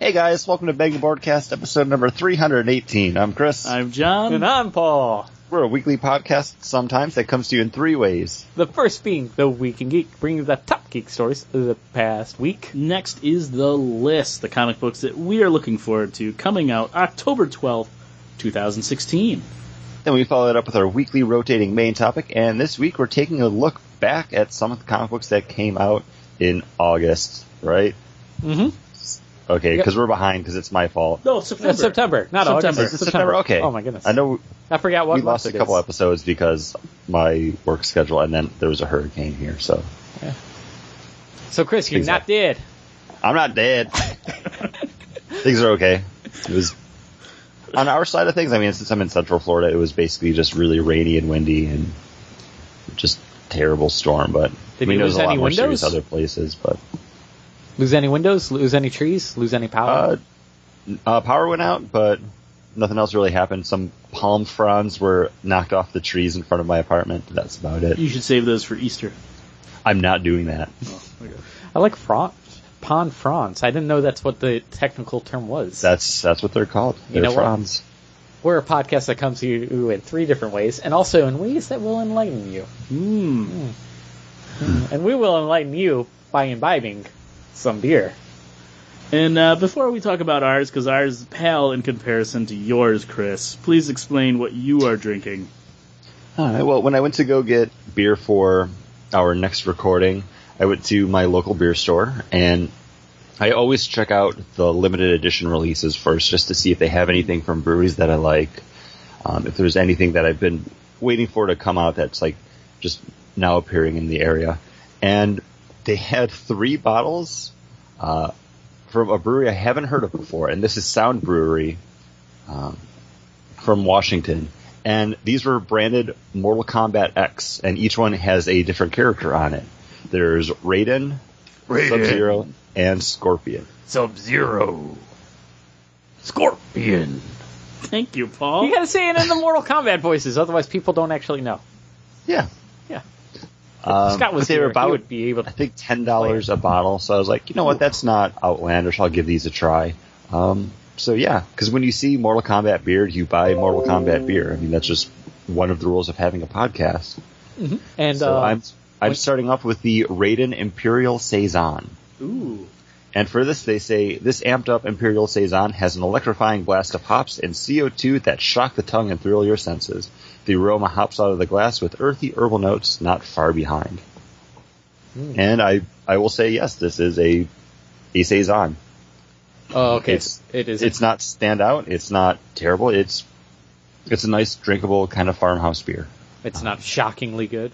Hey guys, welcome to Bang the Broadcast, episode number 318. I'm Chris. I'm John. And I'm Paul. We're a weekly podcast sometimes that comes to you in three ways. The first being The Week in Geek, bringing you the top geek stories of the past week. Next is the list, the comic books that we are looking forward to coming out October 12th, 2016. Then we follow it up with our weekly rotating main topic, and this week we're taking a look back at some of the comic books that came out in August, right? Mm-hmm. Okay, Yep. because we're behind because it's my fault. No, September. September. September, not September. August. Is it September? Okay. Oh my goodness. I know I forgot what we lost a couple is. episodes because my work schedule, and then there was a hurricane here, so So Chris, you're not Exactly. dead. I'm not dead. things are okay. It was on our side of things. I mean, since I'm in Central Florida, it was basically just really rainy and windy and just terrible storm. But Did I mean, you it was lose a lot any more serious windows? other places. But Lose any windows? Lose any trees? Lose any power? uh, uh, power went out, but nothing else really happened. Some palm fronds were knocked off the trees in front of my apartment. That's about it. You should save those for Easter. I'm not doing that. I like fron- pond fronds. I didn't know that's what the technical term was. That's that's what they're called. You They're know what? fronds. We're a podcast that comes to you in three different ways, and also in ways that will enlighten you. Hmm. And we will enlighten you by imbibing some beer. And uh, before we talk about ours, because ours pale in comparison to yours, Chris, please explain what you are drinking. All right. Well, when I went to go get beer for our next recording, I went to my local beer store, and I always check out the limited edition releases first, just to see if they have anything from breweries that I like. Um, if there's anything that I've been waiting for to come out that's like just now appearing in the area, and they had three bottles uh, from a brewery I haven't heard of before, and this is Sound Brewery um, from Washington. And these were branded Mortal Kombat X, and each one has a different character on it. There's Raiden, Sub Zero, and Scorpion. Sub Zero. Scorpion. Thank you, Paul. You gotta say it in the Mortal Kombat voices, otherwise people don't actually know. Yeah. Yeah. Um, Scott was but they were here, he about, would be able I to. think, ten dollars a bottle. So I was like, you know what? That's not outlandish. I'll give these a try. Um, so yeah, because when you see Mortal Kombat beer, you buy Mortal Kombat beer. I mean, that's just one of the rules of having a podcast. And So uh, I'm I'm starting off with the Raiden Imperial Saison. Ooh. And for this, they say this amped up Imperial Saison has an electrifying blast of hops and CO2 that shock the tongue and thrill your senses. The aroma hops out of the glass with earthy herbal notes not far behind. And I, I will say yes, this is a, a Saison. oh, okay, it's- it is. It's not standout. It's not terrible. It's, it's a nice, drinkable kind of farmhouse beer. It's not shockingly good.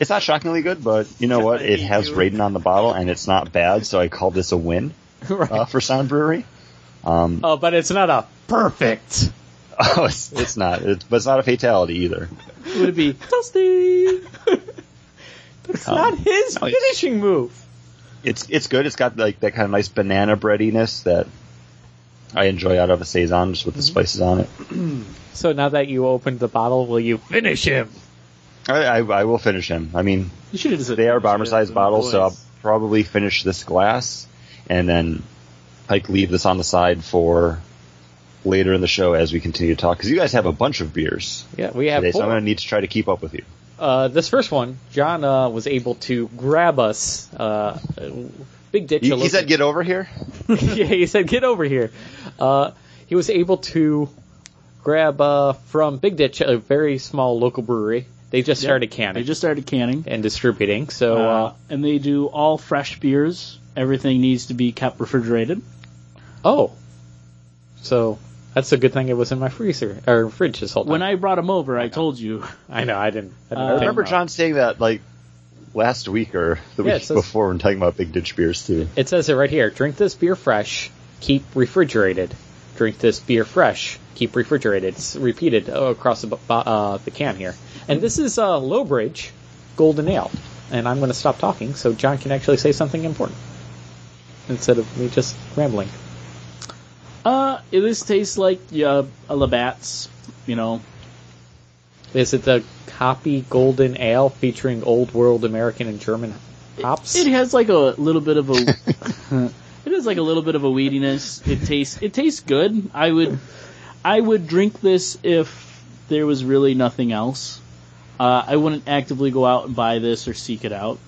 It's not shockingly good, but you know what? It has Raiden on the bottle and it's not bad, so I call this a win right. uh, for Sound Brewery. Um, oh, but it's not a perfect. Oh, it's, it's not. It's, but it's not a fatality either. Would it be toasty? It's Um, not his no, finishing move. It's it's good. It's got like that kind of nice banana breadiness that I enjoy out of a saison, just with the spices on it. So now that you opened the bottle, will you finish him? I, I, I will finish him. I mean, You should have just they are bomber sized bottles, so I'll probably finish this glass and then like leave this on the side for later in the show as we continue to talk. Because you guys have a bunch of beers Yeah, we have today, so I'm going to need to try to keep up with you. Uh, this first one, John uh, was able to grab us. Uh, Big Ditch. He, he said, "Get over here." yeah, he said, "Get over here." Uh, he was able to grab uh, from Big Ditch, a very small local brewery. They just Yep. started canning They just started canning. and distributing. So, Uh, uh, and they do all fresh beers. Everything needs to be kept refrigerated. oh, so that's a good thing it was in my freezer or fridge this whole time. When I brought them over, I told you. I know I didn't. I, didn't Uh, I remember. John saying that like last week or the Yeah, week says- before when talking about Big Ditch beers too. It says it right here. Drink this beer fresh. Keep refrigerated. Drink this beer fresh. Keep refrigerated. It's repeated across the, uh, the can here. And this is uh, Lowbridge Golden Ale. And I'm going to stop talking so John can actually say something important instead of me just rambling. Uh, it this tastes like uh, a Labatt's, you know. Is it the Copy Golden Ale featuring Old World American and German hops? It has like a little bit of a. it has like a little bit of a weediness. It tastes it tastes good. I would I would drink this if there was really nothing else. Uh, I wouldn't actively go out and buy this or seek it out,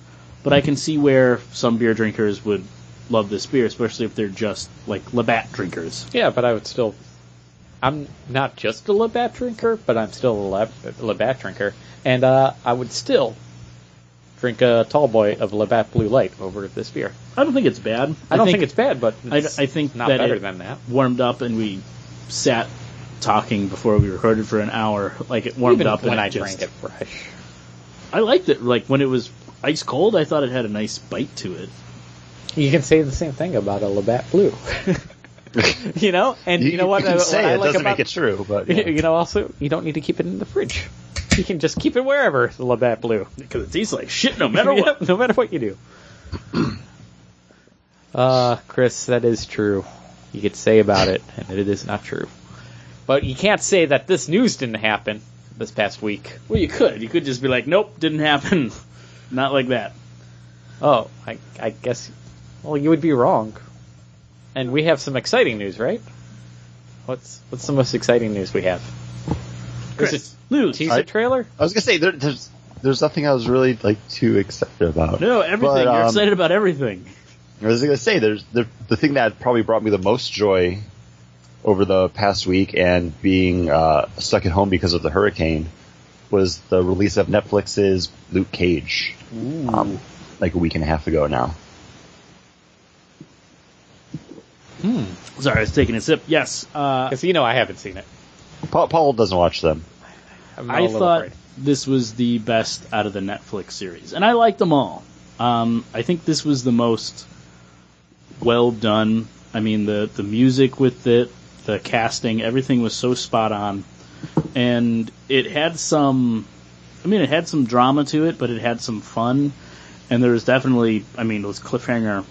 but I can see where some beer drinkers would love this beer, especially if they're just like Labatt drinkers. Yeah, but I would still. I'm not just a Labatt drinker, but I'm still a Lab, Labatt drinker, and uh, I would still drink a tall boy of Labatt Blue Light over this beer. I don't think it's bad. I, don't think, it's bad, but I, it's I think not that better than that. warmed up and we sat talking before we recorded for an hour. Like it warmed Even up and I just, drank it fresh. I liked it. Like when it was ice cold, I thought it had a nice bite to it. You can say the same thing about a Labatt Blue. you know, and you, know what? You can uh, say what I it like doesn't about, make it true, but yeah. You know, also you don't need to keep it in the fridge. You can just keep it wherever the Labatt Blue. Because it tastes like shit no matter what. Yep, no matter what you do. uh, Chris, that is true. You could say about it, and it is not true. But you can't say that this news didn't happen this past week. Well, you could. You could just be like, nope, didn't happen. Not like that. Oh, I, I guess. Well, you would be wrong. And we have some exciting news, right? What's what's the most exciting news we have? Chris, Is news. Teaser I- trailer? I was gonna say there, there's there's nothing I was really like too excited about. No, everything. But, You're um, excited about everything. I was gonna say there's the the thing that probably brought me the most joy over the past week and being uh, stuck at home because of the hurricane was the release of Netflix's Luke Cage, um, like a week and a half ago now. Sorry, I was taking a sip. Yes. Uh, Because you know I haven't seen it. Paul, Paul doesn't watch them. I'm a I thought afraid. this was the best out of the Netflix series, and I liked them all. Um, I think this was the most well done. I mean, the the music with it, the casting, everything was so spot on, and it had some. I mean, it had some drama to it, but it had some fun, and there was definitely. I mean, those cliffhanger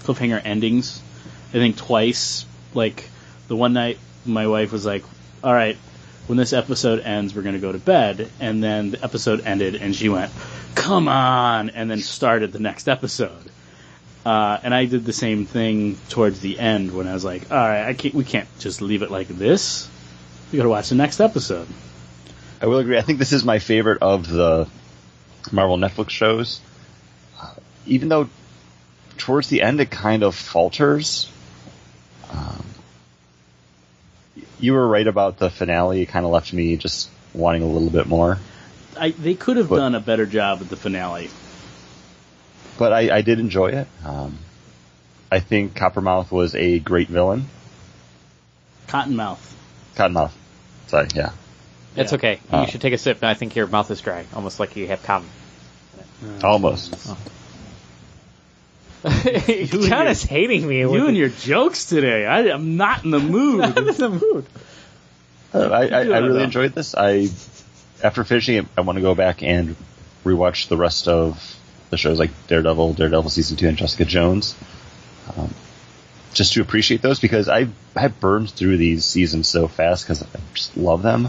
cliffhanger endings. I think twice. Like the one night, my wife was like, "All right, when this episode ends, we're going to go to bed. And then the episode ended, and she went, come on, and then started the next episode. Uh, and I did the same thing towards the end when I was like, all right, can't, we can't just leave it like this. We got to watch the next episode. I will agree. I think this is my favorite of the Marvel Netflix shows. Even though towards the end it kind of falters. Um, you were right about the finale. It kind of left me just wanting a little bit more. I, they could have But- done a better job with the finale. But I, I did enjoy it. Um, I think Coppermouth was a great villain. Cottonmouth. Cottonmouth. Sorry, yeah. It's Yeah. okay. Uh, you should take a sip. I think your mouth is dry, almost like you have cotton. Almost. John is hating me. You and your jokes today. I, I'm not in the mood. not in the mood. I, I, I do really enjoyed this. I after finishing it, I want to go back and rewatch the rest of the shows like Daredevil, Daredevil season two, and Jessica Jones, um, just to appreciate those because I I burned through these seasons so fast because I just love them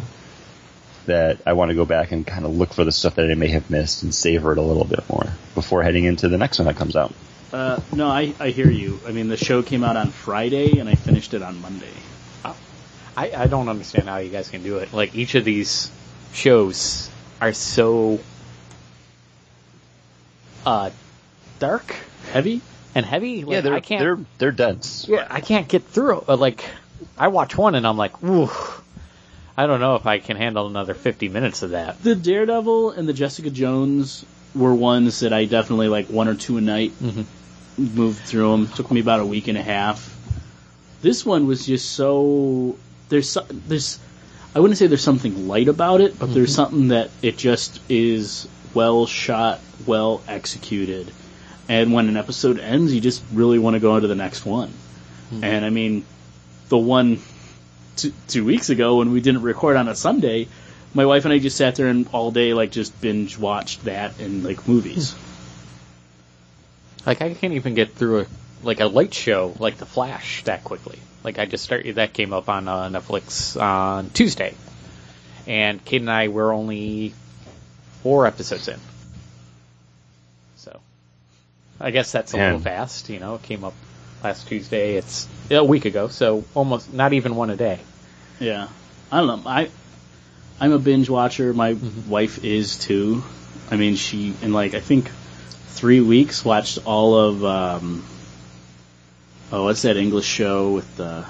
that I want to go back and kind of look for the stuff that I may have missed and savor it a little bit more before heading into the next one that comes out. Uh, no, I, I hear you. I mean, the show came out on Friday, and I finished it on Monday. I, I don't understand how you guys can do it. Like each of these shows are so uh dark Heavy? and heavy. Like, yeah, they're I can't. they're they're dense. yeah, I can't get through it. Like I watch one and I'm like, ooh. I don't know if I can handle another 50 minutes of that. The Daredevil and the Jessica Jones were ones that I definitely like one or two a night. Mhm. Moved through them. Took me about a week and a half. This one was just so there's there's I wouldn't say there's something light about it, but there's mm-hmm. something that it just is well shot, well executed. And when an episode ends, you just really want to go on to the next one. Mm-hmm. And I mean, the one two weeks ago when we didn't record on a Sunday, my wife and I just sat there and all day like just binge watched that and like movies. Hmm. Like I can't even get through a like a light show like The Flash that quickly. Like I just started that came up on uh, Netflix on Tuesday, and Kate and I were only four episodes in. So I guess that's a little fast, you know. It came up last Tuesday. It's a week ago, so almost not even one a day. Yeah, I don't know. I I'm a binge watcher. My Mm-hmm. wife is too. I mean, she and like I think three weeks watched all of um, oh, what's that English show with the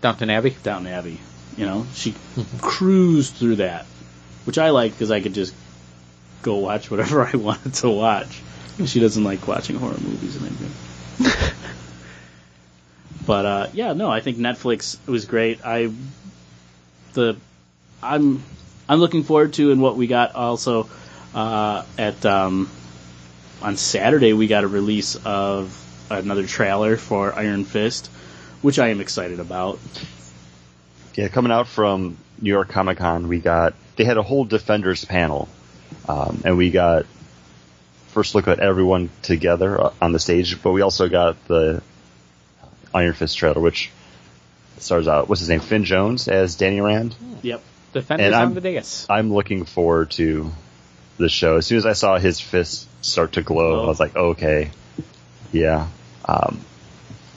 Downton Abbey. Downton Abbey? You know, she Mm-hmm. cruised through that, which I like because I could just go watch whatever I wanted to watch. She doesn't like watching horror movies and anything. but uh, yeah, no, I think Netflix was great. I the I'm I'm looking forward to and what we got also uh, at um, on Saturday we got a release of another trailer for Iron Fist, which I am excited about. Yeah, coming out from New York Comic Con, we got they had a whole Defenders panel, um, and we got first look at everyone together uh, on the stage. But we also got the Iron Fist trailer, which stars out what's his name, Finn Jones as Danny Rand. Yep. Defenders And on I'm- the dais. I'm looking forward to the show. As soon as I saw his fist start to glow, Glow. I was like, okay, yeah. Um,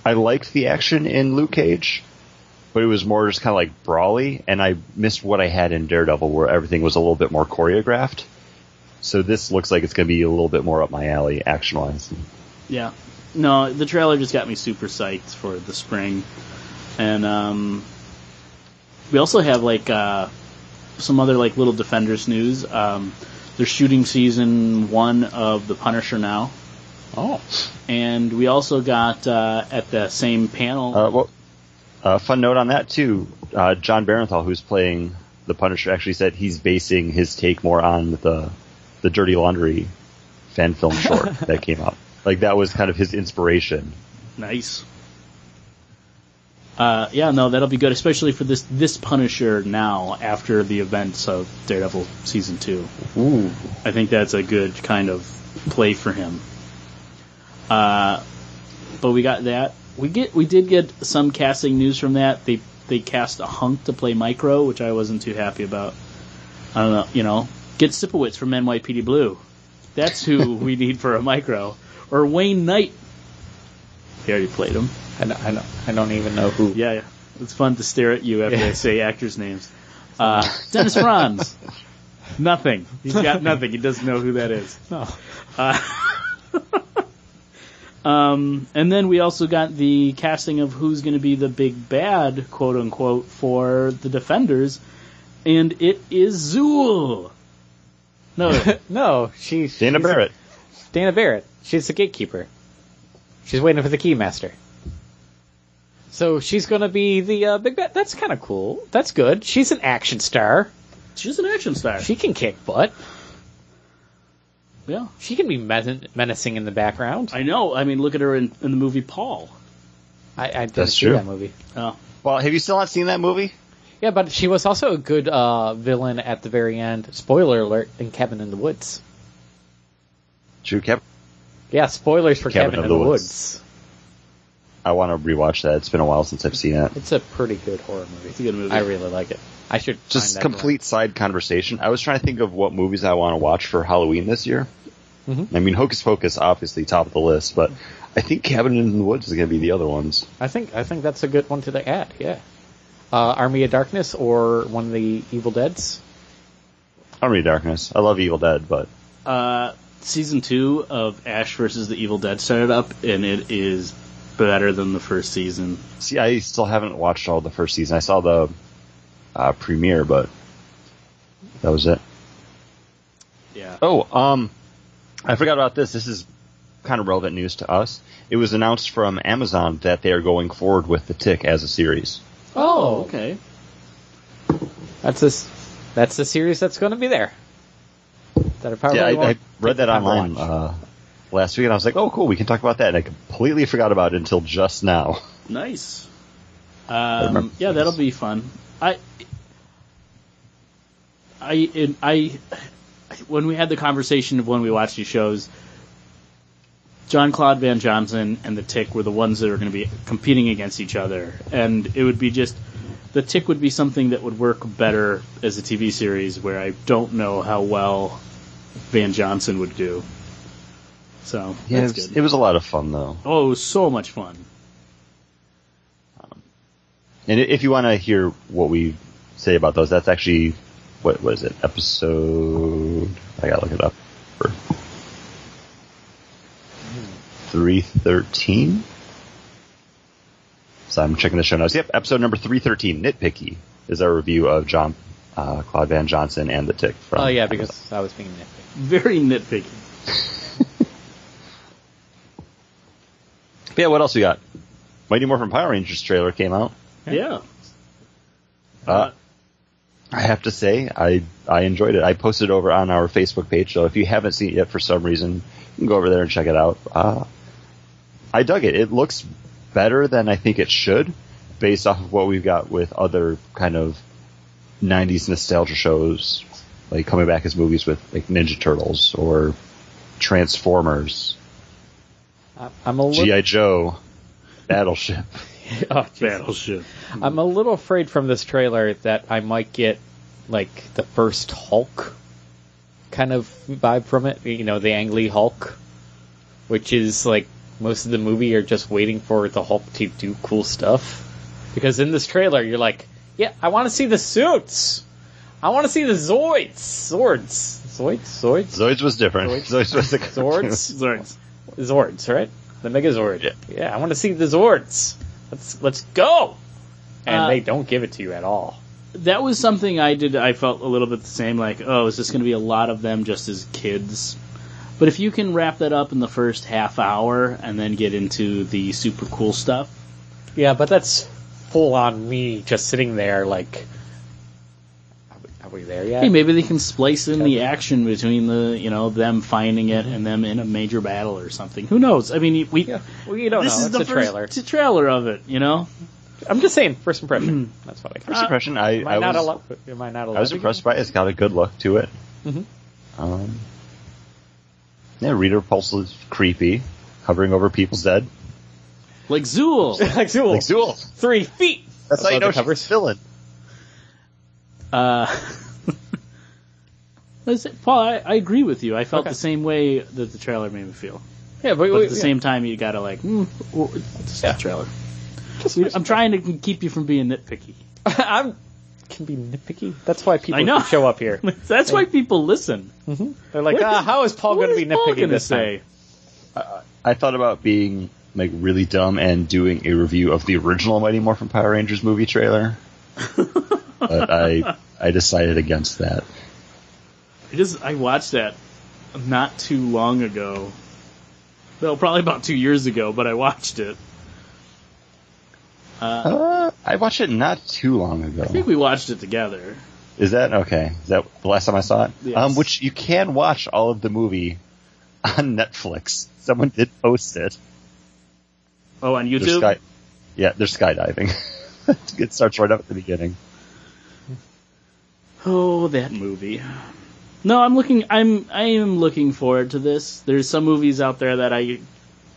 I liked the action in Luke Cage, but it was more just kind of like brawly, and I missed what I had in Daredevil, where everything was a little bit more choreographed. So this looks like it's going to be a little bit more up my alley, action wise. Yeah. No, the trailer just got me super psyched for the spring. And um we also have like uh some other like little Defenders news. Um they're shooting season 1 of The Punisher now. Oh, And we also got uh at the same panel Uh, well, uh, fun note on that too. Uh, Jon Bernthal, who's playing the Punisher, actually said he's basing his take more on the the Dirty Laundry fan film short that came out. Like that was kind of his inspiration. Nice. Uh, yeah, no, that'll be good, especially for this this Punisher now after the events of Daredevil season two. ooh, I think that's a good kind of play for him. Uh, but we got that. We get we did get some casting news from that. They they cast a hunk to play Micro, which I wasn't too happy about. I don't know, you know, get Sipowicz from NYPD Blue. That's who we need for a Micro. Or Wayne Knight. He already played him. I don't, I don't, I don't even know who. Yeah, yeah. It's fun to stare at you after Yeah. I say actors' names. Uh, Dennis Franz. nothing. He's got nothing. He doesn't know who that is. No. Uh, um, and then we also got the casting of who's going to be the big bad, quote unquote, for the Defenders, and it is Zuul. No, no, she's Dana she's- Barrett. Dana Barrett. She's the gatekeeper. She's waiting for the keymaster. So she's going to be the uh, big bad. That's kind of cool. That's good. She's an action star. she's an action star. She can kick butt. yeah, She can be men- menacing in the background. I know. I mean, look at her in, in the movie Paul. I, I didn't That's see true. that movie. Oh, Well, have you still not seen that movie? Yeah, but she was also a good uh, villain at the very end. Spoiler alert! In Cabin in the Woods. True, Cap. Yeah, spoilers for Cabin, Cabin in of the, the Woods. I want to rewatch that. It's been a while since I've seen it. It's a pretty good horror movie. it's a good movie. I really like it. I should Just find that complete side conversation. I was trying to think of what movies I want to watch for Halloween this year. Mhm. I mean, Hocus Pocus, obviously top of the list, but I think Cabin in the Woods is going to be the other ones. I think I think that's a good one to add. Yeah, uh, Army of Darkness or one of the Evil Dead's. Army of Darkness. I love Evil Dead, but uh, season two of Ash versus the Evil Dead started up, and it is better than the first season. see, I still haven't watched all the first season. I saw the uh, premiere, but that was it. Yeah. Oh, um, I forgot about this. This is kind of relevant news to us. It was announced from Amazon that they are going forward with The Tick as a series. Oh, okay. That's this. That's the series that's going to be there. That I probably yeah, I, I read that the time to online uh, last week, and I was like, "Oh, cool, we can talk about that." And I completely forgot about it until just now. Nice. Um, yeah, that'll be fun. I, I, I, when we had the conversation of when we watched these shows, John Claude Van Johnson and the Tick were the ones that are going to be competing against each other, and it would be just the Tick would be something that would work better as a TV series, where I don't know how well Van Johnson would do. So Yeah, it was, good. it was a lot of fun though. oh, it was so much fun. And if you want to hear what we say about those, that's actually what was it? Episode I gotta look it up. Three thirteen. So I'm checking the show notes. Yep, episode number three thirteen. Nitpicky is our review of John uh, Claude Van Johnson and the Tick. From Oh yeah, because I was being nitpicky. Very nitpicky. But yeah, what else we got? Mighty Morphin Power Rangers trailer came out. Yeah. Uh, I have to say, I I enjoyed it. I posted it over on our Facebook page, so if you haven't seen it yet for some reason, you can go over there and check it out. Uh, I dug it. It looks better than I think it should, based off of what we've got with other kind of '90s nostalgia shows, like coming back as movies with like Ninja Turtles or Transformers, I- I'm a little. GI Joe, Battleship. Oh, Battleship. I'm a little afraid from this trailer that I might get like the first Hulk kind of vibe from it. You know, the Ang Lee Hulk, which is like most of the movie are just waiting for the Hulk to do cool stuff. Because in this trailer, you're like, yeah, I want to see the suits. I want to see the Zoids, swords, Zoids, Zoids, Zoids was different. Zoids was the Zords, Zords. Zords, right? The Megazord. Yeah. yeah, I want to see the Zords. Let's let's go. And Uh, they don't give it to you at all. That was something I did. I felt a little bit the same. Like, oh, is this going to be a lot of them just as kids? But if you can wrap that up in the first half hour and then get into the super cool stuff, Yeah, but that's full on me just sitting there like. Are we, there yet? hey, maybe they can splice in the action between the, you know, them finding it and them in a major battle or something. Who knows? I mean, we. Yeah. Well, you don't this know. is It's the a first trailer. t- trailer of it, you know. I'm just saying, first impression. that's what I. First impression, I, Am I, I not was, allowed? Am I not allowed? I was to impressed by it. It's got a good look to it. Mm-hmm. Um, yeah, Rita Repulsa is creepy, hovering over people's dead. Like Zuul. like Zuul, Like Zuul. three feet. That's how you above know she's covers. a villain. Uh, listen, Paul, I, I agree with you. I felt Okay. the same way that the trailer made me feel. Yeah, but, But at the same time, you gotta like, mm, it's just a trailer. We- I'm trying to keep you from being nitpicky. I'm can be nitpicky. That's why people I know. show up here. That's why people listen. They're like, What ah, is- how is Paul going to be is Paul nitpicky gonna this say? time? I thought about being like really dumb and doing a review of the original Mighty Morphin Power Rangers movie trailer, but I I decided against that. I just I watched that not too long ago. Well, probably about two years ago, but I watched it. Uh, Uh, I watched it not too long ago. I think we watched it together. Is that okay? Is that the last time I saw it? Yes. Um, which you can watch all of the movie on Netflix. Someone did post it. Oh, on They're YouTube. sky- yeah, they're skydiving. it starts right up at the beginning. Oh, that movie. No, I'm looking. I'm I am looking forward to this. There's some movies out there that I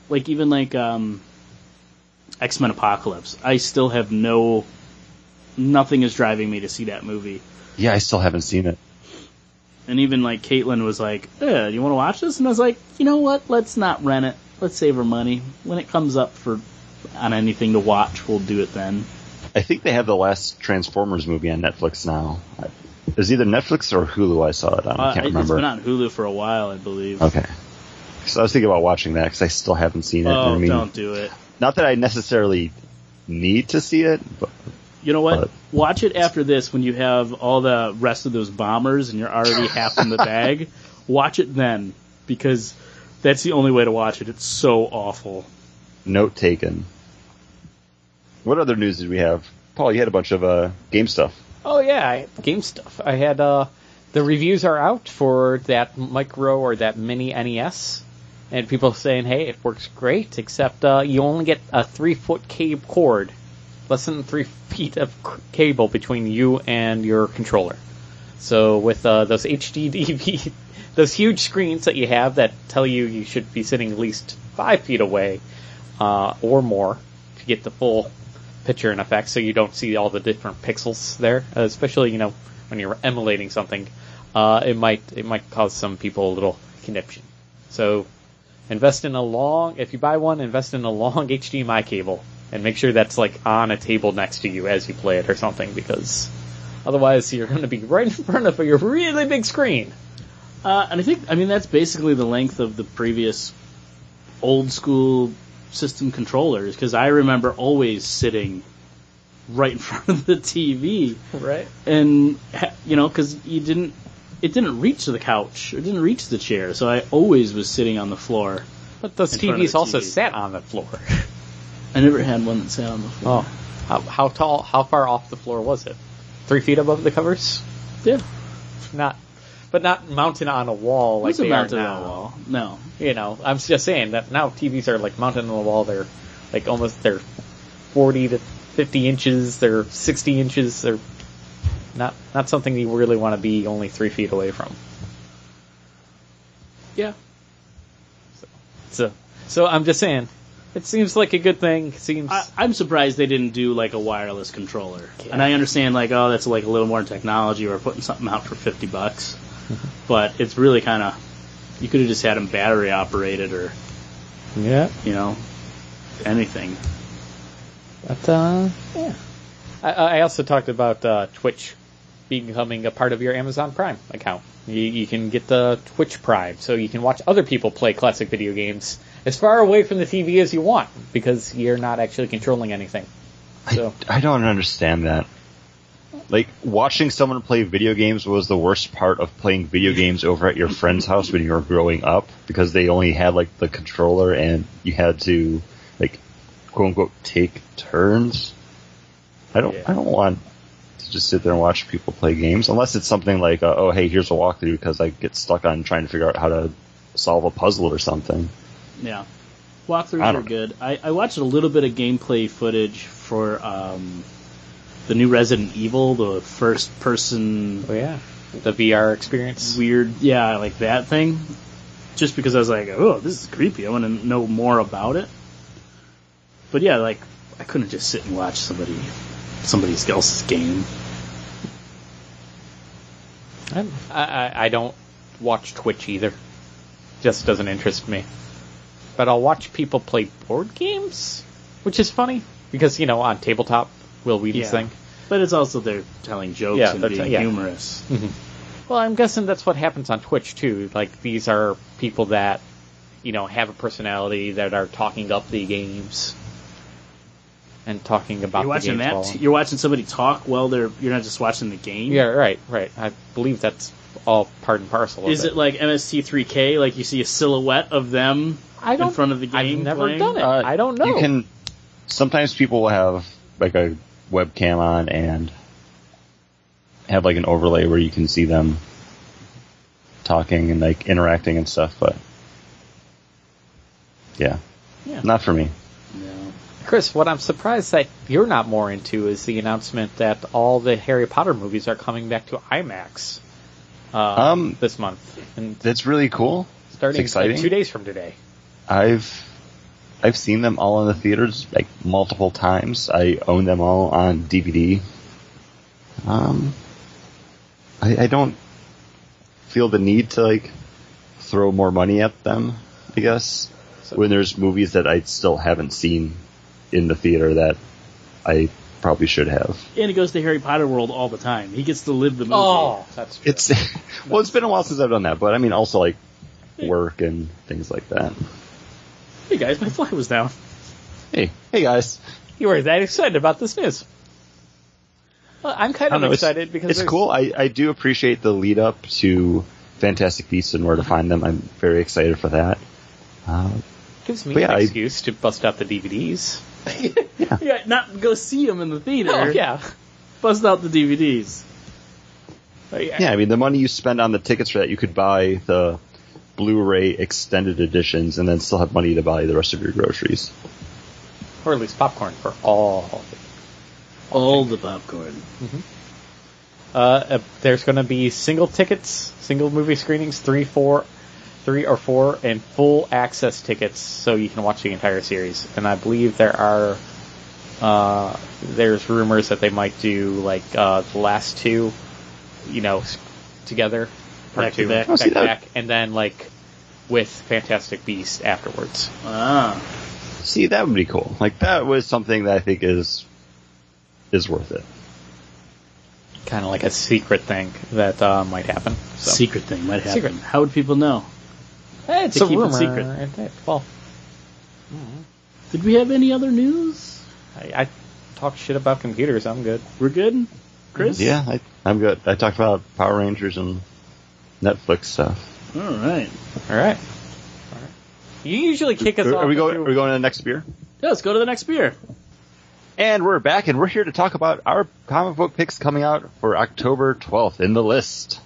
like, even like um, X Men Apocalypse. I still have no. Nothing is driving me to see that movie. Yeah, I still haven't seen it. And even like Caitlin was like, eh, "Do you want to watch this?" And I was like, "You know what? Let's not rent it. Let's save our money. When it comes up for on anything to watch, we'll do it then." I think they have the last Transformers movie on Netflix now. It was either Netflix or Hulu. I saw it on. I Uh, can't it's remember. It's been on Hulu for a while, I believe. Okay. So I was thinking about watching that because I still haven't seen it. Oh, I mean, don't do it. not that I necessarily need to see it, but You know what? But- Watch it after this when you have all the rest of those bombers and you're already half in the bag. Watch it then because that's the only way to watch it. It's so awful. note taken. What other news did we have? Paul, you had a bunch of uh, game stuff. Oh yeah, I, game stuff. I had uh, the reviews are out for that micro or that mini NES, and people saying, "Hey, it works great," except uh, you only get a three foot cable cord, less than three feet of c- cable between you and your controller. So with uh, those HD DV, those huge screens that you have that tell you you should be sitting at least five feet away uh, or more to get the full picture in effect, so you don't see all the different pixels there. Uh, especially you know when you're emulating something, uh, it might it might cause some people a little conniption. So invest in a long. If you buy one, invest in a long HDMI cable and make sure that's like on a table next to you as you play it or something, because otherwise you're going to be right in front of your really big screen. Uh, and I think, I mean, that's basically the length of the previous old school system controllers, because I remember always sitting right in front of the TV, Right. and you know, because you didn't, it didn't reach the couch, it didn't reach the chair, so I always was sitting on the floor. But those In front of TVs also TV. sat on the floor. I never had one that sat on the floor. Oh, how, how tall? How far off the floor was it? Three feet above the covers? yeah, Not, but not mounted on a wall like wasn't they are now. on a wall. No, You know, I'm just saying that now TVs are like mounted on the wall. They're like almost they're 40 to 50 inches. They're 60 inches. They're not not something you really want to be only three feet away from. yeah, So, so I'm just saying, it seems like a good thing. It seems I, I'm surprised they didn't do like a wireless controller. Yeah. And I understand like, oh, that's like a little more technology. We're putting something out for fifty bucks, but it's really kind of you could have just had them battery operated or yeah. you know anything. But uh, yeah. I, I also talked about uh, Twitch becoming a part of your Amazon Prime account. You, you can get the Twitch Prime, so you can watch other people play classic video games as far away from the TV as you want because you're not actually controlling anything. So I, I don't understand that. Like watching someone play video games was the worst part of playing video games over at your friend's house when you were growing up because they only had like the controller and you had to like quote unquote take turns. I don't Yeah. I don't want to just sit there and watch people play games unless it's something like uh, oh hey here's a walkthrough because I get stuck on trying to figure out how to solve a puzzle or something. Yeah, walkthroughs are know. good. I, I watched a little bit of gameplay footage for um, the new Resident Evil, the first person oh yeah, the VR experience. weird, yeah, like that thing. Just because I was like, oh, this is creepy. I want to know more about it. But yeah, like I couldn't just sit and watch somebody, somebody else's game. I, I, I don't watch Twitch either. Just doesn't interest me. But I'll watch people play board games, which is funny because you know on tabletop, Wil Wheaton's Yeah. thing. But it's also they're telling jokes Yeah, and being t- yeah. humorous. Well, I'm guessing that's what happens on Twitch too. Like these are people that you know have a personality that are talking up the games and talking about You're watching the that. games. t- while- you're watching somebody talk while they're. You're not just watching the game. yeah, right, right. I believe that's all part and parcel. Of Is it like MST3K? Like you see a silhouette of them I don't, in front of the game? I've never playing? done it. Uh, I don't know. You can. Sometimes people will have like a webcam on and have like an overlay where you can see them talking and like interacting and stuff. But yeah, Yeah. not for me. No. Chris, what I'm surprised that you're not more into is the announcement that all the Harry Potter movies are coming back to IMAX uh, Um, this month, and That's really cool. starting it's exciting. like two days from today. I've I've seen them all in the theaters like multiple times. I own them all on DVD. Um, I, I don't feel the need to like throw more money at them. I guess when there's movies that I still haven't seen in the theater that I probably should have. And he goes to Harry Potter World all the time. He gets to live the movie. Oh, that's true. It's well, it's been a while since I've done that, but I mean also like work and things like that. Hey guys, my fly was down. Hey, hey guys. you were that excited about this news. Well, I'm kind of don't know, it's- excited because it's there's- cool. I, I do appreciate the lead up to Fantastic Beasts and where to find them. I'm very excited for that. Uh, Gives me But yeah, an I- excuse to bust out the DVDs. Yeah, not go see them in the theater. Oh yeah. Bust out the DVDs. Yeah. yeah, I mean the money you spend on the tickets for that, you could buy the Blu-ray extended editions and then still have money to buy the rest of your groceries. Or at least popcorn for all. All the popcorn. Uh, uh, there's going to be single tickets, single movie screenings, three, four, three or four, and full access tickets, so you can watch the entire series. And I believe there are, uh, there's rumors that they might do like uh, the last two, you know, together, part Back to back. Oh, back, back, and then like with Fantastic Beast afterwards. Ah, See, that would be cool. Like that was something that I think is is worth it. Kind of like a secret thing that uh, might happen. So. secret thing might happen. Secret. How would people know? Eh, it's to a keep it rumor. secret. isn't? Well, Did we have any other news? I, I talk shit about computers. I'm good. We're good, Chris. Yeah, I, I'm good. I talked about Power Rangers and Netflix stuff. All right. All right. All right. You usually kick us Are, off. are we going? your- Are we going to the next beer? Yeah, let's go to the next beer. And we're back, and we're here to talk about our comic book picks coming out for October 12th in the list.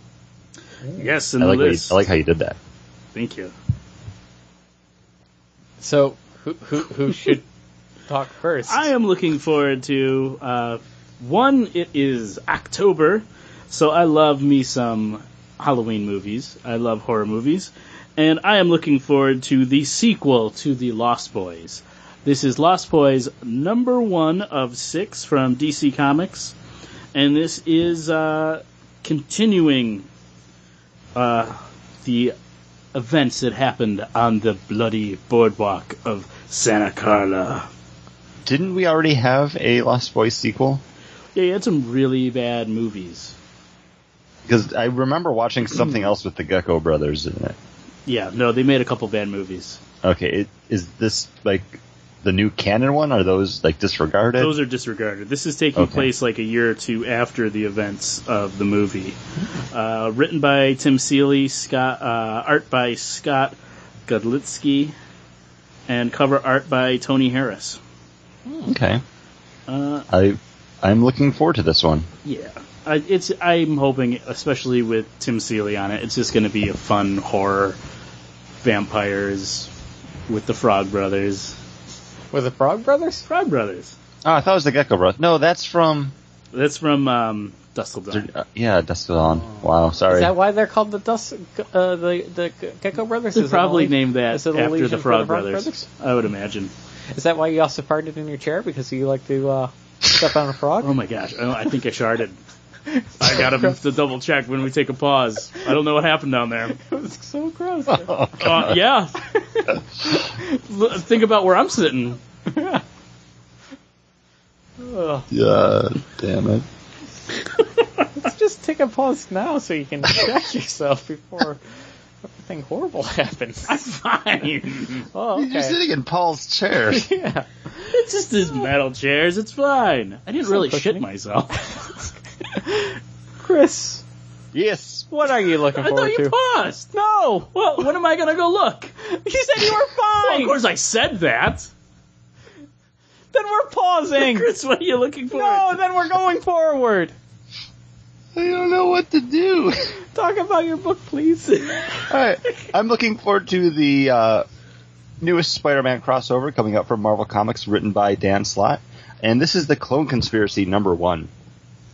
Yes, in I the like, how you, list. I like how you did that. Thank you. So who who who should talk first? I am looking forward to uh, one. It is October, so I love me some Halloween movies. I love horror movies, and I am looking forward to the sequel to the Lost Boys. This is Lost Boys number one of six from DC Comics, and this is uh, continuing uh, the events that happened on the bloody boardwalk of Santa Carla. Didn't we already have a Lost Boys sequel? Yeah, you had some really bad movies. Because I remember watching something else with the Gecko Brothers in it. Yeah, no, they made a couple bad movies. Okay, it, is this like the new canon one? Are those like disregarded? Those are disregarded. This is taking Okay. place like a year or two after the events of the movie. Uh, written by Tim Seeley, Scott, uh, art by Scott Godlewski, and cover art by Tony Harris. okay, Uh, I I'm looking forward to this one. yeah, I, it's. I'm hoping, especially with Tim Seeley on it, it's just going to be a fun horror vampires with the Frog Brothers. Was the Frog Brothers? Frog Brothers. Oh, I thought it was the Gecko Brothers. No, that's from That's from um, Dusk Till Dawn. uh, yeah, Dusk Till Dawn. Wow, sorry. Is that why they're called the Dust, uh, the the Gecko Brothers? They probably a- named that after the Frog, the Frog Brothers. Brothers? I would imagine. Is that why you also farted in your chair because you like to uh, step on a frog? Oh my gosh, I, I think I sharded. I gotta to double check when we take a pause. I don't know what happened down there. it was so gross. Uh, yeah. L- Think about where I'm sitting. Ugh. yeah, damn it. Let's just take a pause now so you can check yourself before everything horrible happens. I'm fine. Oh, You're sitting in Paul's chair. yeah. It's just these metal chairs. It's fine. I didn't So really cushiony. shit myself. Chris, yes. what are you looking for? I thought you to? paused. No! Well, when am I gonna go look? You said you were Well, fine! of course I said that. Then we're pausing! Chris, what are you looking for? no, then we're going forward! I don't know what to do. Talk about your book, please. Alright, I'm looking forward to the uh, newest Spider-Man crossover coming up from Marvel Comics, written by Dan Slott, and this is the Clone Conspiracy number one.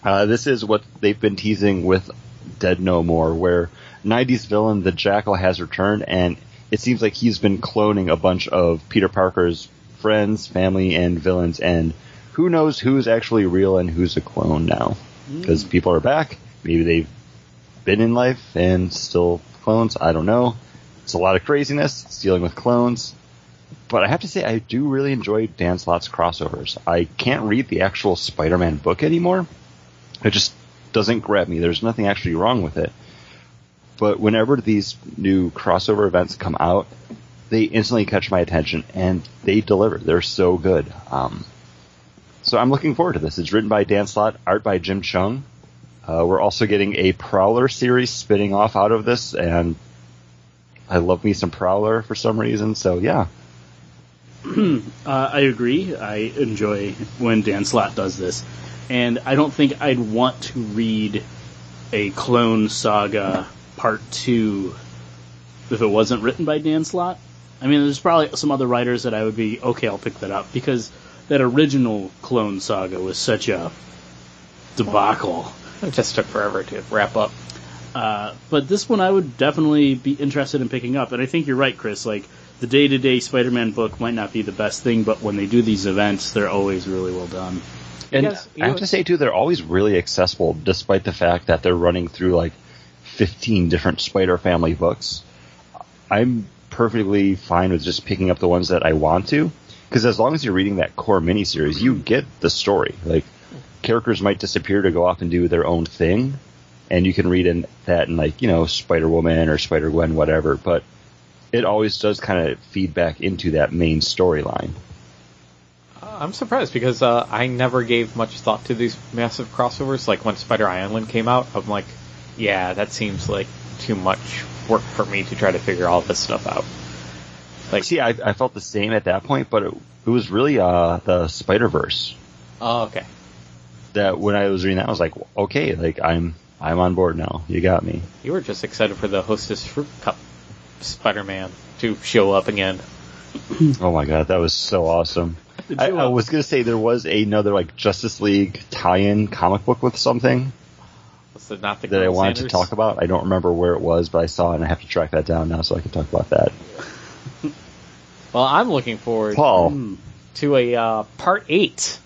Uh, this is what they've been teasing with Dead No More, where 90s villain the Jackal has returned, and it seems like he's been cloning a bunch of Peter Parker's friends, family, and villains, and who knows who's actually real and who's a clone now. Because people are back, maybe they've been in life and still clones. I don't know. It's a lot of craziness. It's dealing with clones. But I have to say, I do really enjoy Dan Slott's crossovers. I can't read the actual Spider-Man book anymore. It just doesn't grab me. There's nothing actually wrong with it. But whenever these new crossover events come out, they instantly catch my attention and they deliver. They're so good. Um, so I'm looking forward to this. It's written by Dan Slott, art by Jim Cheung. Uh, we're also getting a Prowler series spinning off out of this, and I love me some Prowler for some reason. So yeah, Uh, I agree. I enjoy when Dan Slott does this, and I don't think I'd want to read a Clone Saga Part Two if it wasn't written by Dan Slott. I mean, there's probably some other writers that I would be okay. I'll pick that up because that original Clone Saga was such a debacle. It just took forever to wrap up. Uh, but this one I would definitely be interested in picking up. And I think you're right, Chris. Like, the day to day Spider Man book might not be the best thing, but when they do these events, they're always really well done. and Because you I have know- to say too, they're always really accessible, despite the fact that they're running through like 15 different Spider Family books. I'm perfectly fine with just picking up the ones that I want to. Because as long as you're reading that core miniseries, you get the story. Like characters might disappear to go off and do their own thing, and you can read in that in like you know Spider Woman or Spider Gwen, whatever. But it always does kind of feed back into that main storyline. Uh, I'm surprised because uh, I never gave much thought to these massive crossovers. Like when Spider Island came out, I'm like, yeah, that seems like too much work for me to try to figure all this stuff out. Like, see, I, I felt the same at that point, but it, it was really uh, the Spider Verse Oh, okay. That when I was reading that, I was like, okay, like I'm I'm on board now. You got me. You were just excited for the Hostess Fruit Cup Spider-Man to show up again. Oh my god, that was so awesome. I, I uh, was gonna say there was another like Justice League tie-in comic book with something Was it not the that I wanted Sanders? to talk about. I don't remember where it was, but I saw it and I have to track that down now so I can talk about that. Well, I'm looking forward Paul, Hmm. to a uh, part eight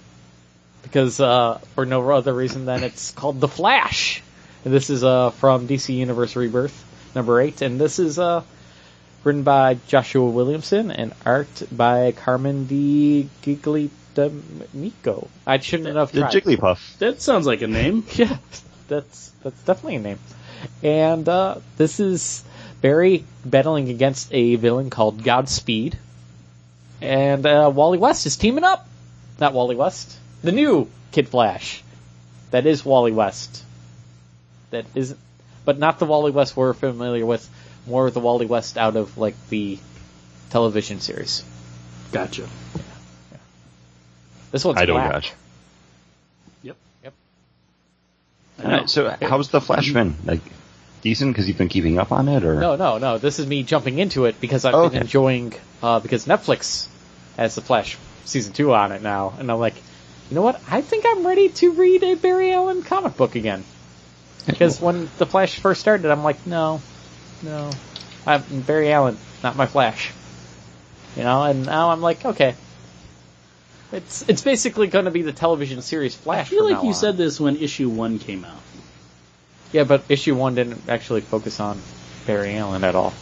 because uh, for no other reason than it's called The Flash. And this is uh, from DC Universe Rebirth number eight, and this is uh, written by Joshua Williamson and art by Carmen D. Di Giglitamico. I shouldn't have the tried. Jigglypuff. That sounds like a name. Yeah, that's that's definitely a name. And uh, this is Barry battling against a villain called Godspeed, and uh, Wally West is teaming up. Not Wally West, the new Kid Flash. That is Wally West. That isn't, but not the Wally West we're familiar with. More of the Wally West out of like the television series. Gotcha. This one's I don't black. gotcha. Yep. Yep. I know. Alright, so how's the Flash been? Like decent because you've been keeping up on it, or No, no, no. This is me jumping into it because I've Oh, been okay. enjoying uh, because Netflix has the Flash season two on it now, and I'm like, you know what? I think I'm ready to read a Barry Allen comic book again. Because when the Flash first started, I'm like, no, no, I'm Barry Allen, not my Flash. You know, and now I'm like, okay. It's it's basically going to be the television series Flash. I feel from like now you on. said this when issue one came out. Yeah, but issue one didn't actually focus on Barry Allen at all,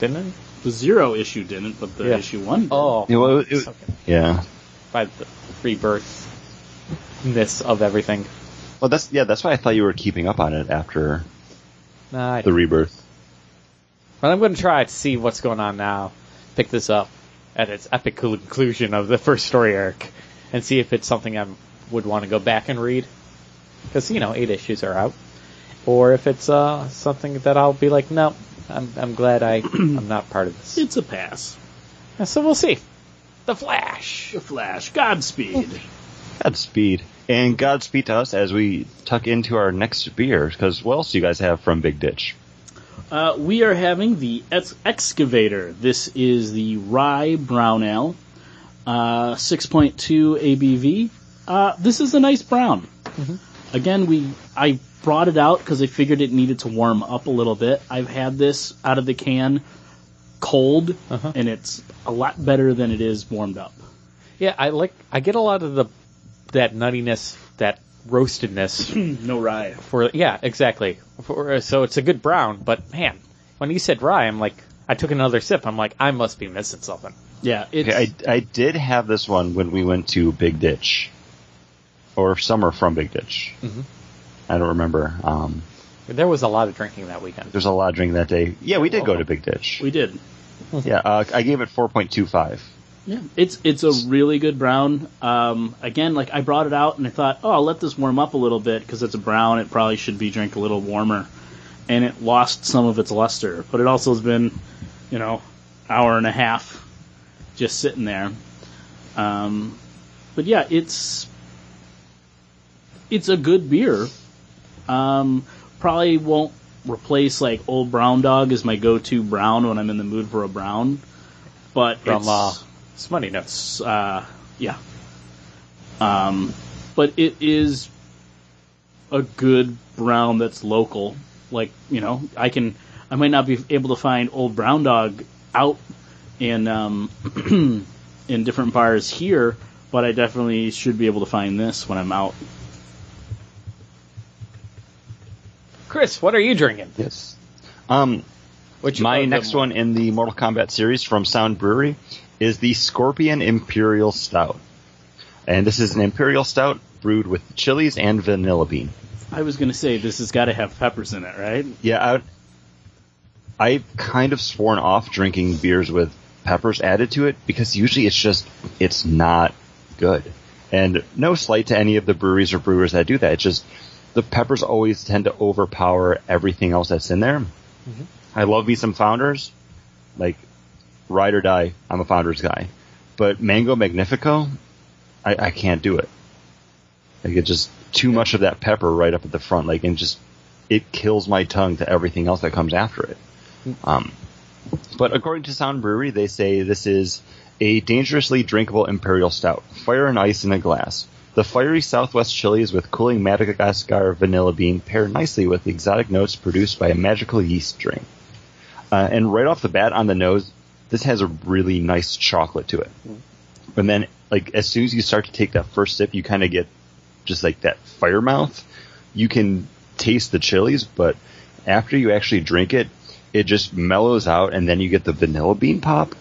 didn't it? The zero issue didn't, but the Yeah. issue one. Did. Oh, Yeah, well, it- okay. yeah. By the rebirthness of everything. Well, that's yeah. That's why I thought you were keeping up on it after Nah, the rebirth. but I'm going to try to see what's going on now. Pick this up at its epic conclusion of the first story arc, and see if it's something I would want to go back and read. Because you know, eight issues are out, or if it's uh, something that I'll be like, no, I'm I'm glad I I'm not part of this. It's a pass. And so we'll see. The Flash. The Flash. Godspeed. Godspeed. And Godspeed to us as we tuck into our next beer, because what else do you guys have from Big Ditch? Uh, we are having the ex- excavator. This is the rye brown ale, uh, 6.2 ABV. Uh, this is a nice brown. Again, we I brought it out because I figured it needed to warm up a little bit. I've had this out of the can cold, Uh-huh. and it's a lot better than it is warmed up. Yeah, I like. I get a lot of the that nuttiness, that roastedness no rye. for yeah, exactly. For, so it's a good brown, but man, when you said rye, I'm like, I took another sip. I'm like, I must be missing something. Yeah, it's Okay, I, I did have this one when we went to Big Ditch, or summer from Big Ditch. Mhm. I don't remember. Um, There was a lot of drinking that weekend. there's a lot of drinking that day. Yeah, we did go to Big Ditch. we did. Yeah, uh, I gave it 4.25. Yeah, it's it's a really good brown. Um, again, like I brought it out and I thought, oh, I'll let this warm up a little bit because it's a brown. It probably should be drank a little warmer, and it lost some of its luster. But it also has been, you know, hour and a half just sitting there. Um, but yeah, it's it's a good beer. Um, probably won't replace like Old Brown Dog as my go-to brown when I'm in the mood for a brown. But From it's, uh, Smuttynose. uh, yeah. Um, but it is a good brown that's local. Like, you know, I can, I might not be able to find Old Brown Dog out in, um, in different bars here, but I definitely should be able to find this when I'm out. Chris, what are you drinking? Yes. Um, Which My next one in the Mortal Kombat series from Sound Brewery is the Scorpion Imperial Stout. And this is an Imperial Stout brewed with chilies and vanilla bean. I was gonna say this has got to have peppers in it, right? Yeah, I, I kind of sworn off drinking beers with peppers added to it because usually it's just, it's not good. And no slight to any of the breweries or brewers that do that. It's just, the peppers always tend to overpower everything else that's in there. I love me some founders. Like, ride or die, I'm a founders guy. But Mango Magnifico, I, I can't do it. Like, it's just too much of that pepper right up at the front. Like, and just, it kills my tongue to everything else that comes after it. Um, but according to Sound Brewery, they say this is a dangerously drinkable imperial stout, fire and ice in a glass. The fiery Southwest chilies with cooling Madagascar vanilla bean pair nicely with the exotic notes produced by a magical yeast drink. Uh, and right off the bat on the nose, this has a really nice chocolate to it. And then, like, as soon as you start to take that first sip, you kind of get just like that fire mouth. You can taste the chilies, but after you actually drink it, it just mellows out, and then you get the vanilla bean pop,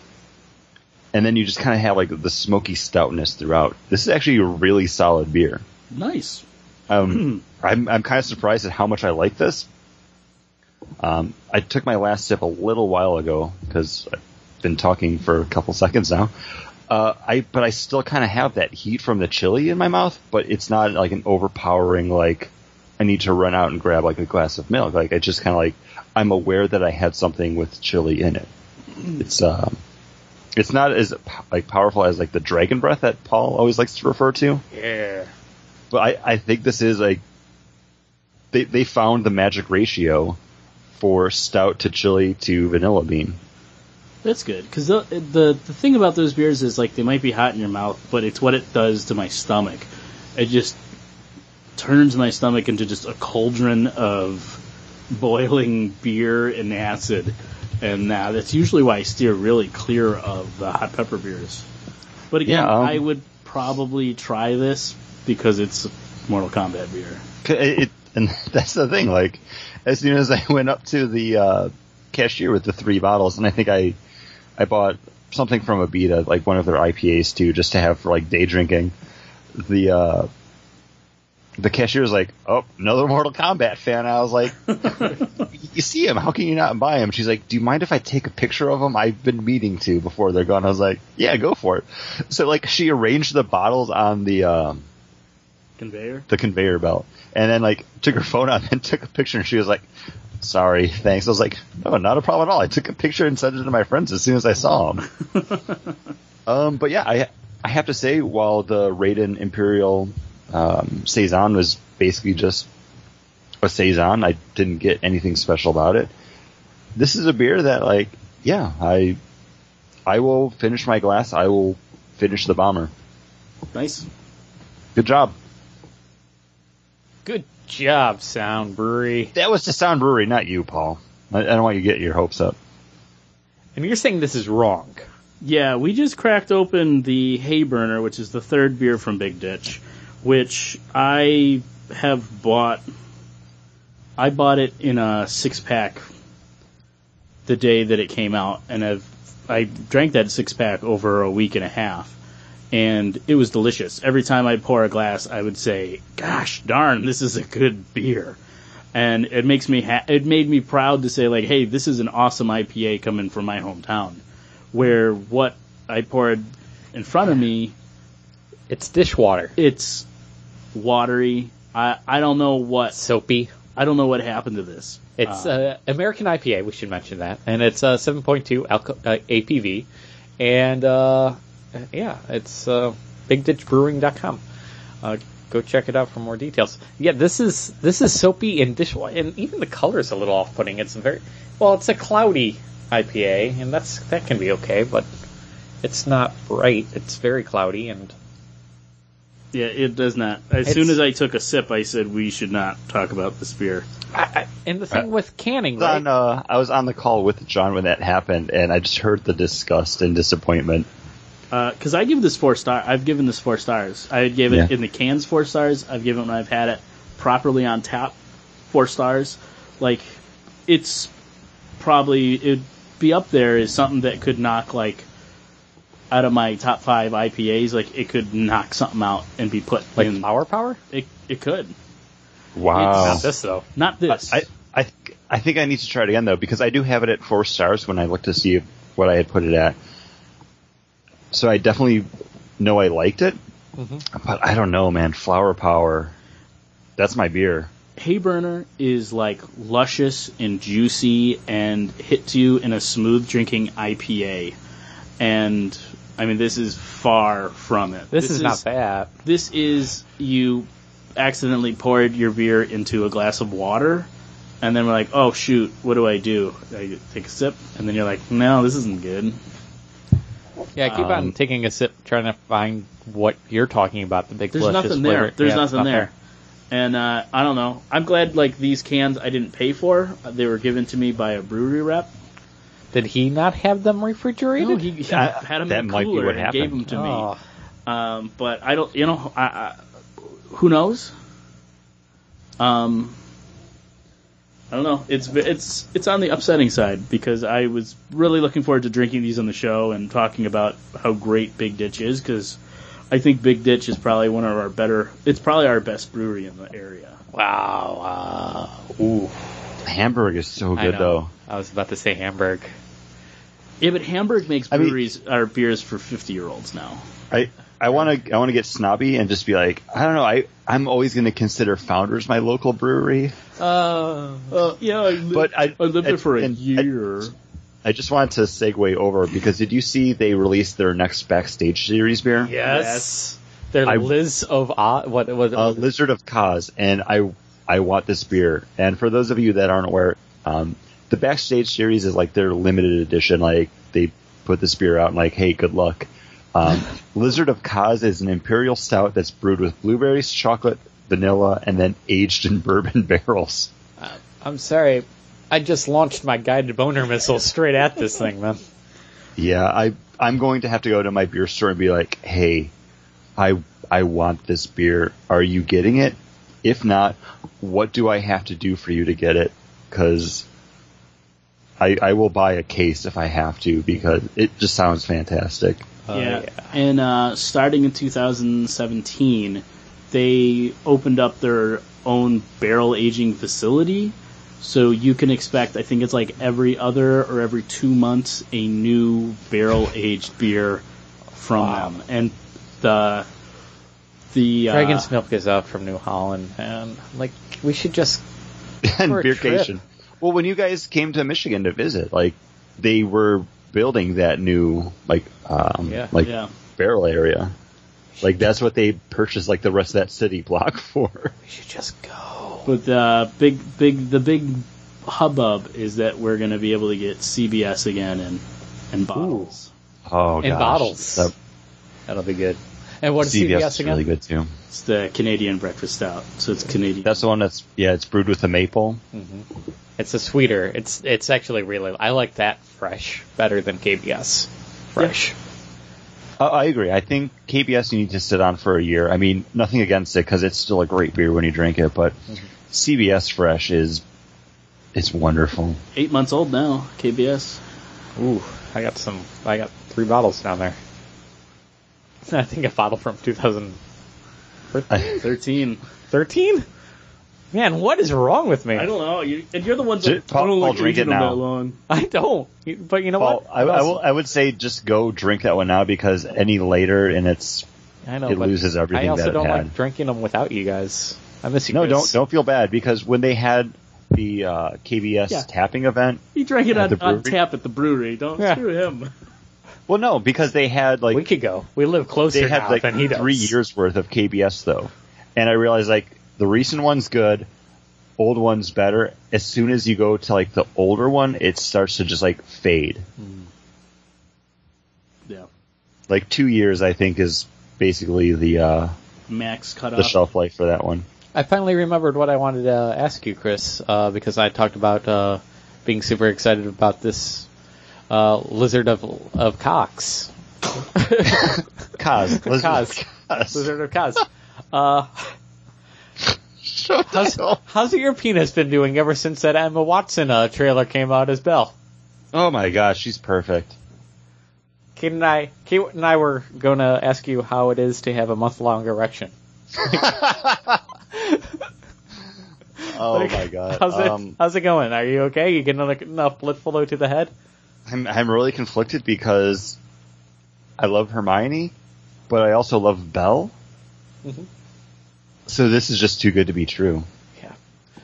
and then you just kind of have like the smoky stoutness throughout. This is actually a really solid beer. Nice. Um, I'm I'm kind of surprised at how much I like this. Um, I took my last sip a little while ago because I've been talking for a couple seconds now. Uh, I but I still kind of have that heat from the chili in my mouth, but it's not like an overpowering like I need to run out and grab like a glass of milk. Like I just kind of like I'm aware that I had something with chili in it. It's um, it's not as like powerful as like the dragon breath that Paul always likes to refer to Yeah. but I, I think this is like they they found the magic ratio for stout to chili to vanilla bean. That's good because the, the the thing about those beers is like they might be hot in your mouth, but it's what it does to my stomach. It just turns my stomach into just a cauldron of boiling beer and acid, and uh, that's usually why I steer really clear of the hot pepper beers. But again, Yeah, um, I would probably try this because it's Mortal Kombat beer. It, and that's the thing. Like as soon as I went up to the uh, cashier with the three bottles, and I think I I bought something from Abita, like one of their IPAs too, just to have for like day drinking. The uh, the cashier was like, "Oh, another Mortal Kombat fan." I was like, "You see him? How can you not buy him?" She's like, "Do you mind if I take a picture of him? I've been meaning to before they're gone." I was like, "Yeah, go for it." So like, she arranged the bottles on the um, Conveyor. the conveyor belt, and then like took her phone out and took a picture. And she was like, "Sorry, thanks." I was like, "No, not a problem at all." I took a picture and sent it to my friends as soon as I saw them. um, but yeah, I I have to say, while the Raiden Imperial um, saison was basically just a saison, I didn't get anything special about it. This is a beer that, like, yeah, I I will finish my glass. I will finish the bomber. Nice. Good job. Good job, Sound Brewery. That was to Sound Brewery, not you, Paul. I, I don't want you to get your hopes up. And you're saying this is wrong. Yeah, we just cracked open the Hayburner, which is the third beer from Big Ditch, which I have bought. I bought it in a six pack the day that it came out, and I've I drank that six pack over a week and a half, and it was delicious. Every time I'd pour a glass, I would say, "Gosh darn, this is a good beer." and it makes me ha- it made me proud to say like, hey, this is an awesome IPA coming from my hometown, where what I poured in front of me, It's dishwater. it's watery. I I don't know what Soapy. I don't know what happened to this. It's Uh, uh, American IPA. We should mention that, and it's uh, 7.2 alco- uh, ABV, and uh, yeah, it's uh, BigDitchBrewing.com. Uh, go check it out for more details. Yeah, this is this is soapy and dishwater, and even the color is a little off-putting. It's very well, it's a cloudy IPA, and that's that can be okay, but it's not bright. It's very cloudy, and yeah, it does not. As It's- soon as I took a sip, I said we should not talk about this beer. I, I, and the thing Uh, with canning, I was, right? on, uh, I was on the call with John when that happened, and I just heard the disgust and disappointment. because I give this four star. I've given this four stars. I gave it Yeah. in the cans four stars. I've given it when I've had it properly on tap four stars. Like it's probably it'd be up there as something that could knock like out of my top five IPAs. Like it could knock something out and be put Like in. flower power? It it could. Wow. Not this though. Not this. I, I, th- I think I need to try it again though because I do have it at four stars when I looked to see what I had put it at. So I definitely know I liked it, mm-hmm. but I don't know, man. Flower Power, that's my beer. Hayburner is like luscious and juicy and hits you in a smooth drinking IPA. And I mean, this is far from it. This, is, not bad. This is you accidentally poured your beer into a glass of water, and then we're like, oh shoot, what do I do? I take a sip, and then you're like, no, this isn't good. Yeah, keep on Um, taking a sip, trying to find what you're talking about. The big There's nothing there. flavor. There's Yeah, it's nothing there. And uh, I don't know. I'm glad like these cans I didn't pay for. They were given to me by a brewery rep. Did he not have them refrigerated? No, he, he Uh, had them that in a might be cooler what and gave them happened. to me. Oh. Um, but I don't, you know, I, I, who knows? Um, I don't know. It's it's it's on the upsetting side because I was really looking forward to drinking these on the show and talking about how great Big Ditch is because I think Big Ditch is probably one of our better. It's probably our best brewery in the area. Wow. Uh, ooh. Hamburg is so good know. though. I was about to say Hamburg. Yeah, but Hamburg makes I mean- breweries or beers for fifty year olds now. I I want to I want to get snobby and just be like I don't know I I'm always going to consider Founders my local brewery, Uh, Uh, yeah, I lived, but I I lived there for a and year. I just wanted to segue over because did you see they released their next backstage series beer? yes. They're Liz of Oz. What was uh, Lizard of Koz, and I I want this beer. And for those of you that aren't aware, um, the Backstage series is like their limited edition. Like they put this beer out and like, hey, good luck. Um, Lizard of Koz is an imperial stout that's brewed with blueberries, chocolate, vanilla, and then aged in bourbon barrels. I'm sorry. I just launched my guided boner missile straight at this thing, man. Yeah, I I'm going to have to go to my beer store and be like, hey, I I want this beer. Are you getting it? If not, what do I have to do for you to get it? Because I I will buy a case if I have to because it just sounds fantastic. Uh, yeah. And uh, starting in 2017, they opened up their own barrel aging facility. So you can expect, I think it's like every other or every two months, a new barrel aged beer from Wow. them. And the the uh, Dragon's Milk is out from New Holland, and like we should just and For a Beercation. Well, when you guys came to Michigan to visit, like they were building that new like um Yeah. like yeah. barrel area. Like that's what they purchased like the rest of that city block for. we should just go. But the big, big, the big hubbub is that we're going to be able to get CBS again and and bottles. Oh, In gosh. bottles. That- That'll be good. And what is CVS CBS is again? really good too. It's the Canadian breakfast stout, so it's Canadian. That's the one that's yeah, it's brewed with the maple. It's a sweeter. It's it's actually really. I like that fresh better than KBS fresh. Uh, I agree. I think KBS you need to sit on for a year. I mean, nothing against it because it's still a great beer when you drink it, but CBS Fresh is it's wonderful. eight months old now. KBS. Ooh, I got some. I got three bottles down there. I think a bottle from 2013. Thirteen. Man, what is wrong with me? I don't know. You, and you're the ones that Paul- I don't Paul, like drink it now. that long. I don't. But you know Well, what? I, I will. I would say just go drink that one now because any later and it's I know. it but loses everything I also that don't had. like drinking them without you guys. I miss you. no. Chris. Don't don't feel bad because when they had the uh, KBS Yeah. tapping event, He drank it on, on tap at the brewery. Don't Yeah. screw him. Well, no, because they had like we could go. We live closer they had now like than he does. three years worth of KBS though, and I realized like the recent one's good, old one's better. As soon as you go to like the older one, it starts to just like fade. Yeah. Like two years, I think, is basically the uh, Max cut the shelf life for that one. I finally remembered what I wanted to ask you, Chris, uh, because I talked about uh, being super excited about this uh, lizard of of Cox. Koz, Lizard Koz. Lizard of Cox. Uh, how's, how's your penis been doing ever since that Emma Watson uh, trailer came out as Belle? oh my gosh, she's perfect. Kate and I, Kate and I were going to ask you how it is to have a month long erection. Oh Like, my god. How's it? Um, how's it going? Are you okay? You getting enough blood flow to the head? I'm I'm really conflicted because I love Hermione, but I also love Belle. Mhm. So this is just too good to be true. Yeah.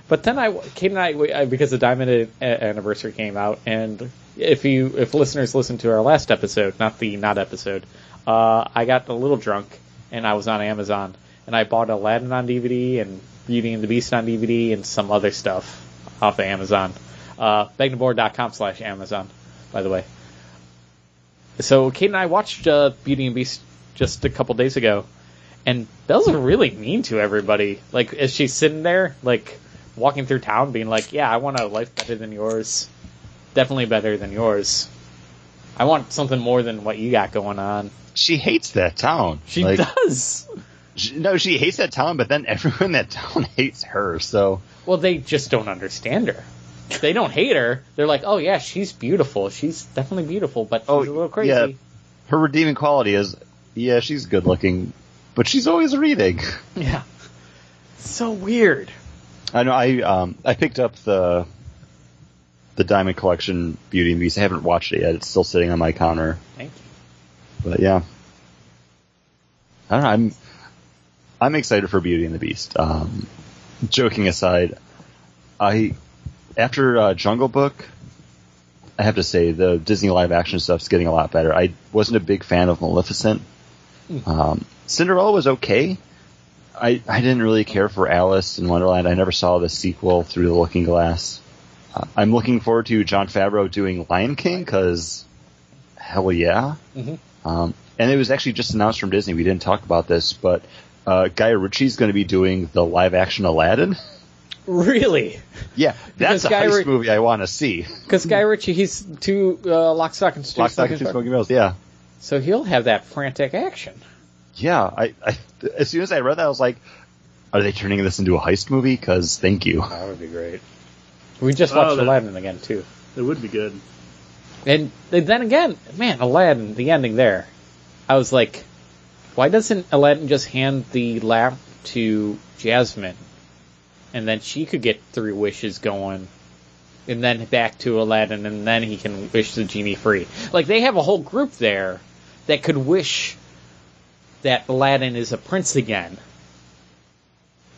But then I, Kate and I, because the Diamond anniversary came out, and if you, if listeners listen to our last episode, not the not episode, uh, I got a little drunk and I was on Amazon and I bought Aladdin on DVD and Beauty and the Beast on DVD and some other stuff off of Amazon. Uh, bagnaboard.com slash Amazon, by the way. So Kate and I watched uh, Beauty and Beast just a couple days ago, and Belle's really mean to everybody. Like as she's sitting there, like walking through town, being like, "Yeah, I want a life better than yours, definitely better than yours. I want something more than what you got going on." She hates that town. She Like, does. she- no, she hates that town, but then everyone in that town hates her. So Well, they just don't understand her. They don't hate her. They're like, "Oh yeah, she's beautiful. She's definitely beautiful, but she's Oh, a little crazy." yeah. her redeeming quality is, yeah, she's good looking, but she's always reading. yeah. So weird. I know. I um I picked up the the Diamond Collection Beauty and the Beast. I haven't watched it yet. It's still sitting on my counter. Thank you. But yeah, I don't know. I'm I'm excited for Beauty and the Beast. Um, joking aside, I after uh, Jungle Book, I have to say the Disney live action stuff's getting a lot better. I wasn't a big fan of Maleficent. Um, Cinderella was okay. I I didn't really care for Alice in Wonderland. I never saw the sequel Through the Looking Glass. Uh, I'm looking forward to Jon Favreau doing Lion King because hell yeah. Mhm. Um, and it was actually just announced from Disney. We didn't talk about this, but uh, Guy Ritchie's going to be doing the live action Aladdin. Really? Yeah, that's a Guy heist Rit- movie I want to see. Because Guy Ritchie, he's too uh, lock, stock, and two Lock, Stock, and Two Smoking Barrels. Yeah, So he'll have that frantic action. yeah. I, I as soon as I read that, I was like, "Are they turning this into a heist movie?" Because thank you. That would be great. We just Oh, watched that- Aladdin again too, It would be good. and then again, man, Aladdin, the ending there, I was like, why doesn't Aladdin just hand the lamp to Jasmine, and then she could get three wishes going, and then back to Aladdin, and then he can wish the genie free. Like they have a whole group there that could wish that Aladdin is a prince again.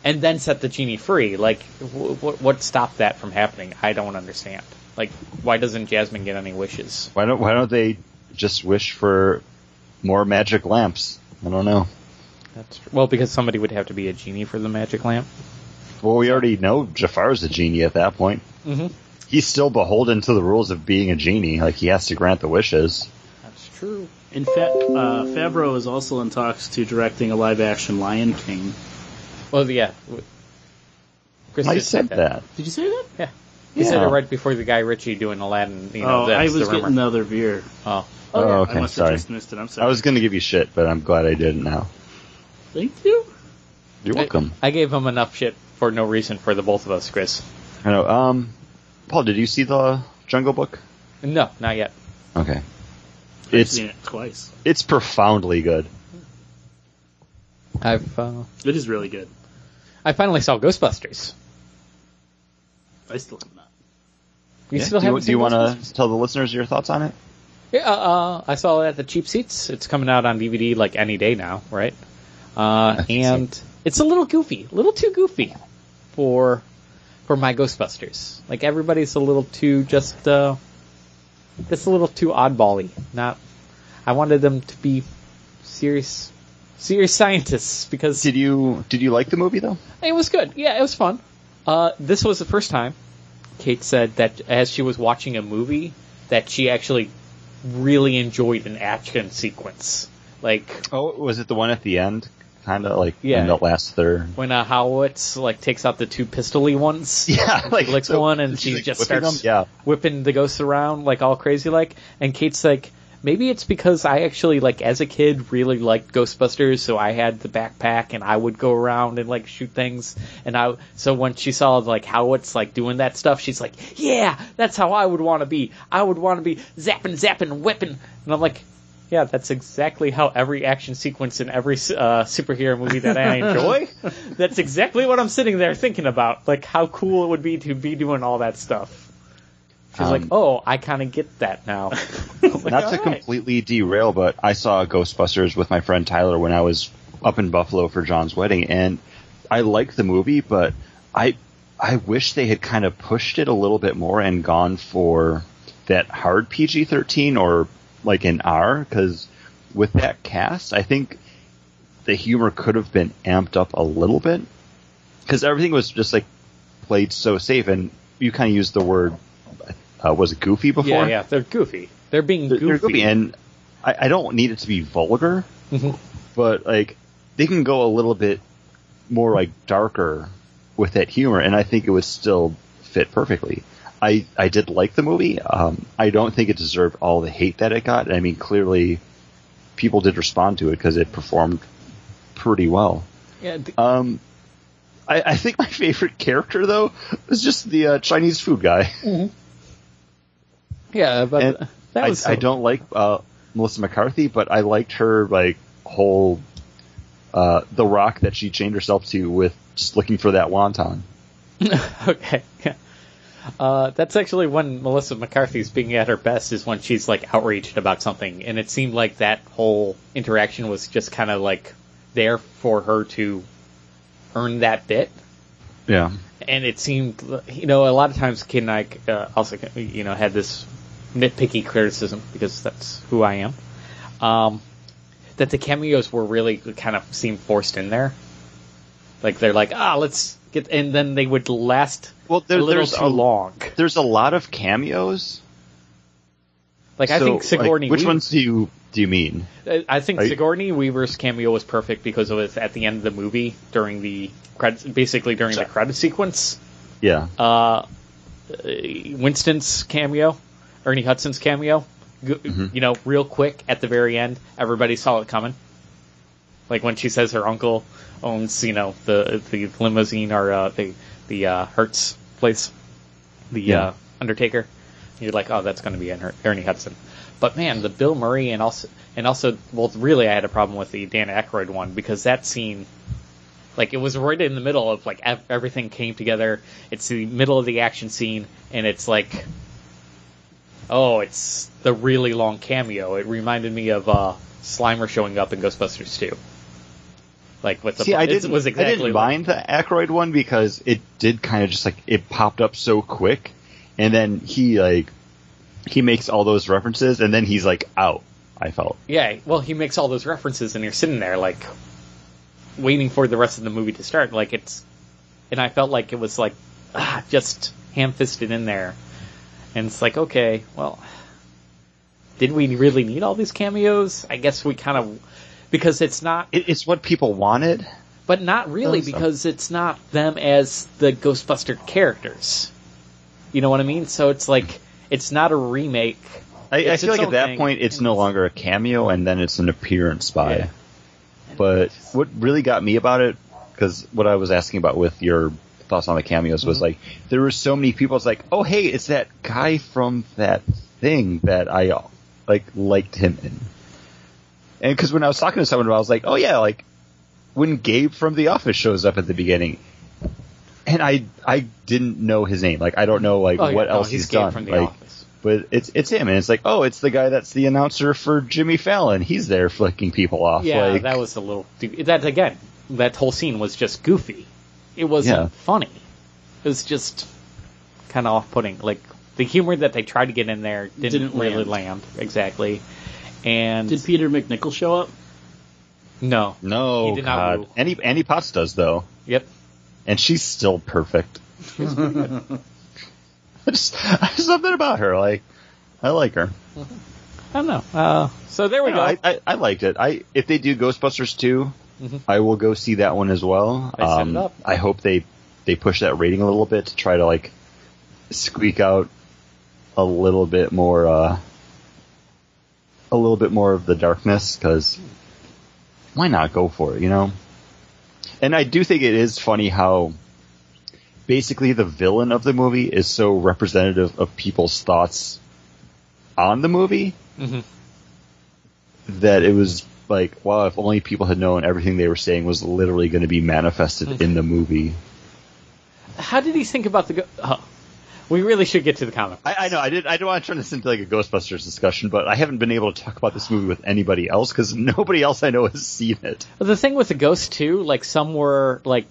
And then set the genie free. Like, wh- wh- what stopped that from happening? I don't understand. Like, why doesn't Jasmine get any wishes? Why don't Why don't they just wish for more magic lamps? I don't know. That's. Well, because somebody would have to be a genie for the magic lamp. Well, we already know Jafar's a genie at that point. Mm-hmm. He's still beholden to the rules of being a genie. Like he has to grant the wishes. That's true. In fact, uh, Favreau is also in talks to directing a live-action Lion King. Well, yeah. Chris I just said that. Did you say that? Yeah. He said it right before the guy Ritchie doing Aladdin. You know, oh, I was the getting another beer. Oh. Oh, I okay. must Sorry. have just missed it. I'm sorry. I was going to give you shit, but I'm glad I didn't now. Thank you. You're welcome. I, I gave him enough shit for no reason for the both of us, Chris. I know. Um, Paul, did you see the Jungle Book? No, not yet. Okay. I've It's seen it twice. it's profoundly good. I've uh, It is really good. I finally saw Ghostbusters. I still have not. You Yeah? still do you, haven't do seen you want to tell the listeners your thoughts on it? Yeah, uh, I saw it at the cheap seats. It's coming out on DVD like any day now, right? Uh, think and it's a little goofy, a little too goofy for for my Ghostbusters. Like everybody's a little too just uh, just a little too oddbally. Not, I wanted them to be serious, serious scientists because Did you did you like the movie though? it was good. Yeah, it was fun. Uh, this was the first time Kate said that as she was watching a movie that she actually really enjoyed an action sequence. Like Oh, was it the one at the end? Kind of like Yeah. in the last third. when uh, Howitz like takes out the two pistoly ones, Yeah, like licks one and she like, just starts them? Yeah, whipping the ghosts around like all crazy like, and Kate's like, maybe it's because I actually like as a kid really liked Ghostbusters, so I had the backpack and I would go around and like shoot things. And I so when she saw like how it's like doing that stuff, she's like, "Yeah, that's how I would want to be. I would want to be zapping, zapping, whipping." And I'm like, yeah, that's exactly how every action sequence in every uh, superhero movie that I enjoy. that's exactly what I'm sitting there thinking about. Like how cool it would be to be doing all that stuff. She's Um, like, "Oh, I kind of get that now." Like, Not to right. completely derail, but I saw Ghostbusters with my friend Tyler when I was up in Buffalo for John's wedding, and I liked the movie, but I I wish they had kind of pushed it a little bit more and gone for that hard PG thirteen or like an R, because with that cast, I think the humor could have been amped up a little bit, because everything was just like played so safe, and you kind of used the word. Uh, was it goofy before? Yeah, yeah, they're goofy. They're being They're- goofy. they're goofy, and I, I don't need it to be vulgar, Mhm. but like they can go a little bit more like darker with that humor, and I think it would still fit perfectly. I I did like the movie. Um, I don't think it deserved all the hate that it got. I mean, clearly people did respond to it because it performed pretty well. Yeah, th- Um, I, I think my favorite character though was just the uh, Chinese food guy. yeah, but And that I, so- I don't like uh, Melissa McCarthy, but I liked her like whole uh, the rock that she chained herself to with just looking for that wonton. okay. yeah. Uh, that's actually when Melissa McCarthy's being at her best is when she's like outraged about something, and it seemed like that whole interaction was just kind of like there for her to earn that bit. Yeah, and it seemed, you know, a lot of times Kid and I uh, also, you know, had this nitpicky criticism because that's who I am. Um, that the cameos were really kind of seemed forced in there. Like they're like, ah, let's and then they would last well, there, a little there's too a long. there's a lot of cameos. Like I think Sigourney, like, which Weaver, ones do you do you mean? I think Are you- Sigourney Weaver's cameo was perfect because it was at the end of the movie during the credits, basically during the credit sequence. Yeah, uh, Winston's cameo, Ernie Hudson's cameo. Mhm. You know, real quick at the very end, everybody saw it coming. Like when she says her uncle owns, you know, the the limousine or uh, the the uh, Hertz place, the Yeah. uh, Undertaker. You're like, oh, that's going to be Ernie Hudson. But man, the Bill Murray and also and also, well, really, I had a problem with the Dan Aykroyd one because that scene like it was right in the middle of like everything came together. It's the middle of the action scene, and it's like, oh, it's the really long cameo. It reminded me of uh, Slimer showing up in Ghostbusters 2. Like with the see, I didn't was exactly I didn't like- mind the Aykroyd one because it did kind of just like it popped up so quick, and then he like he makes all those references, and then he's like out. I felt. Yeah, well, he makes all those references, and you're sitting there like waiting for the rest of the movie to start. Like it's, and I felt like it was like ah, just ham-fisted in there, and it's like okay, well, did we really need all these cameos? I guess we kind of because it's not, It, it's what people wanted. but not really so. because it's not them as the Ghostbuster characters. You know what I mean? So it's like it's not a remake. I, I feel like at that thing. point it's no longer a cameo, and then it's an appearance by. Yeah. But what really got me about it, because what I was asking about with your thoughts on the cameos Mm-hmm. was like there were so many people. It's like, oh hey, it's that guy from that thing that I like liked him in. And because when I was talking to someone, I was like, oh yeah, like when Gabe from The Office shows up at the beginning, and I I didn't know his name. Like I don't know like Oh, yeah, what no, else he's he's Gabe done. like, Office. but it's it's him, and it's like, oh, it's the guy that's the announcer for Jimmy Fallon. He's there flicking people off. Yeah, like, that was a little. That again, that whole scene was just goofy. It wasn't Yeah. funny. It was just kind of off-putting. Like the humor that they tried to get in there didn't, Didn't really land. land exactly. And Did Peter MacNicol show up? no, no, He did not God. woo. Annie Annie Potts does though, yep. and she's still perfect. just there's something about her. Like I like her. I don't know. Uh, so there we go. I, I, I liked it. I if they do Ghostbusters 2 Mhm. I will go see that one as well. I set it Um, up. I hope they they push that rating a little bit to try to like squeak out a little bit more uh a little bit more of the darkness because why not go for it, you know? And I do think it is funny how basically the villain of the movie is so representative of people's thoughts on the movie Mhm. that it was like, wow, if only people had known everything they were saying was literally going to be manifested in the movie. How did he think about the? Go- oh, we really should get to the comic. I, I know I did. I don't want to turn this into like a Ghostbusters discussion, but I haven't been able to talk about this movie with anybody else because nobody else I know has seen it. The thing with the ghosts too, like some were like,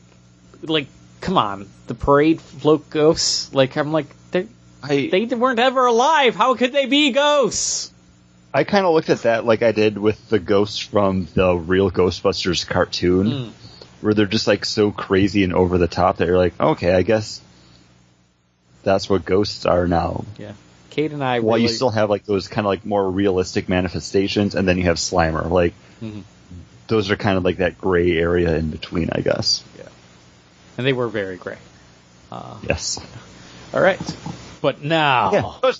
like come on, the parade float ghosts. Like I'm like they I they weren't ever alive. How could they be ghosts? I kind of looked at that like I did with the ghosts from the real Ghostbusters cartoon, Mm. where they're just like so crazy and over the top that you're like, okay, I guess that's what ghosts are now. Yeah, Kate and I. While really, you still have like those kind of like more realistic manifestations, and then you have Slimer. Like Mhm. those are kind of like that gray area in between, I guess. Yeah. And they were very gray. Uh, Yes. all right, but now Yeah.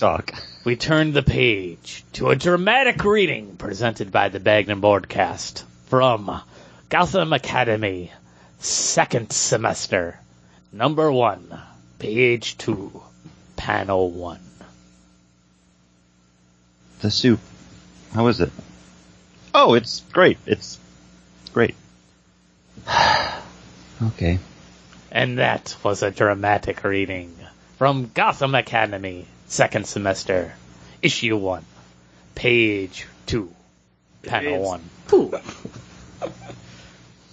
Talk. we turn the page to a dramatic reading presented by the Bagnum Broadcast from Gotham Academy, second semester, number one, page two, panel one. The soup. How is it? Oh, it's great. It's great. okay. And that was a dramatic reading from Gotham Academy, second semester, issue one, page two, panel It's- one.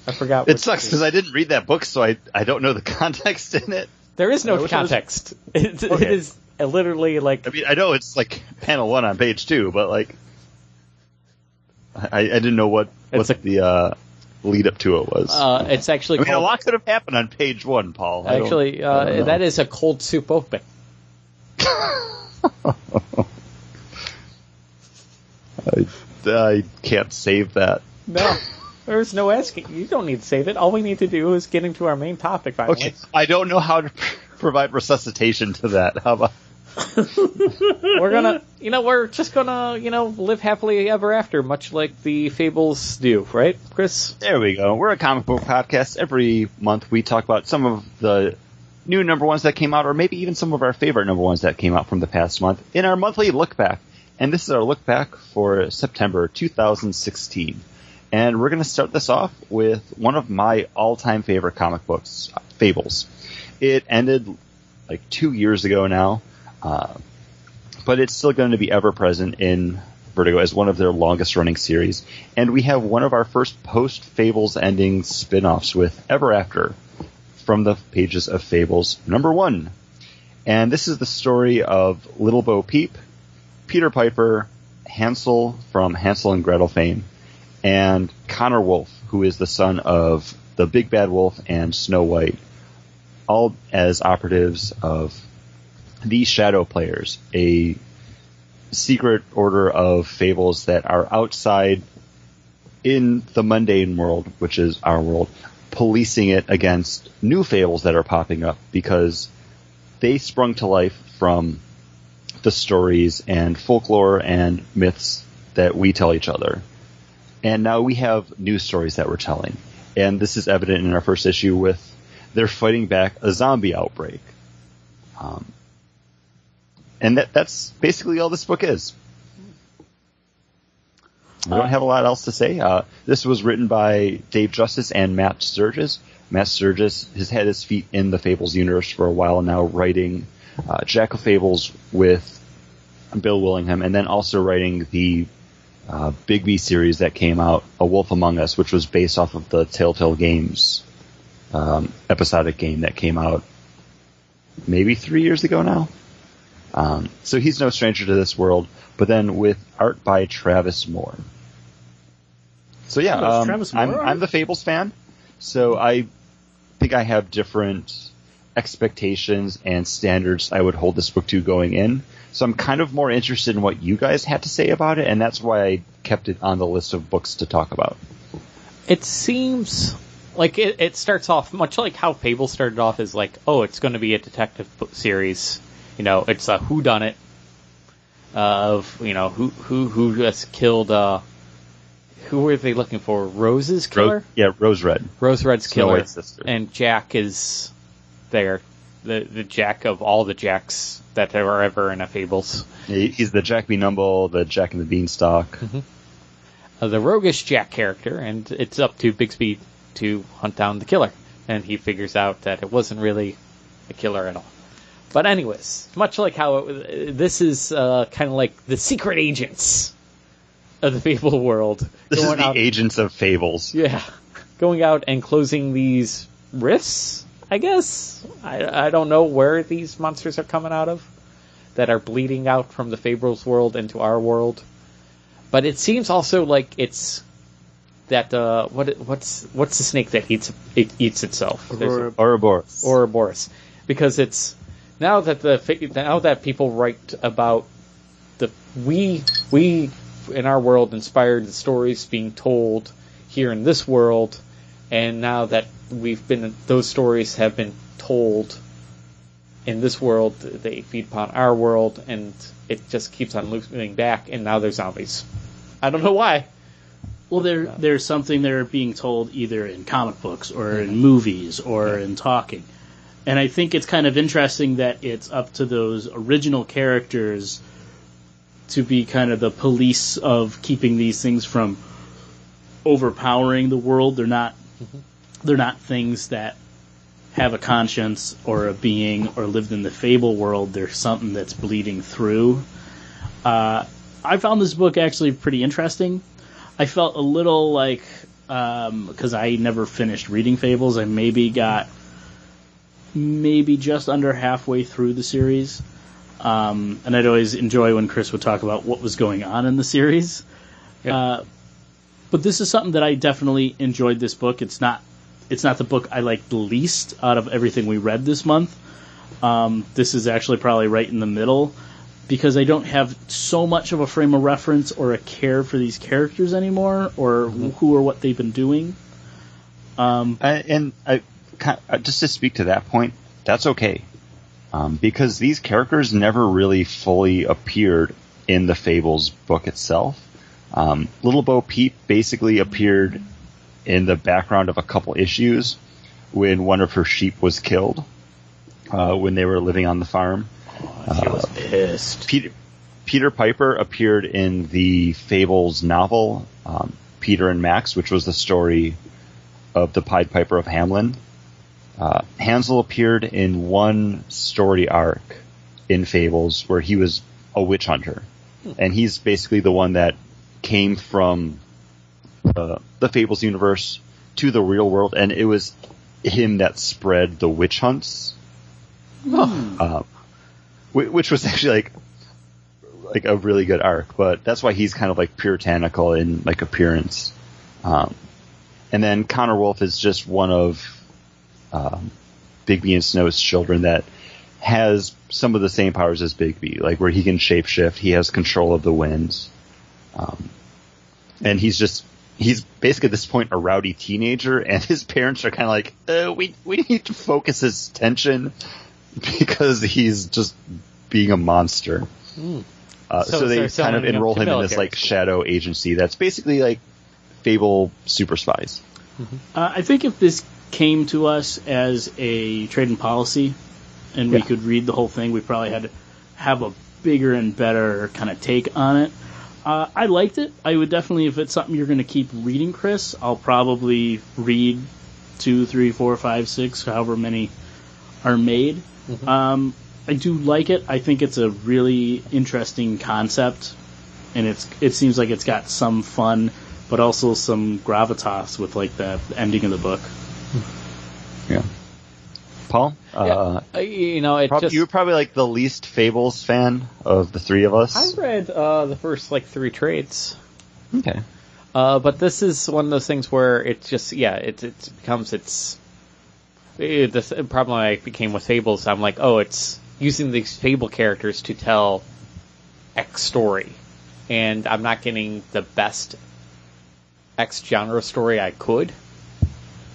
I forgot. It sucks because I didn't read that book, so I I don't know the context in it. There is no wish was- context. It, it Okay. is literally like I mean, I know it's like panel one on page two, but like, I, I didn't know what what a- the uh, lead up to it was. uh, it's actually I mean, a lot could have happened on page one, Paul. I actually uh, don't that is a cold soup open. I, I can't save that. No, there's no asking. You don't need to save it. All we need to do is get into our main topic. Finally. Okay, I don't know how to provide resuscitation to that. How about? we're gonna, you know, we're just gonna, you know, live happily ever after, much like the fables do, right, Chris? There we go. We're a comic book podcast. Every month we talk about some of the new number ones that came out, or maybe even some of our favorite number ones that came out from the past month in our monthly look back. And this is our look back for September 2016. And we're going to start this off with one of my all-time favorite comic books, Fables. It ended like two years ago now, uh, but it's still going to be ever present in Vertigo as one of their longest running series. And we have one of our first post Fables ending spin offs with Ever After from the pages of Fables number one. And this is the story of Little Bo Peep, Peter Piper, Hansel from Hansel and Gretel fame, and Connor Wolf, who is the son of the Big Bad Wolf and Snow White, all as operatives of the Shadow Players, a secret order of fables that are outside in the mundane world, which is our world, policing it against new fables that are popping up because they sprung to life from the stories and folklore and myths that we tell each other. And now we have new stories that we're telling. And this is evident in our first issue with they're fighting back a zombie outbreak. Um, and that, that's basically all this book is. I don't have a lot else to say. Uh, this was written by Dave Justus and Matt Sturges. Matt Sturges has had his feet in the Fables universe for a while now, writing uh, Jack of Fables with Bill Willingham, and then also writing the uh, Big B series that came out, A Wolf Among Us, which was based off of the Telltale Games um, episodic game that came out maybe three years ago now. Um, so he's no stranger to this world, but then with art by Travis Moore. So yeah, um, Travis I'm, I'm the Fables fan, so I think I have different expectations and standards I would hold this book to going in. So I'm kind of more interested in what you guys had to say about it, and that's why I kept it on the list of books to talk about. It seems like it, it starts off much like how Fable started off as like, oh, it's going to be a detective series. You know, it's a whodunit. of you know who who who just killed. Uh, who were they looking for? Rose's killer. Ro- yeah, Rose Red. Rose Red's Snow killer, sister. and Jack is there, the the Jack of all the Jacks that there were ever in a Fables. He- He's the Jack B. Numble, the Jack and the Beanstalk. Uh, the roguish Jack character, and it's up to Bigby to hunt down the killer. And he figures out that it wasn't really a killer at all. But anyways, much like how it, this is uh, kind of like the secret agents of the Fable world This is the out. Agents of Fables. Yeah, going out and closing these rifts. I guess I I don't know where these monsters are coming out of that are bleeding out from the Fables world into our world. But it seems also like it's that uh what what's what's the snake that eats it eats itself? There's a- Ouroboros. Ouroboros, because it's now that the now that people write about the we we in our world inspired the stories being told here in this world, and now that we've been those stories have been told in this world, they feed upon our world, and it just keeps on looping back, and now they're zombies. I don't know why. Well, there there's something they're being told either in comic books or in movies or in talking, and I think it's kind of interesting that it's up to those original characters to be kind of the police of keeping these things from overpowering the world. They're not they're not things that have a conscience or a being or lived in the fable world. They're something that's bleeding through. Uh, I found this book actually pretty interesting. I felt a little like because I never finished reading Fables. I maybe got maybe just under halfway through the series, um, and I'd always enjoy when Chris would talk about what was going on in the series. Yeah. Uh, but this is something that I definitely enjoyed. This book. It's not it's not the book I like the least out of everything we read this month. Um, this is actually probably right in the middle because I don't have so much of a frame of reference or a care for these characters anymore or who or what they've been doing. Um, I- and I, uh, just to speak to that point, that's okay. Um, because these characters never really fully appeared in the Fables book itself. Um, Little Bo Peep basically appeared in the background of a couple issues when one of her sheep was killed uh, when they were living on the farm. she was pissed. Peter, Peter Piper appeared in the Fables novel, um, Peter and Max, which was the story of the Pied Piper of Hamelin. Uh, Hansel appeared in one story arc in Fables where he was a witch hunter. And he's basically the one that came from uh, the Fables universe to the real world, and it was him that spread the witch hunts. Um, whi- which was actually like like a really good arc, but that's why he's kind of like puritanical in like appearance. Um, and then Connor Wolf is just one of um, Bigby and Snow's children that has some of the same powers as Bigby, like where he can shapeshift, he has control of the winds, um, and he's just he's basically at this point a rowdy teenager, and his parents are kind of like, uh, we we need to focus his attention because he's just being a monster. Uh, So so, they they're kind of enroll him in this like school. shadow agency that's basically like Fable super spies. Uh, I think if this came to us as a trade and policy, and we could read the whole thing, we probably had to have a bigger and better kind of take on it. Uh, I liked it. I would definitely, if it's something you're going to keep reading, Chris, I'll probably read two, three, four, five, six, however many are made. Um, I do like it. I think it's a really interesting concept, and it's it seems like it's got some fun, but also some gravitas with like the ending of the book. Yeah. Paul, uh, Uh, you know, it prob- just you were probably like the least Fables fan of the three of us. I read uh, the first like three trades. okay. Uh, but this is one of those things where it just yeah it it becomes it's it, the problem I became with fables I'm like oh it's using these fable characters to tell X story and I'm not getting the best X genre story I could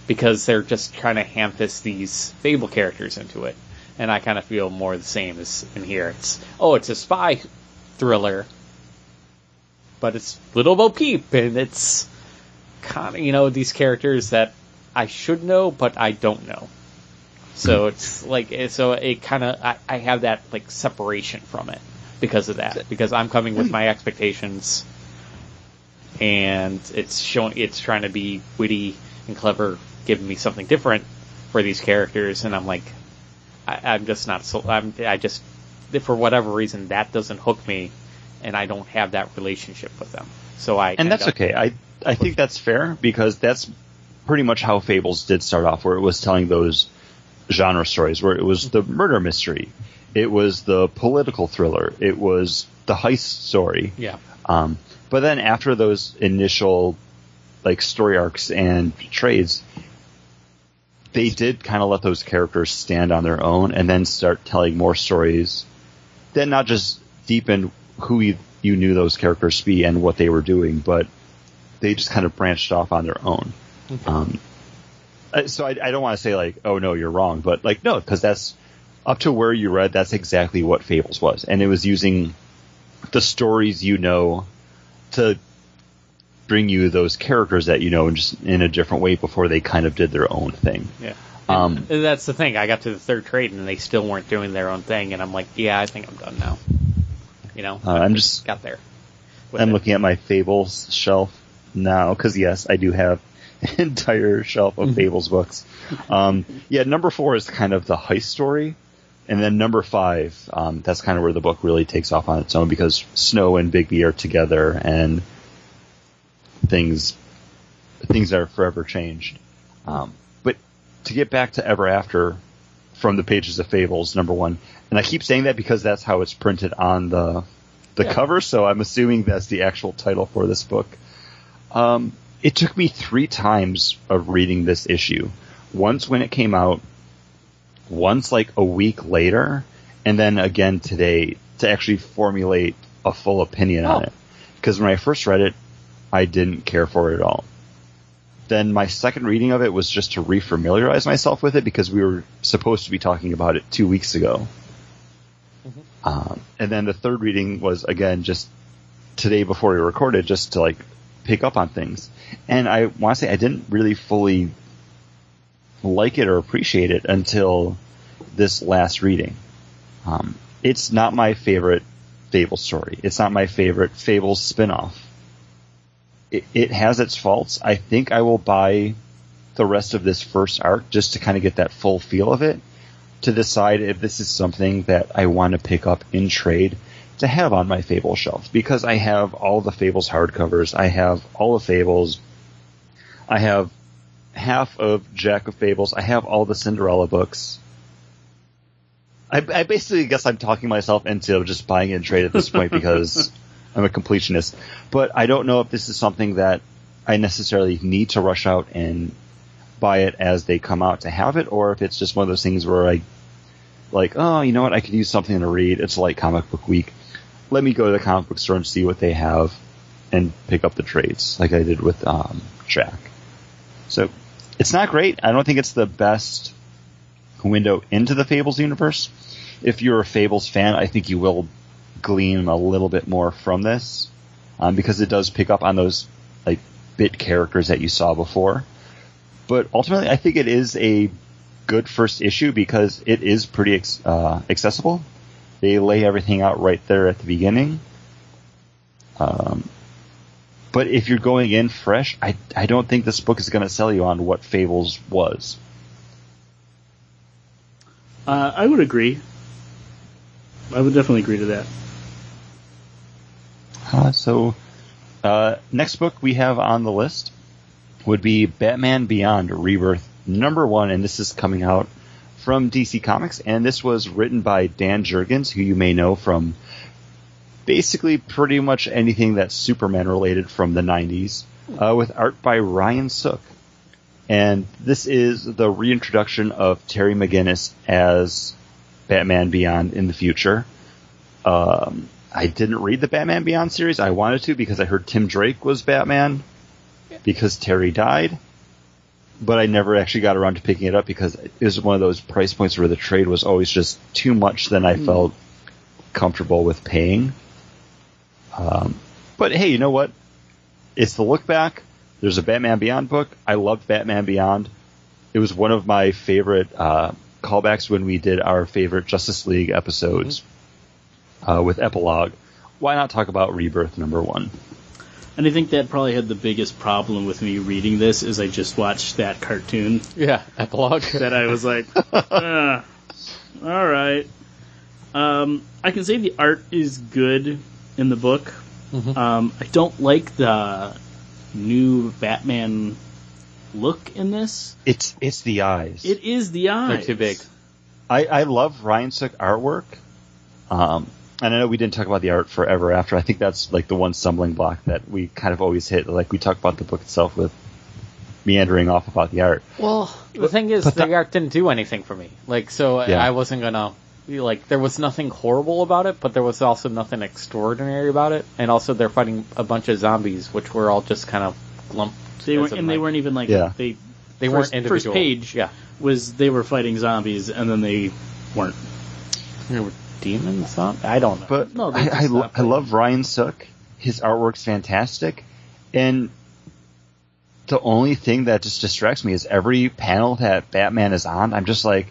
because they're just trying to ham fist these fable characters into it. And I kind of feel more the same as in here. It's oh it's a spy thriller, but it's Little Bo Peep, and it's kind of you know these characters that I should know, but I don't know. So it's like eh, so it kind of I, I have that like separation from it because of that because I'm coming with my expectations, and it's showing it's trying to be witty and clever, giving me something different for these characters, and I'm like, I, I'm just not so I'm I just for whatever reason that doesn't hook me, and I don't have that relationship with them. So I and that's okay. I I think that's fair because that's pretty much how Fables did start off, where it was telling those genre stories, where it was the murder mystery, it was the political thriller, it was the heist story. Yeah. Um, but then after those initial like story arcs and trades, they did kind of let those characters stand on their own and then start telling more stories that not just deepened who you, you knew those characters to be and what they were doing, but they just kind of branched off on their own. Um, so I, I don't want to say like, oh no, you're wrong, but like no, because that's up to where you read. That's exactly what Fables was, and it was using the stories you know to bring you those characters that you know in just in a different way before they kind of did their own thing. Yeah. Um, And that's the thing. I got to the third trade and they still weren't doing their own thing, and I'm like, yeah, I think I'm done now. You know, Uh, I'm just got there. I'm it. looking at my Fables shelf now because yes, I do have an entire shelf of Fables books. Um, yeah, number four is kind of the heist story, and then number five, um, that's kind of where the book really takes off on its own because Snow and Bigby are together and things things are forever changed. Um, but to get back to Ever After from the pages of Fables, number one, and I keep saying that because that's how it's printed on the the Yeah. cover, so I'm assuming that's the actual title for this book. Um, it took me three times of reading this issue. Once when it came out, once like a week later, and then again today to actually formulate a full opinion on Oh. it. Because when I first read it, I didn't care for it at all. Then my second reading of it was just to refamiliarize myself with it because we were supposed to be talking about it two weeks ago. Um, and then the third reading was again just today before we recorded, just to like pick up on things. And I want to say I didn't really fully like it or appreciate it until this last reading. Um, it's not my favorite Fable story. It's not my favorite Fable spin-off. It, has its faults. I think I will buy the rest of this first arc just to kind of get that full feel of it to decide if this is something that I want to pick up in trade to have on my Fable shelf because I have all the Fables hardcovers. I have all the Fables. I have half of Jack of Fables. I have all the Cinderella books. I, I basically guess I'm talking myself into just buying in trade at this point because I'm a completionist. But I don't know if this is something that I necessarily need to rush out and buy it as they come out to have it, or if it's just one of those things where I like, oh, you know what, I could use something to read. It's like comic book week. Let me go to the comic book store and see what they have and pick up the trades, like I did with um, Jack. So it's not great. I don't think it's the best window into the Fables universe. If you're a Fables fan, I think you will glean a little bit more from this um, because it does pick up on those like bit characters that you saw before. But ultimately, I think it is a good first issue because it is pretty uh, accessible. They lay everything out right there at the beginning. Um, but if you're going in fresh, I I don't think this book is going to sell you on what Fables was. Uh, I would agree. I would definitely agree to that. Uh, so, uh, next book we have on the list would be Batman Beyond Rebirth number one, and this is coming out from DC Comics, and this was written by Dan Jurgens, who you may know from basically pretty much anything that's Superman related from the 90s, uh, with art by Ryan Sook. And this is the reintroduction of Terry McGinnis as Batman Beyond in the future. Um, I didn't read the Batman Beyond series. I wanted to because I heard Tim Drake was Batman because Terry died. But I never actually got around to picking it up because it was one of those price points where the trade was always just too much than I felt comfortable with paying. Um, but hey, you know what? It's the look back. There's a Batman Beyond book. I loved Batman Beyond. It was one of my favorite uh, callbacks when we did our favorite Justice League episodes uh, with Epilogue. Why not talk about Rebirth number one? And I think that probably had the biggest problem with me reading this is I just watched that cartoon Yeah, epilogue. that I was like, ah, all right. Um, I can say the art is good in the book. Mhm. Um, I don't like the new Batman look in this. It's it's the eyes. It is the eyes. They're too big. I, I love Ryan Sook artwork. Um, and I know we didn't talk about the art forever after. I think that's like the one stumbling block that we kind of always hit. Like we talk about the book itself with meandering off about the art. Well, the thing is, the the- art didn't do anything for me. Like, so Yeah. I wasn't gonna like. There was nothing horrible about it, but there was also nothing extraordinary about it. And also, they're fighting a bunch of zombies, which were all just kind of lumped. They weren't, in, and they weren't even like Yeah. they. They first, weren't individual. First page Yeah, was they were fighting zombies, and then they weren't. They were demons. Huh? I don't know. But No, I, I, lo- I love Ryan Sook. His artwork's fantastic. And the only thing that just distracts me is every panel that Batman is on, I'm just like,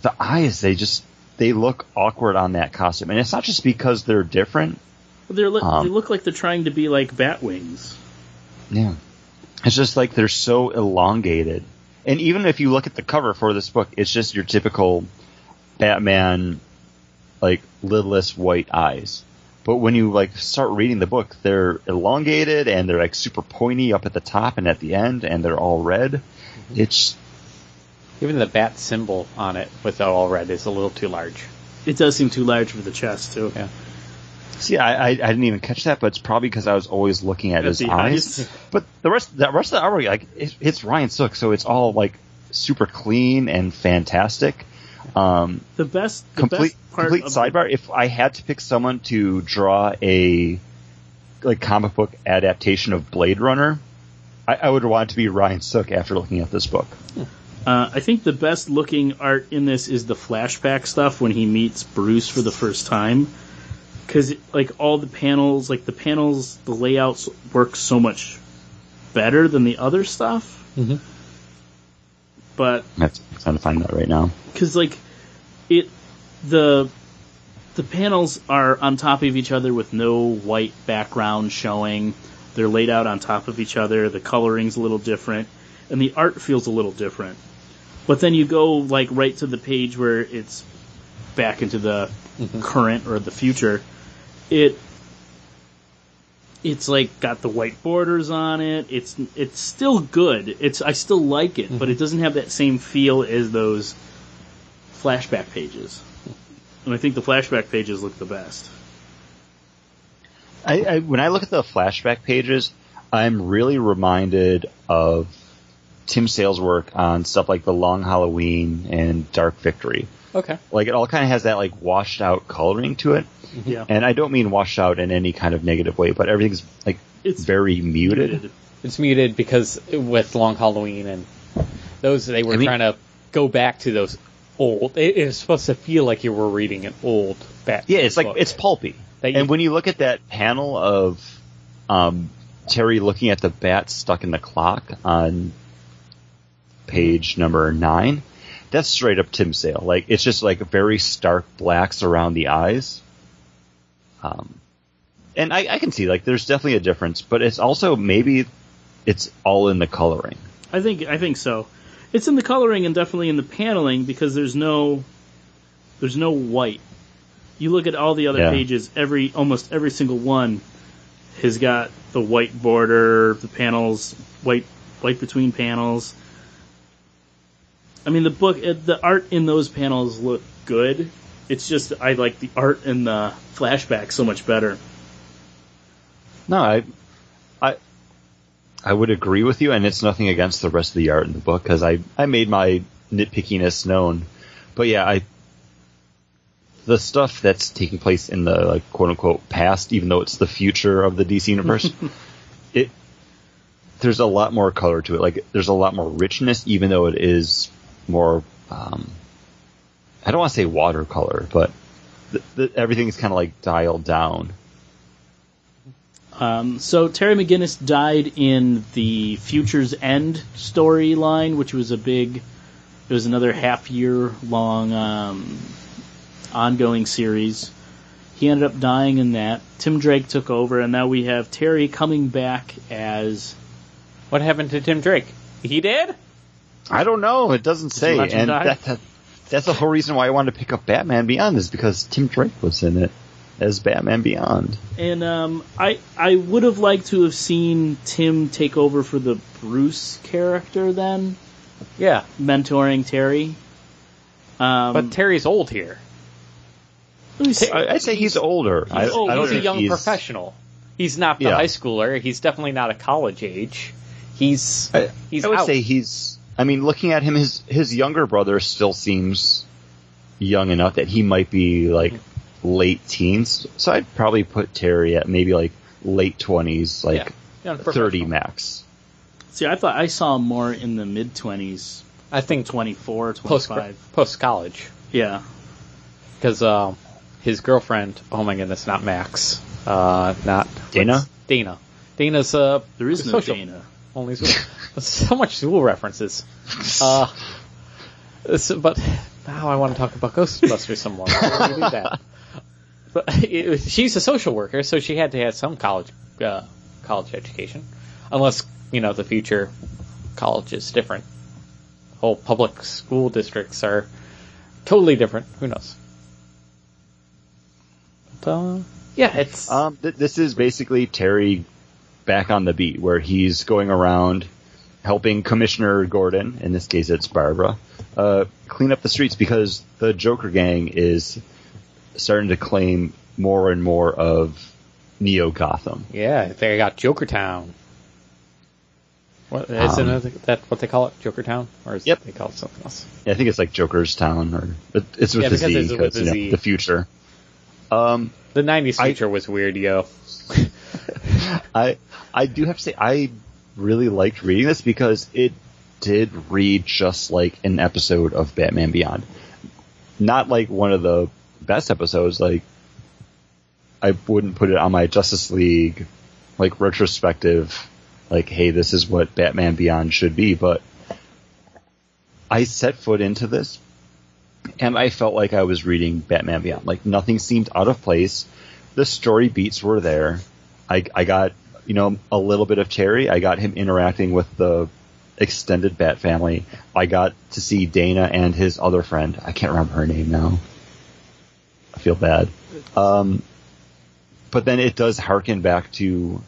the eyes, they just, they look awkward on that costume. And it's not just because they're different. They're li- Um, they look like they're trying to be like bat wings. Yeah. It's just like they're so elongated. And even if you look at the cover for this book, it's just your typical Batman, like, lidless white eyes. But when you, like, start reading the book, they're elongated and they're, like, super pointy up at the top and at the end, and they're all red. Mm-hmm. It's, Even the bat symbol on it with the all red is a little too large. It does seem too large for the chest too. Yeah. see, I, I, I didn't even catch that, but it's probably because I was always looking at, At his eyes. eyes. But the rest, the rest of the artwork, like, it's, it's Ryan Sook, so it's all, like, super clean and fantastic. Um, The best, the complete best part complete of sidebar. If I had to pick someone to draw a like comic book adaptation of Blade Runner, I, I would want it to be Ryan Sook after looking at this book. Uh, I think the best looking art in this is the flashback stuff when he meets Bruce for the first time. Because, like, all the panels, like, the panels, the layouts work so much better than the other stuff. Mhm. But, I'm trying to find that right now. because, like, it, the, the panels are on top of each other with no white background showing. They're laid out on top of each other. The coloring's a little different. And the art feels a little different. But then you go like right to the page where it's back into the mm-hmm. current or the future. It it's like got the white borders on it. It's it's still good. It's I still like it, but it mm-hmm. doesn't have that same feel as those flashback pages. And I think the flashback pages look the best. I, I when I look at the flashback pages, I'm really reminded of Tim Sale's work on stuff like The Long Halloween and Dark Victory. Okay. Like it all kind of has that like washed out coloring to it, Yeah. and I don't mean washed out in any kind of negative way, but everything's like It's very muted. It's muted because with Long Halloween and those, they were I mean- trying to go back to those old. It, it was supposed to feel like you were reading an old Batman. Yeah, it's like it's pulpy. You- and when you look at that panel of um, Terry looking at the bat stuck in the clock on page number nine, that's straight up Tim Sale. Like it's just like very stark blacks around the eyes. Um, and I, I can see like there's definitely a difference, but it's also maybe it's all in the coloring. I think I think so. It's in the coloring and definitely in the paneling because there's no there's no white. You look at all the other Yeah. pages, every almost every single one has got the white border, the panels white white between panels. I mean the book uh, the art in those panels look good. It's just I like the art and the flashback so much better. No, I, I, I would agree with you, and it's nothing against the rest of the art in the book because I, I made my nitpickiness known, but yeah, I, the stuff that's taking place in the like quote unquote past, even though it's the future of the DC universe, it, there's a lot more color to it. Like there's a lot more richness, even though it is more, um, I don't want to say watercolor, but the, the, everything's kind of like dialed down. Um, so Terry McGinnis died in the Future's End storyline, which was a big. It was another half year long um, ongoing series. He ended up dying in that. Tim Drake took over, and now we have Terry coming back as. What happened to Tim Drake? He did? I don't know. It doesn't say, and that, that, that's the whole reason why I wanted to pick up Batman Beyond is because Tim Drake was in it as Batman Beyond. And um, I I would have liked to have seen Tim take over for the Bruce character then, Yeah. mentoring Terry. Um, But Terry's old here. let me see. I, I'd say he's older. I, oh, I don't he's a young he's, professional. He's not the Yeah. high schooler. He's definitely not a college age. He's I, he's I would out. say he's. I mean, looking at him, his his younger brother still seems young enough that he might be like late teens. So I'd probably put Terry at maybe like late twenties, like Yeah. Young thirty max. see, I thought I saw him more in the mid twenties, I think 24, post 25. post college Yeah, because uh, his girlfriend. Oh my goodness, not Max. Uh, not Dana? what's- Dana. Dana's uh. there is no social. Dana. Only Zuul. so much Zuul references. Uh, so- but now I want to talk about Ghostbusters some more. But it, she's a social worker, so she had to have some college uh, college education, unless you know the future college is different. Whole public school districts are totally different. Who knows? But, uh, yeah, it's Um, th- this is basically Terry back on the beat, where he's going around helping Commissioner Gordon, in this case it's Barbara, uh, clean up the streets because the Joker gang is starting to claim more and more of Neo Gotham. Yeah, they got Joker Town. What isn't Um, it, that what they call it, Joker Town, or is Yep. they call it something else? Yeah, I think it's like Joker's Town, or it- it's with Yeah, the because Z, it's with the you know, Z. the future. Um, The '90s I- future was weird, yo. I I do have to say I really liked reading this because it did read just like an episode of Batman Beyond. Not like one of the best episodes. Like I wouldn't put it on my Justice League like retrospective. Like, hey, this is what Batman Beyond should be. But I set foot into this, and I felt like I was reading Batman Beyond. Like nothing seemed out of place. The story beats were there. I, I got, you know, a little bit of Terry. I got him interacting with the extended Bat family. I got to see Dana and his other friend. I can't remember her name now. I feel bad. Um, but then it does harken back to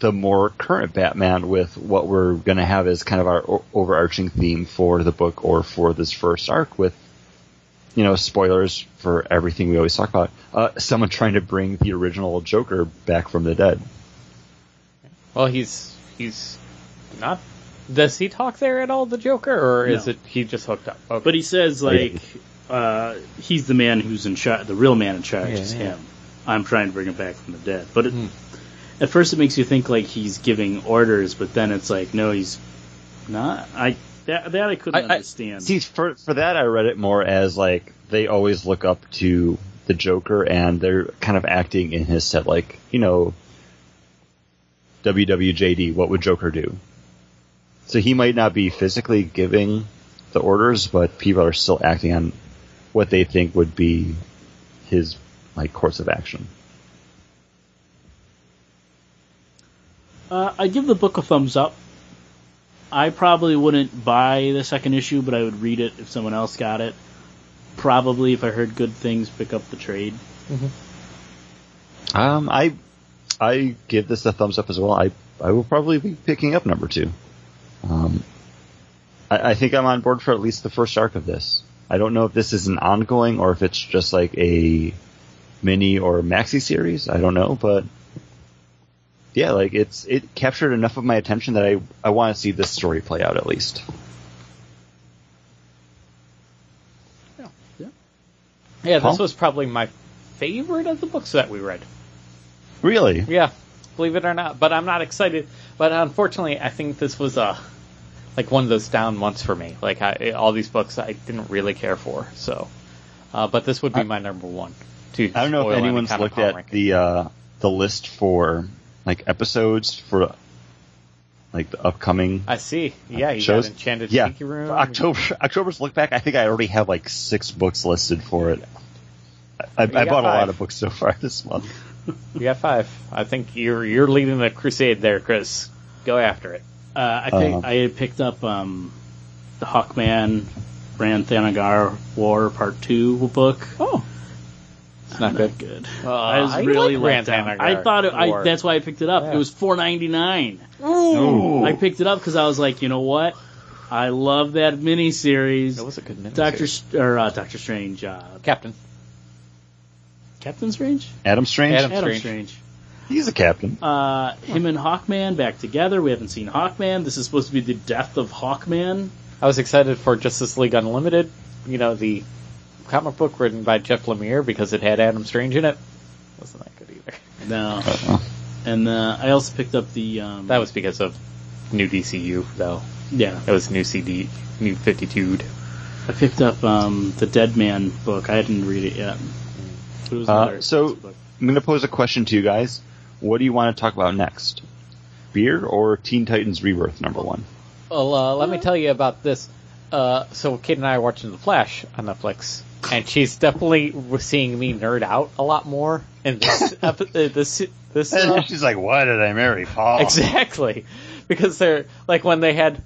the more current Batman with what we're going to have as kind of our overarching theme for the book or for this first arc with you know, spoilers for everything we always talk about. Uh, someone trying to bring the original Joker back from the dead. Well, he's he's not. Does he talk there at all, the Joker, or is it he just hooked up? Okay. But he says like uh, he's the man who's in charge. The real man in charge Yeah, is yeah. him. I'm trying to bring him back from the dead. But it, Hmm. at first, it makes you think like he's giving orders, but then it's like no, he's not. I that that I couldn't I- I- understand. See, for for that, I read it more as like they always look up to the Joker, and they're kind of acting in his set, like you know, WWJD. What would Joker do? So he might not be physically giving the orders, but people are still acting on what they think would be his like course of action. Uh, I give the book a thumbs up. I probably wouldn't buy the second issue, but I would read it if someone else got it. Probably, if I heard good things, pick up the trade. Um, I I give this a thumbs up as well. I I will probably be picking up number two. Um, I, I think I'm on board for at least the first arc of this. I don't know if this is an ongoing or if it's just like a mini or maxi series. I don't know, but yeah, like it's it captured enough of my attention that I I want to see this story play out at least. yeah, yeah, yeah this was probably my favorite of the books that we read. Really? Yeah, believe it or not. But I'm not excited. But unfortunately, I think this was a like one of those down months for me. Like I, all these books I didn't really care for. So, uh, but this would be my number one. I don't know if anyone's looked at ranking. the uh, the list for like episodes for like the upcoming I see. Yeah, you shows. got Enchanted yeah, Sneaky Room. for October October's look back. I think I already have like six books listed for it. I, I got bought a lot of books so far this month. You got five. I think you're you're leading the crusade there, Chris. Go after it. Uh, I think Uh-huh. I had picked up um, the Hawkman Rann-Thanagar War Part Two book. Oh, it's not good. good. Uh, I was I really like let down. I thought it, I, that's why I picked it up. Yeah. It was four ninety nine. Ooh. I picked it up because I was like, you know what? I love that miniseries. That was a good miniseries. Doctor St- or uh, Doctor Strange, uh, Captain. Captain Strange, Adam Strange. Adam- Adam Strange. Strange. He's a captain. Uh, him and Hawkman back together. We haven't seen Hawkman. This is supposed to be the death of Hawkman. I was excited for Justice League Unlimited. You know the comic book written by Jeff Lemire because it had Adam Strange in it. Wasn't that good either. No, Uh-uh. and uh, I also picked up the um, That was because of new DCU though. yeah. It was new CD, new 52. I picked up um, the Dead Man book. I didn't read it yet. It was Uh, so- book. I'm going to pose a question to you guys. What do you want to talk about next? Beer or Teen Titans Rebirth number one? Well, uh, let me tell you about this. Uh, so Kate and I are watching The Flash on Netflix, and she's definitely seeing me nerd out a lot more in this epi- uh, this this. Uh, And she's like, "Why did I marry Paul?" Exactly. Because they're like when they had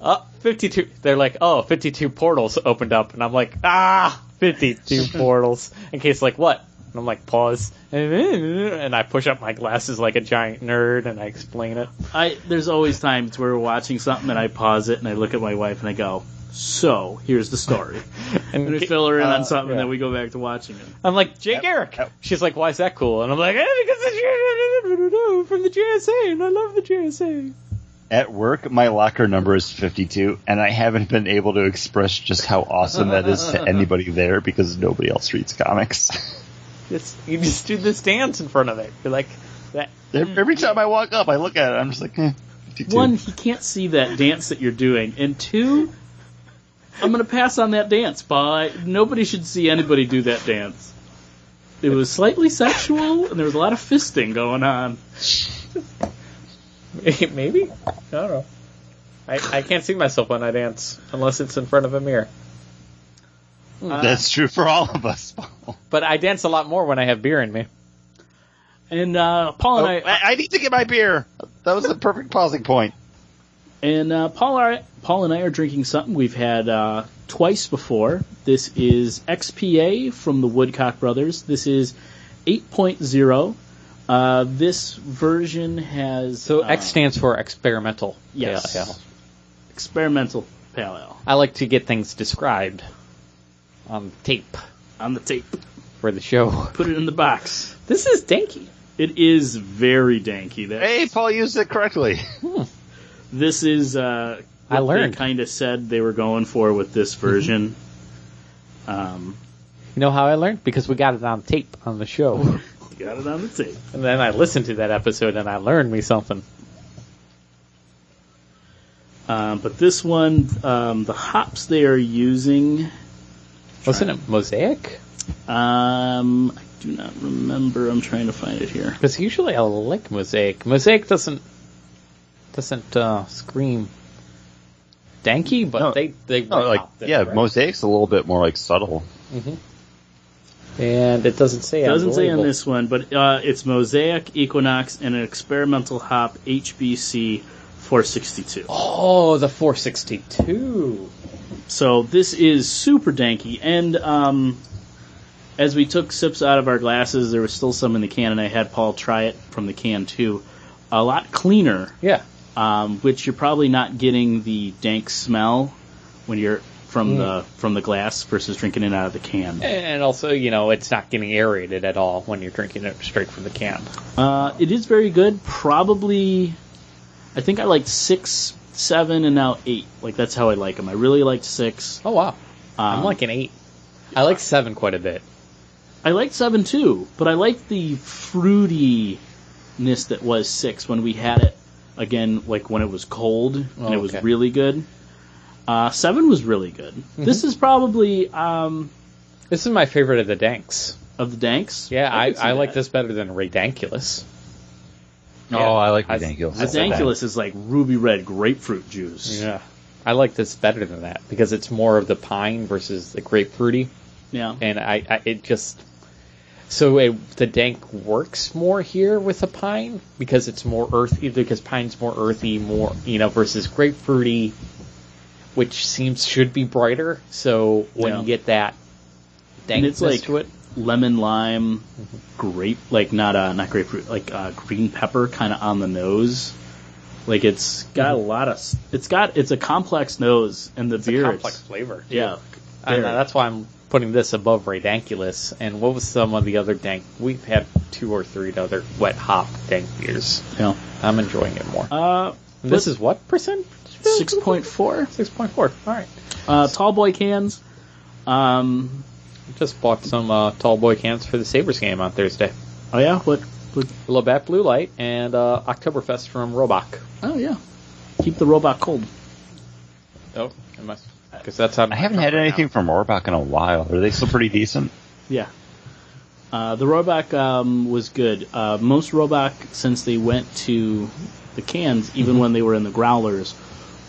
uh 52 they're like, "Oh, 52 portals opened up." And I'm like, "Ah, 52 portals." In case like what? And I'm like, "Pause." And I push up my glasses like a giant nerd and I explain it. I there's always times where we're watching something and I pause it and I look at my wife and I go, "So here's the story," And and I Ka- fill her in uh, on something, and then we go back to watching it. I'm like, "Jake Yep, Eric." yep. She's like, "Why is that cool?" And I'm like, eh, "Because it's from the JSA and I love the JSA." At work, my locker number is 52, and I haven't been able to express just how awesome that is to anybody there because nobody else reads comics. It's, you just do this dance in front of it. You're like, that. Every time I walk up, I look at it, I'm just like, eh, 52. One, he can't see that dance that you're doing, and two, I'm gonna pass on that dance. But nobody should see anybody do that dance. It was slightly sexual, and there was a lot of fisting going on. Maybe? I don't know. I, I can't see myself when I dance unless it's in front of a mirror. That's true for all of us. But I dance a lot more when I have beer in me. And uh, Paul Oh, and I, I, I need to get my beer. That was the perfect pausing point. And uh, Paul, are, Paul and I are drinking something we've had uh, twice before. This is XPA from the Woodcock Brothers. This is 8.0. Uh, this version has So uh, X stands for experimental. yes, pale ale. experimental pale ale I like to get things described on tape on the tape. for the show. Put it in the box. This is danky. It is very danky. That Hey, Paul used it correctly. This is uh, I learned. They kind of said they were going for with this version. Um, You know how I learned? Because we got it on tape on the show. got it on the tape. and then I listened to that episode and I learned me something. Um, but this one, um, the hops they are using, Wasn't it Mosaic? um, I do not remember. I'm trying to find it here. Because usually I like Mosaic. Mosaic doesn't doesn't uh, scream danky, but No. they they Oh, like, it, yeah, right? Mosaic's a little bit more like subtle. and it doesn't say It on doesn't say on this one, but uh, it's Mosaic, Equinox, and an experimental hop HBC 462. Oh, the 462. So this is super danky, and um, as we took sips out of our glasses, there was still some in the can, and I had Paul try it from the can too. A lot cleaner, Yeah. Um, which you're probably not getting the dank smell when you're from the from the glass versus drinking it out of the can. And also, you know, it's not getting aerated at all when you're drinking it straight from the can. Uh, it is very good. Probably, I think I liked six, seven, and now eight. Like that's how I like them. I really liked six. Oh, wow. Um, I'm like an 8. I like 7 quite a bit. I liked seven too, but I liked the fruitiness that was six when we had it again, like when it was cold and Oh, it was okay. really good. Uh, seven was really good. Mm-hmm. This is probably um, This is my favorite of the danks. of the danks. Yeah, I, could see I like this better than Ridankulus. Oh, I like I- Ridankulus. The Dankulus is like ruby red grapefruit juice. Yeah. I like this better than that because it's more of the pine versus the grapefruity, Yeah. and I, I it just so it, the dank works more here with the pine because it's more earthy because pine's more earthy, more you know versus grapefruity, which seems should be brighter. So when Yeah. you get that And it's dankness like- to it, Lemon lime, grape like not uh not grapefruit like uh, green pepper kind of on the nose. Like it's got a lot of it's got it's a complex nose and the Mm-hmm. it's beer a it's- complex flavor. yeah. And very. uh, that's why I'm putting this above Ridankulus. And what was some of the other dank? We've had two or three other wet hop dank beers. Yeah. I'm enjoying it more. Uh, this is what percent? six point four. Six point four. All right. Uh, tall boy cans. Um. Just bought some uh, tall boy cans for the Sabres game on Thursday. Oh yeah. What? what Labatt Blue Light and uh, Oktoberfest from Rohrbach. oh yeah. Keep the robot cold. Oh, I must because that's how I haven't had anything from Rohrbach in a while. Are they still pretty decent? Yeah. Uh, the Rohrbach um, was good. Uh, most Rohrbach, since they went to the cans, even when they were in the growlers,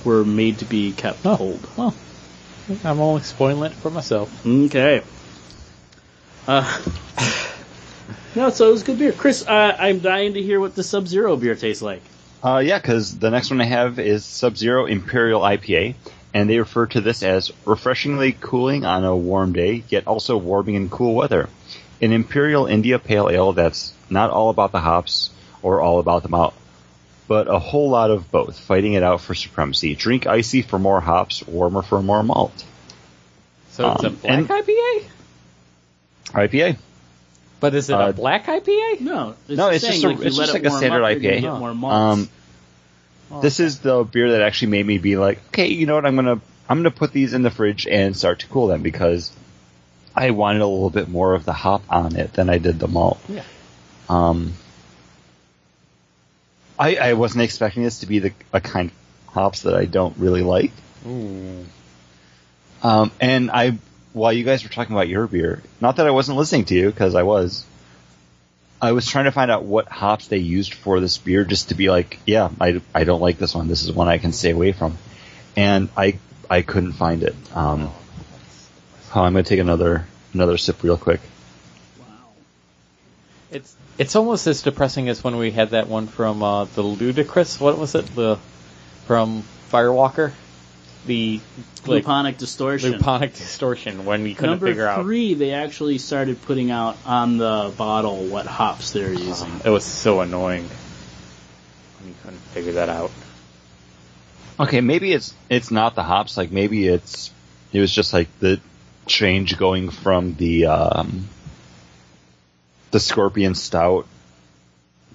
were made to be kept Oh. cold. Well, I'm only spoiling it for myself. Okay. Uh, no, so it was good beer. Chris, uh, I'm dying to hear what the Sub Zero beer tastes like. Uh, yeah, because the next one I have is Sub Zero Imperial IPA, and they refer to this as refreshingly cooling on a warm day, yet also warming in cool weather. An Imperial India Pale Ale that's not all about the hops or all about the malt, but a whole lot of both, fighting it out for supremacy. Drink icy for more hops, warmer for more malt. So it's a Um, black and- IPA, IPA. but is it Uh, a black IPA? No, it's no, it's just a, like, it's just like a standard up, you're gonna IPA. Get Um, This is the beer that actually made me be like, okay, you know what? I'm gonna I'm gonna put these in the fridge and start to cool them because I wanted a little bit more of the hop on it than I did the malt. Yeah. Um, I I wasn't expecting this to be the a kind of hops that I don't really like. Ooh. Um, and I while you guys were talking about your beer, not that I wasn't listening to you because I was. I was trying to find out what hops they used for this beer just to be like, yeah, I, I don't like this one. This is one I can stay away from. And I I couldn't find it. Um, oh, I'm going to take another another sip real quick. wow. It's it's almost as depressing as when we had that one from uh, the Ludicrous. What was it? The from Firewalker, the like Luponic distortion. luponic distortion when we couldn't Number figure out. three, they actually started putting out on the bottle what hops they're using. It was so annoying We couldn't figure that out. Okay, maybe it's it's not the hops. Like maybe it's it was just like the change going from the um, the Scorpion Stout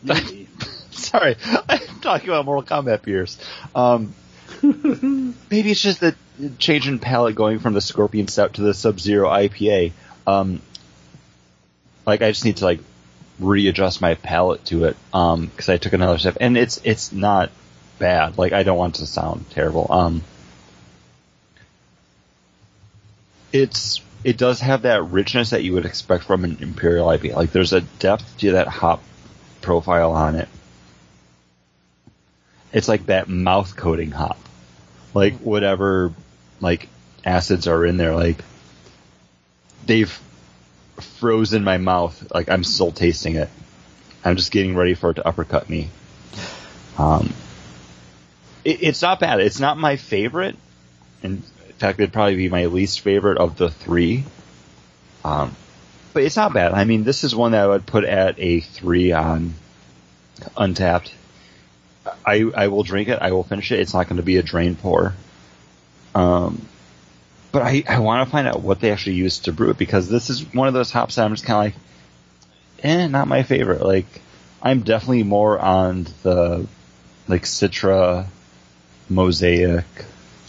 Maybe. Sorry, I'm talking about Mortal Kombat beers. Um, maybe it's just the change in palate going from the Scorpion Stout to the Sub Zero IPA. Um, like I just need to like readjust my palate to it because I took another step, and it's it's not bad. Like I don't want to sound terrible. Um, it's it does have that richness that you would expect from an Imperial IPA. Like there's a depth to that hop profile on it. It's like that mouth coating hop. Like whatever like acids are in there, like they've frozen my mouth. Like I'm still tasting it. I'm just getting ready for it to uppercut me. Um, it, it's not bad. It's not my favorite. In fact, it'd probably be my least favorite of the three. Um, but it's not bad. I mean, this is one that I would put at a three on Untappd. I I will drink it. I will finish it. It's not going to be a drain pour. Um, but I I want to find out what they actually used to brew it because this is one of those hops that I'm just kind of like, eh, not my favorite. Like, I'm definitely more on the like Citra, Mosaic.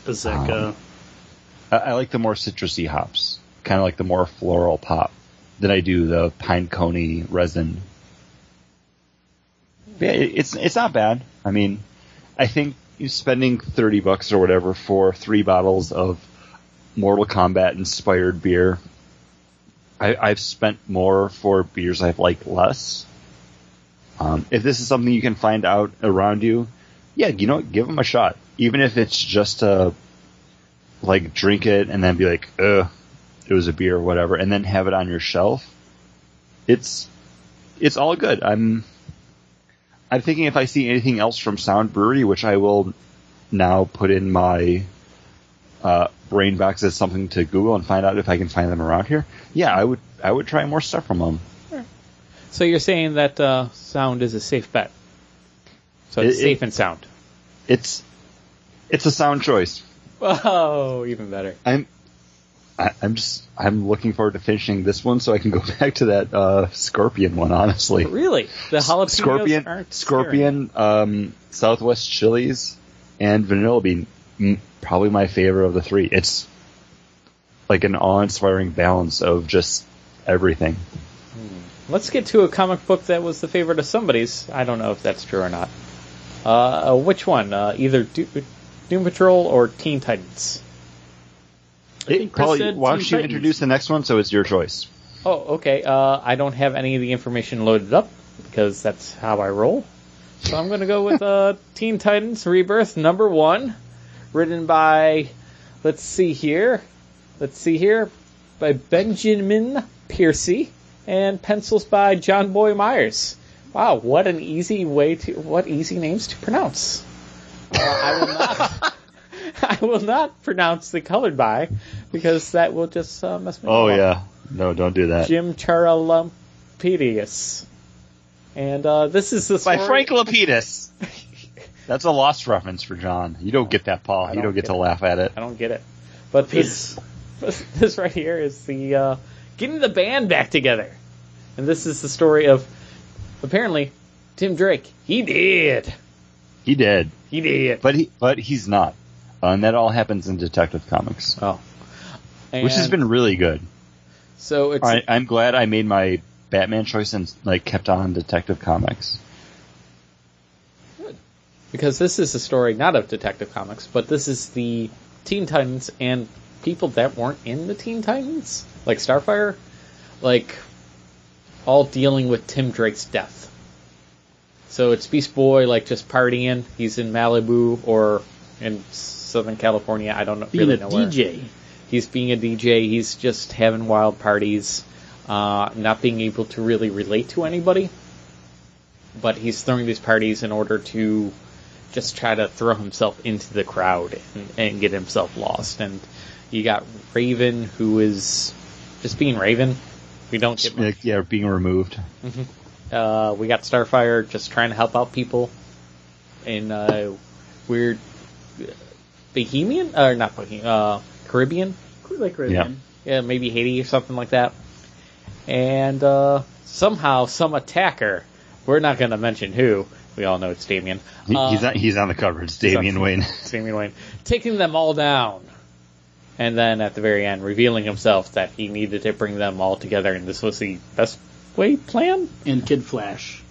Azacca. Um, I, I like the more citrusy hops, kind of like the more floral pop than I do the pine coney resin. Yeah, it's it's not bad. I mean, I think spending thirty bucks or whatever for three bottles of Mortal Kombat inspired beer. I, I've spent more for beers I've liked less. Um, if this is something you can find out around you, yeah, you know, give them a shot. Even if it's just to like drink it and then be like, ugh, it was a beer or whatever, and then have it on your shelf. It's it's all good. I'm I'm thinking if I see anything else from Sound Brewery, which I will now put in my uh, brain box as something to Google and find out if I can find them around here. Yeah, I would I would try more stuff from them. So you're saying that uh, sound is a safe bet. So it's It- it- safe and sound. It's it's a sound choice. Oh, even better. I'm I, I'm just I'm looking forward to finishing this one so I can go back to that uh, Scorpion one. Honestly, Really, the jalapenos Scorpion, aren't Scorpion, um, Southwest Chilies, and Vanilla Bean. Probably my favorite of the three. It's like an awe-inspiring balance of just everything. scary. Let's get to a comic book that was the favorite of somebody's. I don't know if that's true or not. Uh, which one? Uh, either Do- Doom Patrol or Teen Titans? Think Chris Paul, said why don't you Titans. introduce the next one so it's your choice? Oh, okay. Uh, I don't have any of the information loaded up because that's how I roll. So I'm going to go with uh, Teen Titans Rebirth number one, written by, let's see here, let's see here, by Benjamin Percy and pencils by Jonboy Meyers. Wow, what an easy way to, what easy names to pronounce. Uh, I will not. I will not pronounce the colored by because that will just uh, mess me Oh up. Oh, yeah, no, don't do that. Jim Charalampidis. And uh, this is the By. Frank Lapidus. That's a lost reference for John. You don't get that, Paul. You don't don't get get to it. laugh at it. I don't get it. But this, this right here is the uh, getting the band back together. And this is the story of apparently Tim Drake. He did. He did, He did. but he but he's not. Uh, and that all happens in Detective Comics, Oh. which has been really good. so it's I, I'm glad I made my Batman choice and like kept on Detective Comics. Good. Because this is a story not of Detective Comics, but this is the Teen Titans and people that weren't in the Teen Titans, like Starfire, like all dealing with Tim Drake's death. So it's Beast Boy like just partying. He's in Malibu or in Southern California. I don't know, Being really a know where. DJ. He's being a DJ. He's just having wild parties, uh, not being able to really relate to anybody. But he's throwing these parties in order to just try to throw himself into the crowd and, and get himself lost. And you got Raven, who is just being Raven. We don't get much. Like, yeah, being removed. Uh, we got Starfire just trying to help out people in uh, weird Bohemian or not Bohemian, uh, Caribbean. Like right Yeah. yeah, maybe Haiti or something like that. And uh, somehow some attacker, we're not going to mention who. We all know it's Damian. He, Uh, he's on, he's on the cover. It's he's Damian on- Wayne. it's Damian Wayne, taking them all down. And then at the very end, revealing himself that he needed to bring them all together, and this was the best way plan. And Kid Flash.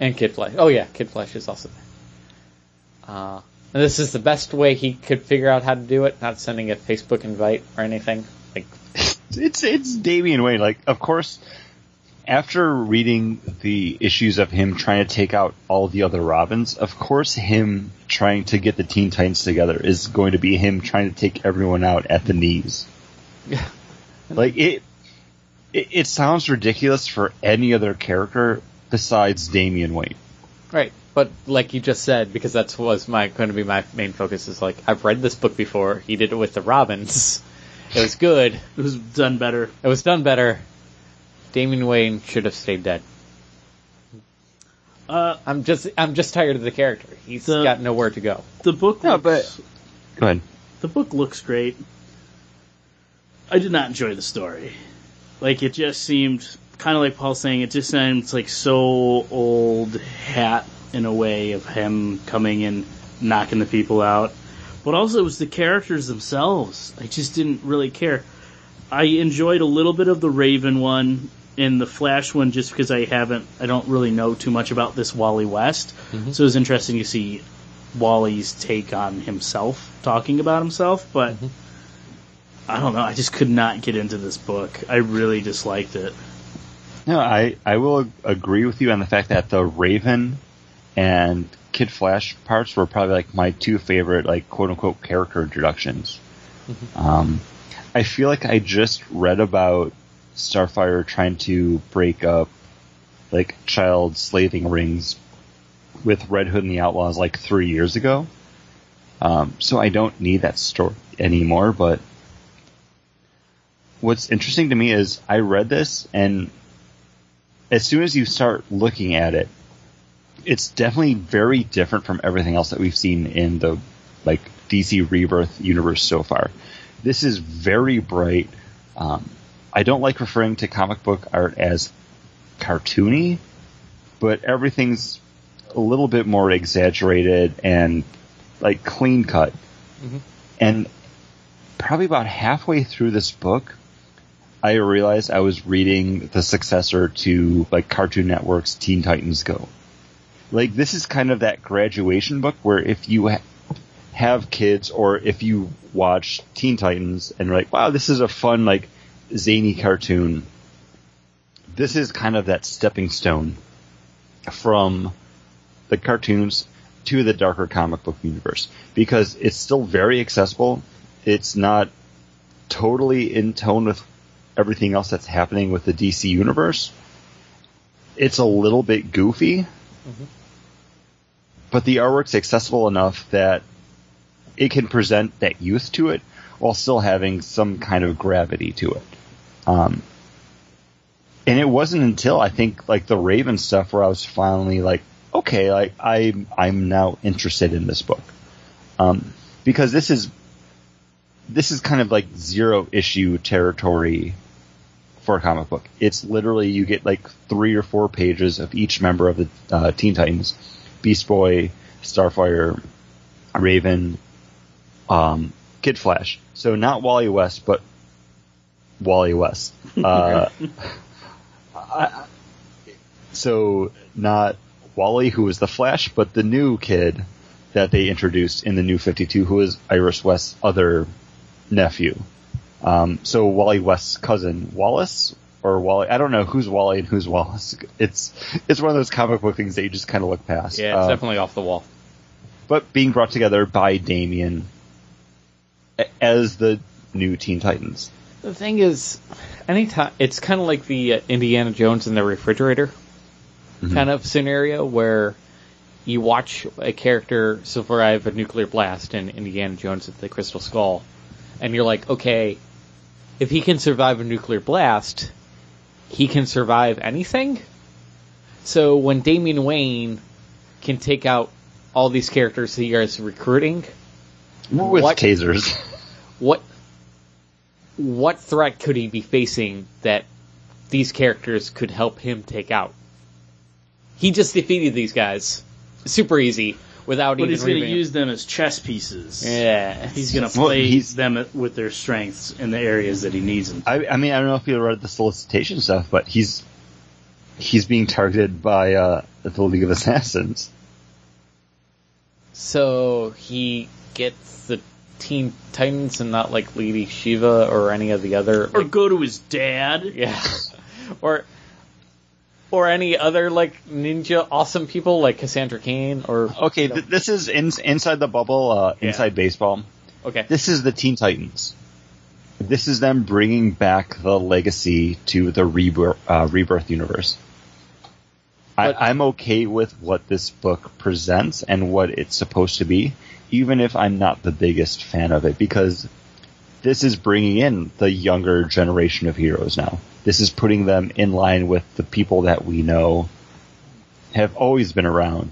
And Kid Flash. Oh yeah, Kid Flash is also there. Uh, and this is the best way he could figure out how to do it, not sending a Facebook invite or anything. Like, it's it's Damian Wayne. Like, of course, after reading the issues of him trying to take out all the other Robins, of course, him trying to get the Teen Titans together is going to be him trying to take everyone out at the knees. Yeah. like it, it, it sounds ridiculous for any other character besides Damian Wayne. right. But like you just said, because that's was my going to be my main focus is like I've read this book before. He did it with the Robins. It was good. It was done better. It was done better. Damian Wayne should have stayed dead. Uh, I'm just I'm just tired of the character. He's The- got nowhere to go. the book No, looks, Go ahead. the book looks great. I did not enjoy the story. Like it just seemed kind of like Paul saying it just sounds like so old hat in a way of him coming and knocking the people out. But also it was the characters themselves. I just didn't really care. I enjoyed a little bit of the Raven one and the Flash one just because I haven't I don't really know too much about this Wally West. Mm-hmm. So it was interesting to see Wally's take on himself, talking about himself, but mm-hmm. I don't know. I just could not get into this book. I really disliked it. No, I, I will agree with you on the fact that the Raven and Kid Flash parts were probably like my two favorite like quote unquote character introductions. Um, I feel like I just read about Starfire trying to break up like child slaving rings with Red Hood and the Outlaws like three years ago. Um, so I don't need that story anymore, but what's interesting to me is I read this and as soon as you start looking at it, it's definitely very different from everything else that we've seen in the like DC Rebirth universe so far. This is very bright. Um, I don't like referring to comic book art as cartoony, but everything's a little bit more exaggerated and like clean cut. And probably about halfway through this book, I realized I was reading the successor to like Cartoon Network's Teen Titans Go. Like this is kind of that graduation book where if you ha- have kids or if you watch Teen Titans and you're like, wow, this is a fun like zany cartoon. This is kind of that stepping stone from the cartoons to the darker comic book universe because it's still very accessible. It's not totally in tone with everything else that's happening with the DC universe. It's a little bit goofy, but the artwork's accessible enough that it can present that youth to it while still having some kind of gravity to it. Um, and it wasn't until I think like the Raven stuff where I was finally like, okay, like I I'm now interested in this book, um, because this is this is kind of like zero issue territory for a comic book. It's literally you get like three or four pages of each member of the uh, Teen Titans, Beast Boy, Starfire, Raven, um, Kid Flash. So not Wally West, but Wally West. Uh, I, so not Wally, who was the Flash, but the new kid that they introduced in the new 52, who is Iris West's other nephew. Um, so Wally West's cousin, Wallace, or Wally, I don't know who's Wally and who's Wallace. It's, it's one of those comic book things that you just kind of look past. Yeah, it's Um, definitely off the wall. but being brought together by Damian as the new Teen Titans. The thing is, anytime it's kind of like the uh, Indiana Jones in the refrigerator kind of scenario where you watch a character survive a nuclear blast in Indiana Jones at the Crystal Skull, and you're like, okay, if he can survive a nuclear blast, he can survive anything. So when Damian Wayne can take out all these characters he is recruiting, With What? tasers. what what threat could he be facing that these characters could help him take out? He just defeated these guys super easy without But even he's going to use them as chess pieces. Yeah, He's going to Well, play he's- them with their strengths in the areas that he needs them. I, I mean, I don't know if you read the solicitation stuff, but he's he's being targeted by uh, the League of Assassins. so he gets the Teen Titans and not like Lady Shiva or any of the other Or go to his dad. yeah, or or any other like ninja awesome people like Cassandra Cain or Okay, th- this is in, inside the bubble, uh, Yeah. inside baseball. okay This is the Teen Titans. This is them bringing back the legacy to the rebirth, uh, rebirth universe. But- I, I'm okay with what this book presents and what it's supposed to be, even if I'm not the biggest fan of it, because this is bringing in the younger generation of heroes now. This is putting them in line with the people that we know have always been around,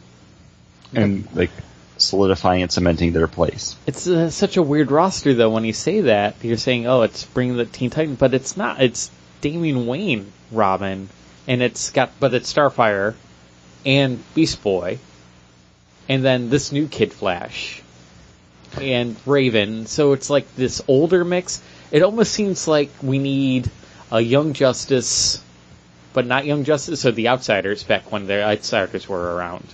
and like solidifying and cementing their place. It's uh, such a weird roster, though. When you say that, you're saying, "Oh, it's bringing the Teen Titan," but it's not. It's Damian Wayne, Robin, and it's got, but it's Starfire and Beast Boy, and then this new Kid Flash and Raven. So it's like this older mix. It almost seems like we need a Young Justice, but not Young Justice. So the Outsiders back when the Outsiders were around,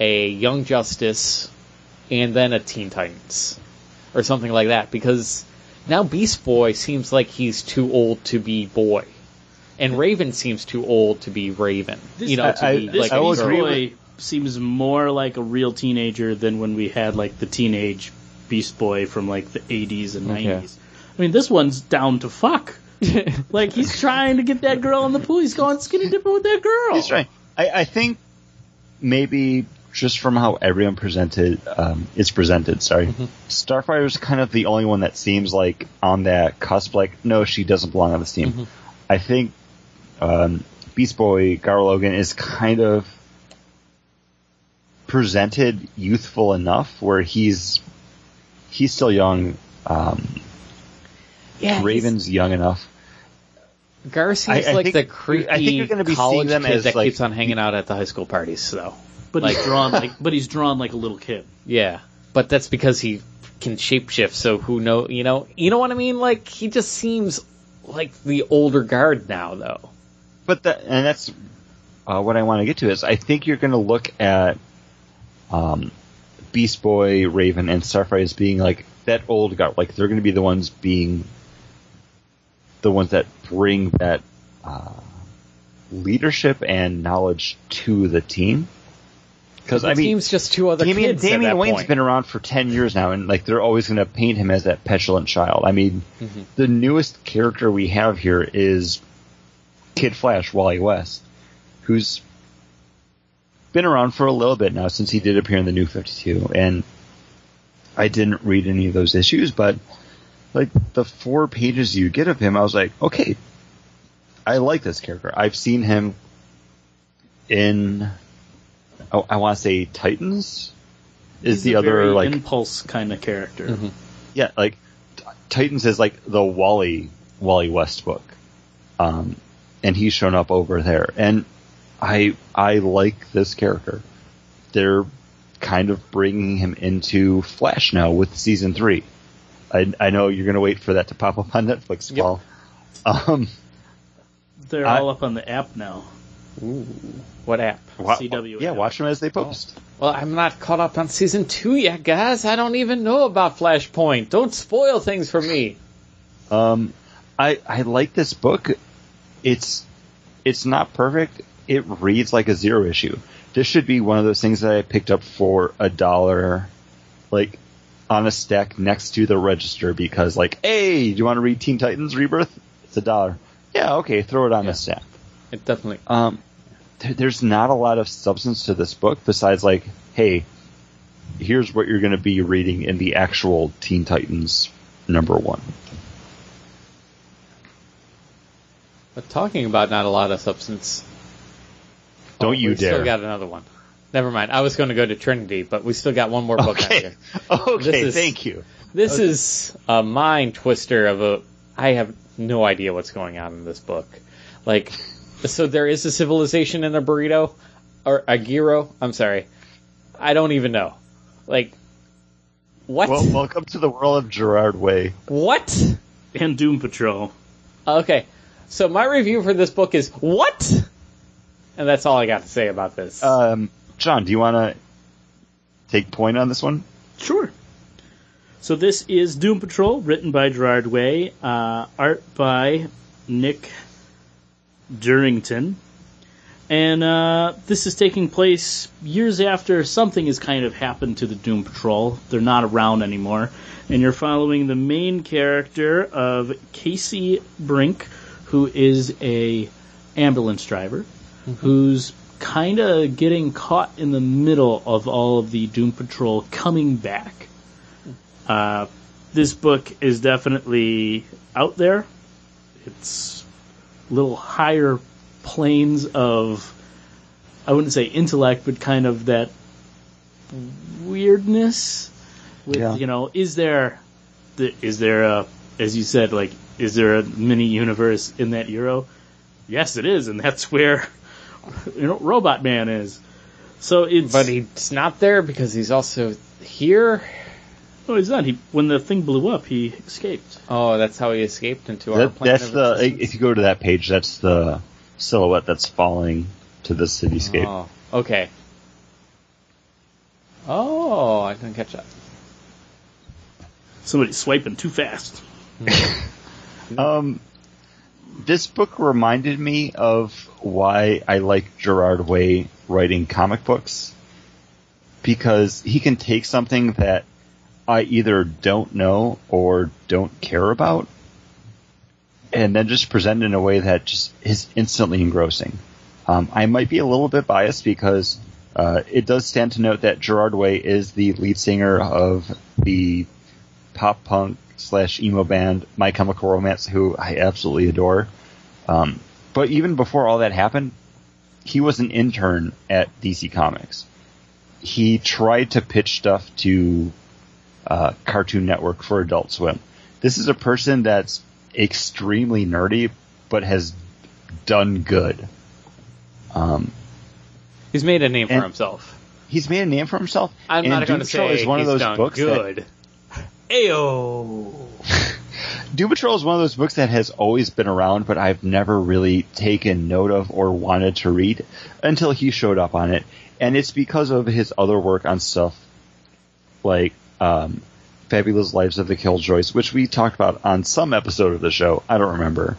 a Young Justice and then a Teen Titans or something like that because now Beast Boy seems like he's too old to be boy, and Raven seems too old to be Raven. This- you know, to I- be like I a will Beast girl. agree Boy seems more like a real teenager than when we had like the teenage Beast Boy from like the 80s and Okay. 90s. I mean, this one's down to fuck. like he's trying to get that girl in the pool. He's going skinny dipping with that girl. That's right. I, I think maybe just from how everyone presented um, is presented. Sorry, Starfire's kind of the only one that seems like on that cusp. Like, no, she doesn't belong on this team. I think um, Beast Boy Gar Logan is kind of presented youthful enough where he's he's still young. Um, Yeah, Raven's young enough. Gar seems I- I like think- the creepy I think you're gonna be seeing college them kid as, that like- keeps on hanging out at the high school parties. though. but like- he's drawn like but he's drawn like a little kid. yeah, but that's because he can shapeshift. So who know? You know, you know what I mean? Like he just seems like the older guard now, though. But that, and that's uh, what I want to get to is I think you're going to look at um, Beast Boy, Raven, and Starfire as being like that old guard. Like they're going to be the ones being the ones that bring that uh, leadership and knowledge to the team. Because I mean, team's just two other Damian, kids Damian Wayne's point. been around for 10 years now, and like they're always going to paint him as that petulant child. I mean, Mm-hmm. the newest character we have here is Kid Flash, Wally West, who's been around for a little bit now since he did appear in the New 52. And I didn't read any of those issues, but like the four pages you get of him, I was like, okay, I like this character. I've seen him in, oh, I want to say Titans is He's the a other very like impulse kind of character. Mm-hmm. yeah, like T- Titans is like the Wally Wally West book, um, and he's shown up over there, and I I like this character. They're kind of bringing him into Flash now with season three. I I know you're gonna wait for that to pop up on Netflix, Yep. Paul. Um, They're I- all up on the app now. Ooh, what app? wa- CW yeah, app. watch them as they post. Well, I'm not caught up on season two yet, guys. I don't even know about Flashpoint. Don't spoil things for me. Um, I I like this book. It's it's not perfect. It reads like a zero issue. This should be one of those things that I picked up for a dollar, like on a stack next to the register because like, hey, do you want to read Teen Titans Rebirth? It's a dollar. Yeah, okay, throw it on Yeah. the stack. It definitely. Um, there, there's not a lot of substance to this book besides like, hey, here's what you're going to be reading in the actual Teen Titans number one. But talking about not a lot of substance. Don't Oh, you dare. Still got another one. Never mind. I was going to go to Trinity, but we still got one more book on Okay. here. Okay, is- thank you. This is a mind twister of a. I have no idea what's going on in this book. Like, so there is a civilization in a burrito or a gyro. I'm sorry, I don't even know. Like, what? Well, welcome to the world of Gerard Way. what? And Doom Patrol. Okay, so my review for this book is what? And that's all I got to say about this. Um, John, do you want to take point on this one? Sure. So this is Doom Patrol, written by Gerard Way, uh, art by Nick Derington, and uh, this is taking place years after something has kind of happened to the Doom Patrol. They're not around anymore, and you're following the main character of Casey Brink, who is a ambulance driver, who's kind of getting caught in the middle of all of the Doom Patrol coming back. Uh, this book is definitely out there. It's a little higher planes of, I wouldn't say intellect, but kind of that weirdness. With Yeah. you know, is there, the, is there a, as you said, like, is there a mini universe in that gyro? Yes, it is, and that's where, you know, Robot Man is. So it's but he's not there because he's also here. No, he's not. He when the thing blew up, he escaped. Oh, that's how he escaped into our That, planet that's the. existence? If you go to that page, that's the silhouette that's falling to the cityscape. Oh, okay. Oh, I didn't catch that. Somebody's swiping too fast. um, this book reminded me of why I like Gerard Way writing comic books because he can take something that I either don't know or don't care about and then just present it in a way that just is instantly engrossing. Um, I might be a little bit biased because uh, it does stand to note that Gerard Way is the lead singer of the pop punk slash emo band My Chemical Romance, who I absolutely adore. Um, but even before all that happened, he was an intern at DC Comics. He tried to pitch stuff to uh, Cartoon Network for Adult Swim. This is a person that's extremely nerdy, but has done good. Um, He's made a name for himself. he's made a name for himself. I'm and not going to say is one he's of those done books that good. Ayo. Doom Patrol is one of those books that has always been around, but I've never really taken note of or wanted to read until he showed up on it. And it's because of his other work on stuff like um, Fabulous Lives of the Killjoys, which we talked about on some episode of the show. I don't remember.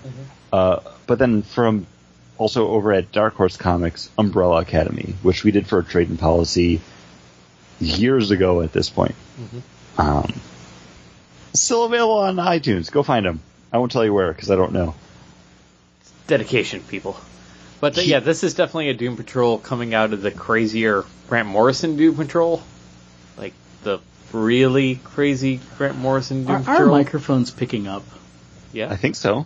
Uh, but then from also over at Dark Horse Comics, Umbrella Academy, which we did for a trade and policy years ago at this point. Um, still available on iTunes. Go find them. I won't tell you where because I don't know. Dedication, people. But th- yeah, this is definitely a Doom Patrol coming out of the crazier Grant Morrison Doom Patrol. Like the really crazy Grant Morrison Doom Are our Patrol. microphones picking up? yeah, I think so.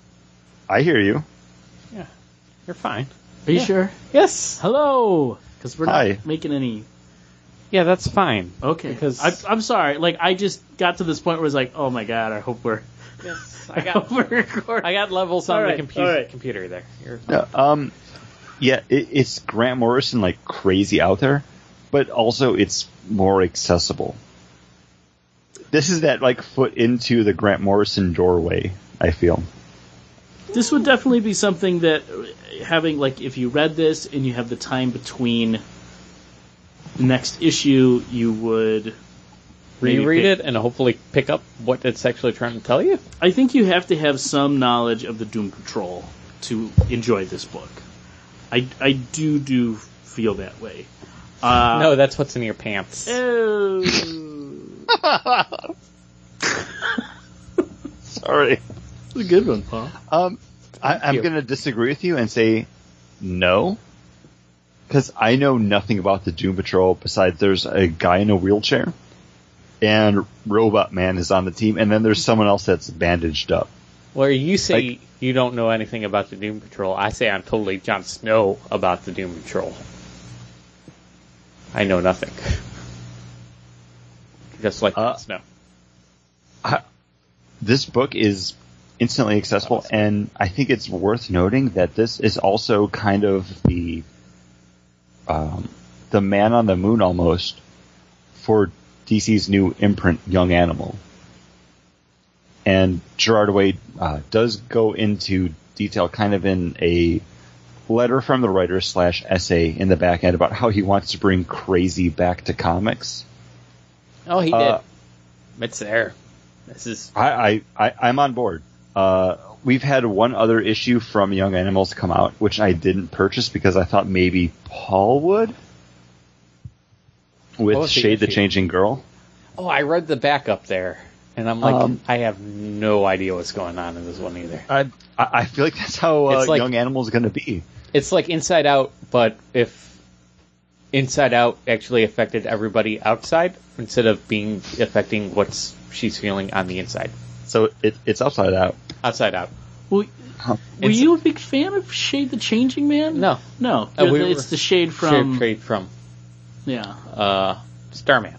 I hear you. yeah. You're fine. Are you Yeah. sure? Yes. Hello, because we're not Hi. making any. Yeah, that's fine. Okay, Because- I, I'm sorry. Like I just got to this point where it's like, oh my god, I hope we're. Yes. I I got hope we're recording. I got levels on All the right, computer all right. computer there. You're Yeah, um, yeah, it, it's Grant Morrison like crazy out there, but also it's more accessible. This is that like foot into the Grant Morrison doorway. I feel. This would definitely be something that uh, having like if you read this and you have the time between the next issue, you would reread pick- it and hopefully pick up what it's actually trying to tell you. I think you have to have some knowledge of the Doom Patrol to enjoy this book. I, I do do feel that way. Uh, no, that's what's in your pants. oh. Sorry. It's a good one, Paul. Um, I, I'm going to disagree with you and say no, because I know nothing about the Doom Patrol besides there's a guy in a wheelchair, and Robot Man is on the team, and then there's someone else that's bandaged up. Well, you say Like- you don't know anything about the Doom Patrol, I say I'm totally Jon Snow about the Doom Patrol. I know nothing. Just like Uh, Jon Snow. This book is instantly accessible, and I think it's worth noting that this is also kind of the um, the man on the moon almost for DC's new imprint, Young Animal. And Gerard Way uh, does go into detail, kind of in a letter from the writer slash essay in the back end about how he wants to bring crazy back to comics. Oh, he uh, did. It's there. This is I, I, I I'm on board. Uh, we've had one other issue from Young Animals come out, which I didn't purchase because I thought maybe Paul would. With was the Shade the? Changing Girl. Oh, I read the backup there, and I'm like, Um, I have no idea what's going on in this one either. I I I feel like that's how uh, like- Young Animals is going to be. It's like Inside Out, but if Inside Out actually affected everybody outside instead of being affecting what's she's feeling on the inside. So it, it's upside out. Outside Out. Well, Huh. were It's- you a big fan of Shade the Changing Man? No, No. Uh, we it's the shade Shade from. trade from Yeah. uh, Starman.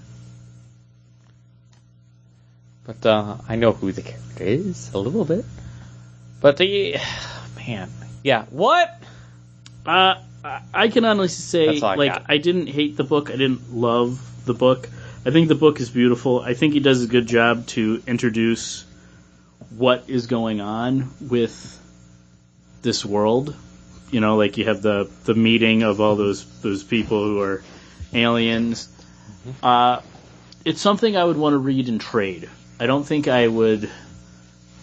But uh, I know who the character is a little bit. But the man, yeah, what? Uh, I- I can honestly say, I like, got. I didn't hate the book. I didn't love the book. I think the book is beautiful. I think he does a good job to introduce what is going on with this world. You know, like you have the the meeting of all those those people who are aliens. Mm-hmm. Uh, it's something I would want to read and trade. I don't think I would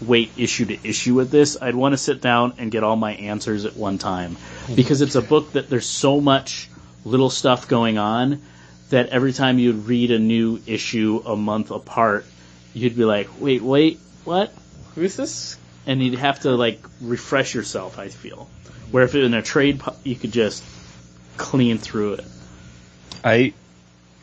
wait issue to issue with this. I'd want to sit down and get all my answers at one time because it's a book that there's so much little stuff going on that every time you'd read a new issue a month apart, you'd be like, wait, wait, what? Who's this? And you'd have to like refresh yourself. I feel where if it in a trade, you could just clean through it. I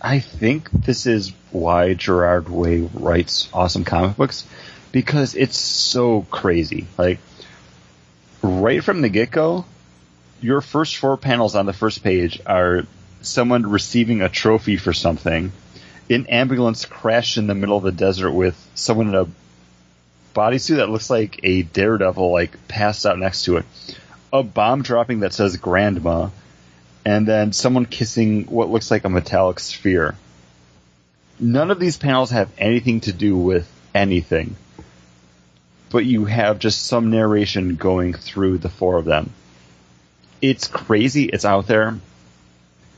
I think this is why Gerard Way writes awesome comic books because it's so crazy. Like right from the get go, your first four panels on the first page are someone receiving a trophy for something. An ambulance crashed in the middle of the desert with someone in a bodysuit that looks like a daredevil, like passed out next to it. A bomb dropping that says grandma and then someone kissing what looks like a metallic sphere. None of these panels have anything to do with anything, but you have just some narration going through the four of them. It's crazy, it's out there,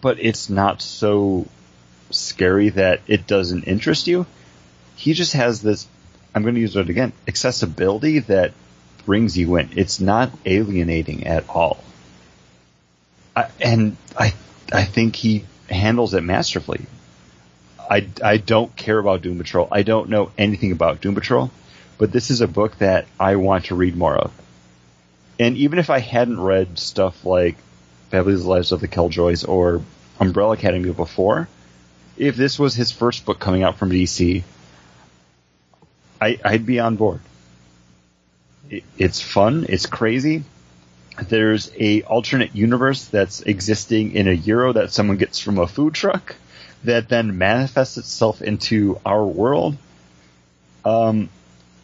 but it's not so scary that it doesn't interest you. He just has this, I'm going to use it again, accessibility that brings you in. It's not alienating at all. I, and I I think he handles it masterfully. I, I don't care about Doom Patrol. I don't know anything about Doom Patrol, but this is a book that I want to read more of. And even if I hadn't read stuff like Fabulous Lives of the Killjoys or Umbrella Academy before, if this was his first book coming out from DC, I, I'd be on board. It, it's fun. It's crazy there's a alternate universe that's existing in a gyro that someone gets from a food truck that then manifests itself into our world. Um,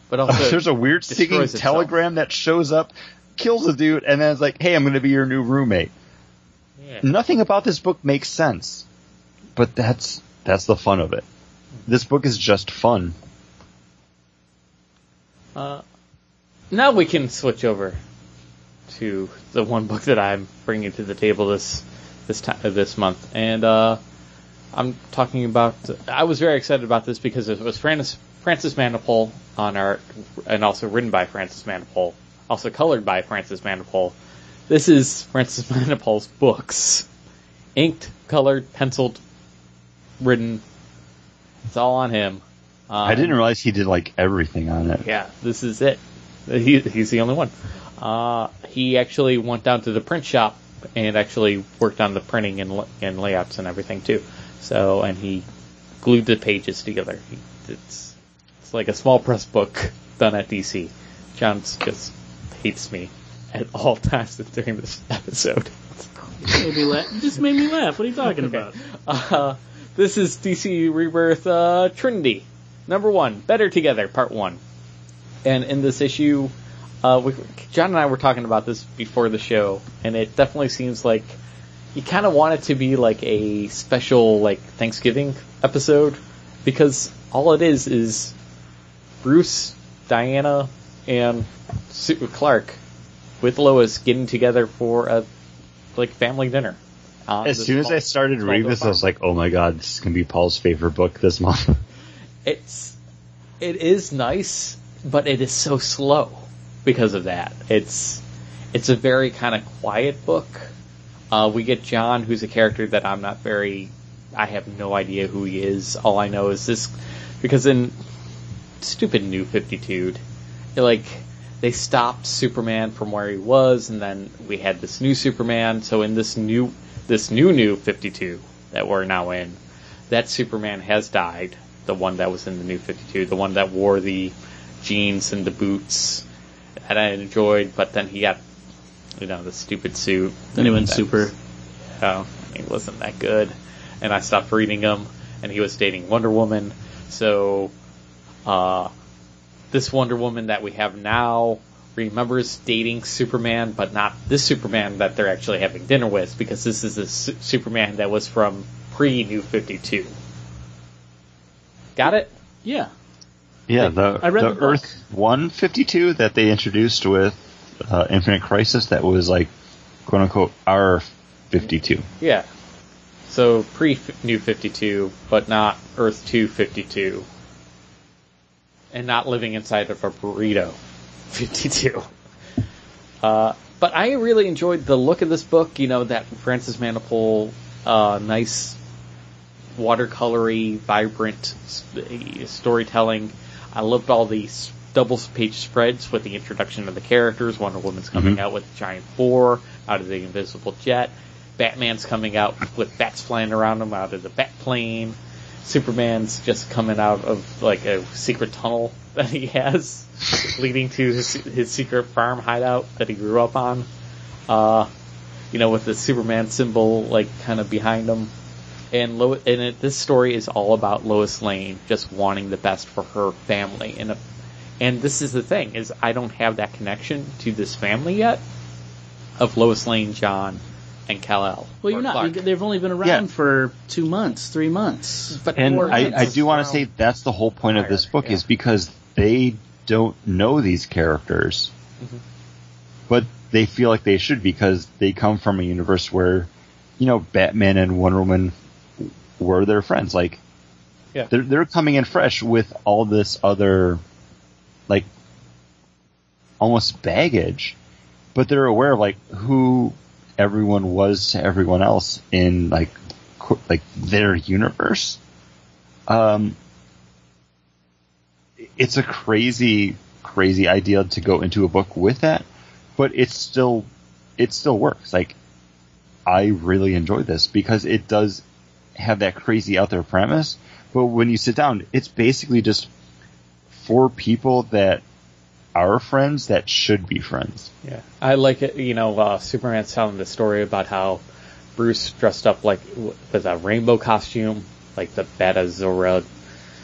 But also, there's a weird singing itself. telegram that shows up, kills a dude, and then it's like, "Hey, I'm going to be your new roommate." Yeah. Nothing about this book makes sense, but that's that's the fun of it. This book is just fun. Uh, now we can switch over to the one book that I'm bringing to the table this this time this month, and uh, I'm talking about. I was very excited about this because it was Francis Francis on art, and also written by Francis Manapul, also colored by Francis Manapul. This is Francis Manapul's books, inked, colored, penciled, written. It's all on him. Um, I didn't realize he did like everything on it. yeah, this is it. He, he's the only one. Uh, he actually went down to the print shop and actually worked on the printing and, and layouts and everything too. So, and he glued the pages together. He, it's it's like a small press book done at DC. John just hates me at all times during this episode. Made me laugh. You just made me laugh. What are you talking about? Uh, this is DC Rebirth uh, Trinity, number one, Better Together, part one. And in this issue, uh, we, John and I were talking about this before the show, and it definitely seems like you kind of want it to be like a special like Thanksgiving episode because all it is is Bruce, Diana, and Sue Clark with Lois getting together for a like family dinner. on As soon as I started reading this, I was like, "Oh my god, this is gonna be Paul's favorite book this month." it's it is nice, but it is so slow because of that. It's it's a very kind of quiet book. Uh, we get John, who's a character that I'm not very. I have no idea who he is. All I know is this because in stupid New Fifty Two, like they stopped Superman from where he was, and then we had this new Superman. So in this new this new New Fifty Two that we're now in, that Superman has died. The one that was in the New Fifty Two, the one that wore the jeans and the boots that I enjoyed, but then he got you know the stupid suit. Then he went super. Oh, he wasn't that good, and I stopped reading him. And he was dating Wonder Woman, so uh, this Wonder Woman that we have now remembers dating Superman, but not this Superman that they're actually having dinner with, because this is the su- Superman that was from pre New Fifty Two. Got it? Yeah. Yeah, the, I read the the. Earth 152 that they introduced with uh, Infinite Crisis that was like quote unquote our 52. Yeah. So pre New 52, but not Earth 252. and not living inside of a burrito. 52. Uh, but I really enjoyed the look of this book. You know that Francis Manapul, uh, nice watercolory, vibrant storytelling. I loved all these double page spreads with the introduction of the characters. Wonder Woman's coming Mhm. out with giant Four out of the invisible jet. Batman's coming out with bats flying around him out of the bat plane. Superman's just coming out of like a secret tunnel that he has, leading to his, his secret farm hideout that he grew up on. Uh, you know, with the Superman symbol like kind of behind him. And Lo- and it, this story is all about Lois Lane just wanting the best for her family. And a, and this is the thing is I don't have that connection to this family yet of Lois Lane, John, and Kal El. Well, you're not. Clark. They've only been around Yeah. for two months, three months. But And I, I do want to say that's the whole point of this book yeah. is because they don't know these characters, Mm-hmm. but they feel like they should because they come from a universe where, you know, Batman and Wonder Woman were their friends. Like, Yeah. they're they're coming in fresh with all this other, like, almost baggage, but they're aware of like who everyone was to everyone else in like qu- like their universe. Um, it's a crazy, crazy idea to go into a book with that, but it's still, it still works. Like, I really enjoy this because it does have that crazy out there premise, but when you sit down, it's basically just four people that are friends that should be friends. Yeah, I like it. You know, uh, Superman's telling the story about how Bruce dressed up like with a rainbow costume, like the Beta Zora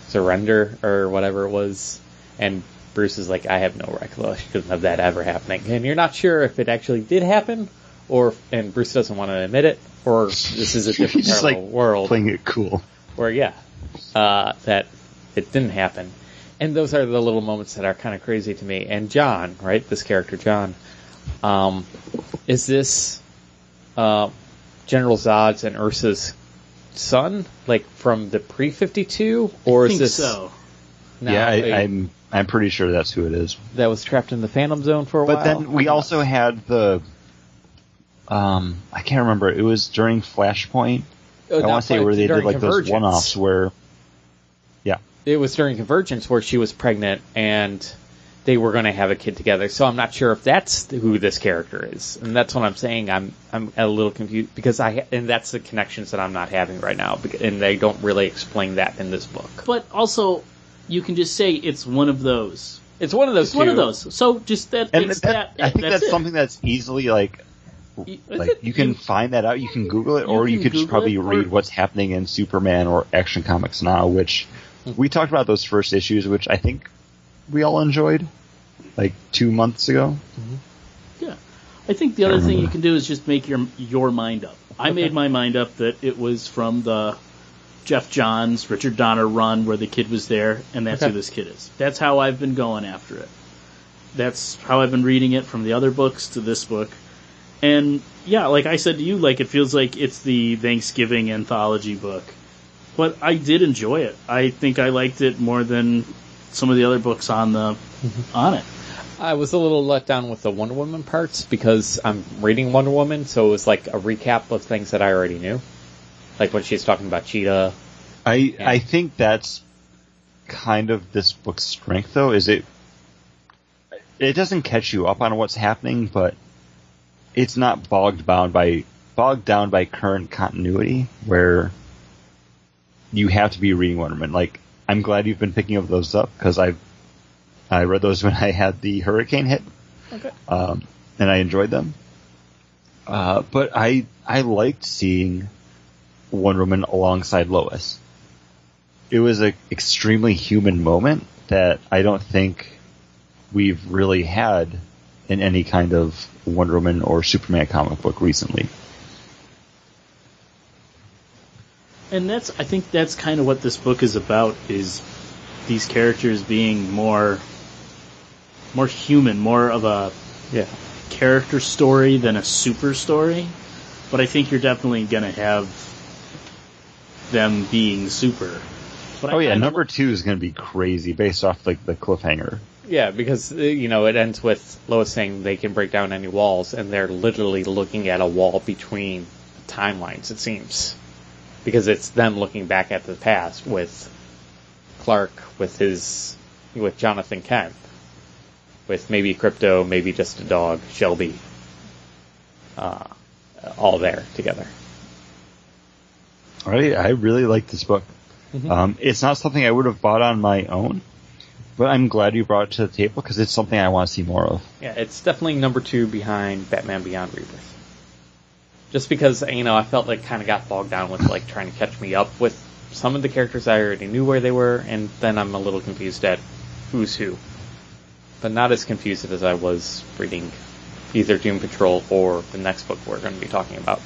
surrender or whatever it was, and Bruce is like, I have no recollection of that ever happening, and you're not sure if it actually did happen, or and Bruce doesn't want to admit it, or this is a different He's just like world playing it cool. where yeah, uh, that it didn't happen. And those are the little moments that are kind of crazy to me. And John, right, this character John, um, is this uh, General Zod's and Ursa's son, like from the pre fifty two, or I is think this so. now yeah, I, a- I'm I'm pretty sure that's who it is. that was trapped in the Phantom Zone for a But while? But then we also had the, um, I can't remember. It was during Flashpoint. Oh, I want to say where they did like those one-offs where, yeah, it was during Convergence where she was pregnant and they were going to have a kid together. So I'm not sure if that's who this character is, and that's what I'm saying. I'm I'm a little confused because I and that's the connections that I'm not having right now, and they don't really explain that in this book. But also, you can just say it's one of those. It's one of those. It's one of those. So just that. and it's that, that. I think that's it. something that's easily like, Y- like you can you- find that out. You can Google it, You or you can could just probably read what's happening in Superman or Action Comics now, which we talked about those first issues, which I think we all enjoyed, like two months ago. Mm-hmm. Yeah. I think the other thing you can do is just make your your mind up. I made my mind up that it was from the Geoff Johns, Richard Donner run where the kid was there, and that's Okay. who this kid is. That's how I've been going after it. That's how I've been reading it from the other books to this book. And yeah, like I said to you, like it feels like it's the Thanksgiving anthology book. But I did enjoy it. I think I liked it more than some of the other books on the mm-hmm. on it. I was a little let down with the Wonder Woman parts because I'm reading Wonder Woman, so it was like a recap of things that I already knew, like when she's talking about Cheetah. I Yeah. I think that's kind of this book's strength, though. Is it? It doesn't catch you up on what's happening, but it's not bogged down by bogged down by current continuity, where you have to be reading Wonder Woman. Like, I'm glad you've been picking up those up because I I read those when I had the hurricane hit, Okay. um, and I enjoyed them. Uh, but I I liked seeing Wonder Woman alongside Lois. It was an extremely human moment that I don't think we've really had in any kind of Wonder Woman or Superman comic book recently. And that's I think that's kind of what this book is about is these characters being more more human, more of a Yeah. character story than a super story. But I think you're definitely going to have them being super. But Oh I yeah, number two is going to be crazy based off like the cliffhanger. Yeah, because uh, you know it ends with Lois saying they can break down any walls, and they're literally looking at a wall between timelines. It seems because it's them looking back at the past with Clark, with his, with Jonathan Kent, with maybe Krypto, maybe just a dog, Shelby, uh, all there together. I I really like this book. Um, it's not something I would have bought on my own, but I'm glad you brought it to the table because it's something I want to see more of. Yeah, it's definitely number two behind Batman Beyond Rebirth. Just because you know I felt like kind of got bogged down with like trying to catch me up with some of the characters I already knew where they were, and then I'm a little confused at who's who. But not as confused as I was reading either Doom Patrol or the next book we're going to be talking about.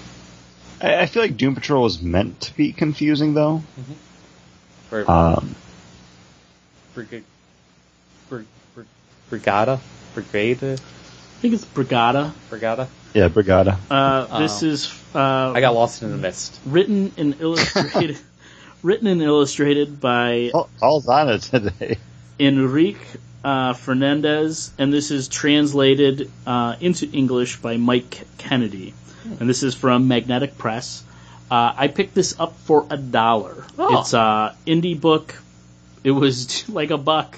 I, I feel like Doom Patrol was meant to be confusing though. For Um, Brig- Brig- Brig- Brigada, Brigada, I think it's Brigada. Brigada. yeah, Brigada. Uh, this Oh. is uh, I got lost in the mist. written and illustrated, written and illustrated by Paul- Paul's on it today. Enrique uh, Fernandez, and this is translated uh, into English by Mike Kennedy, and this is from Magnetic Press. Uh, I picked this up for a dollar. Oh. It's a indie book. It was like a buck.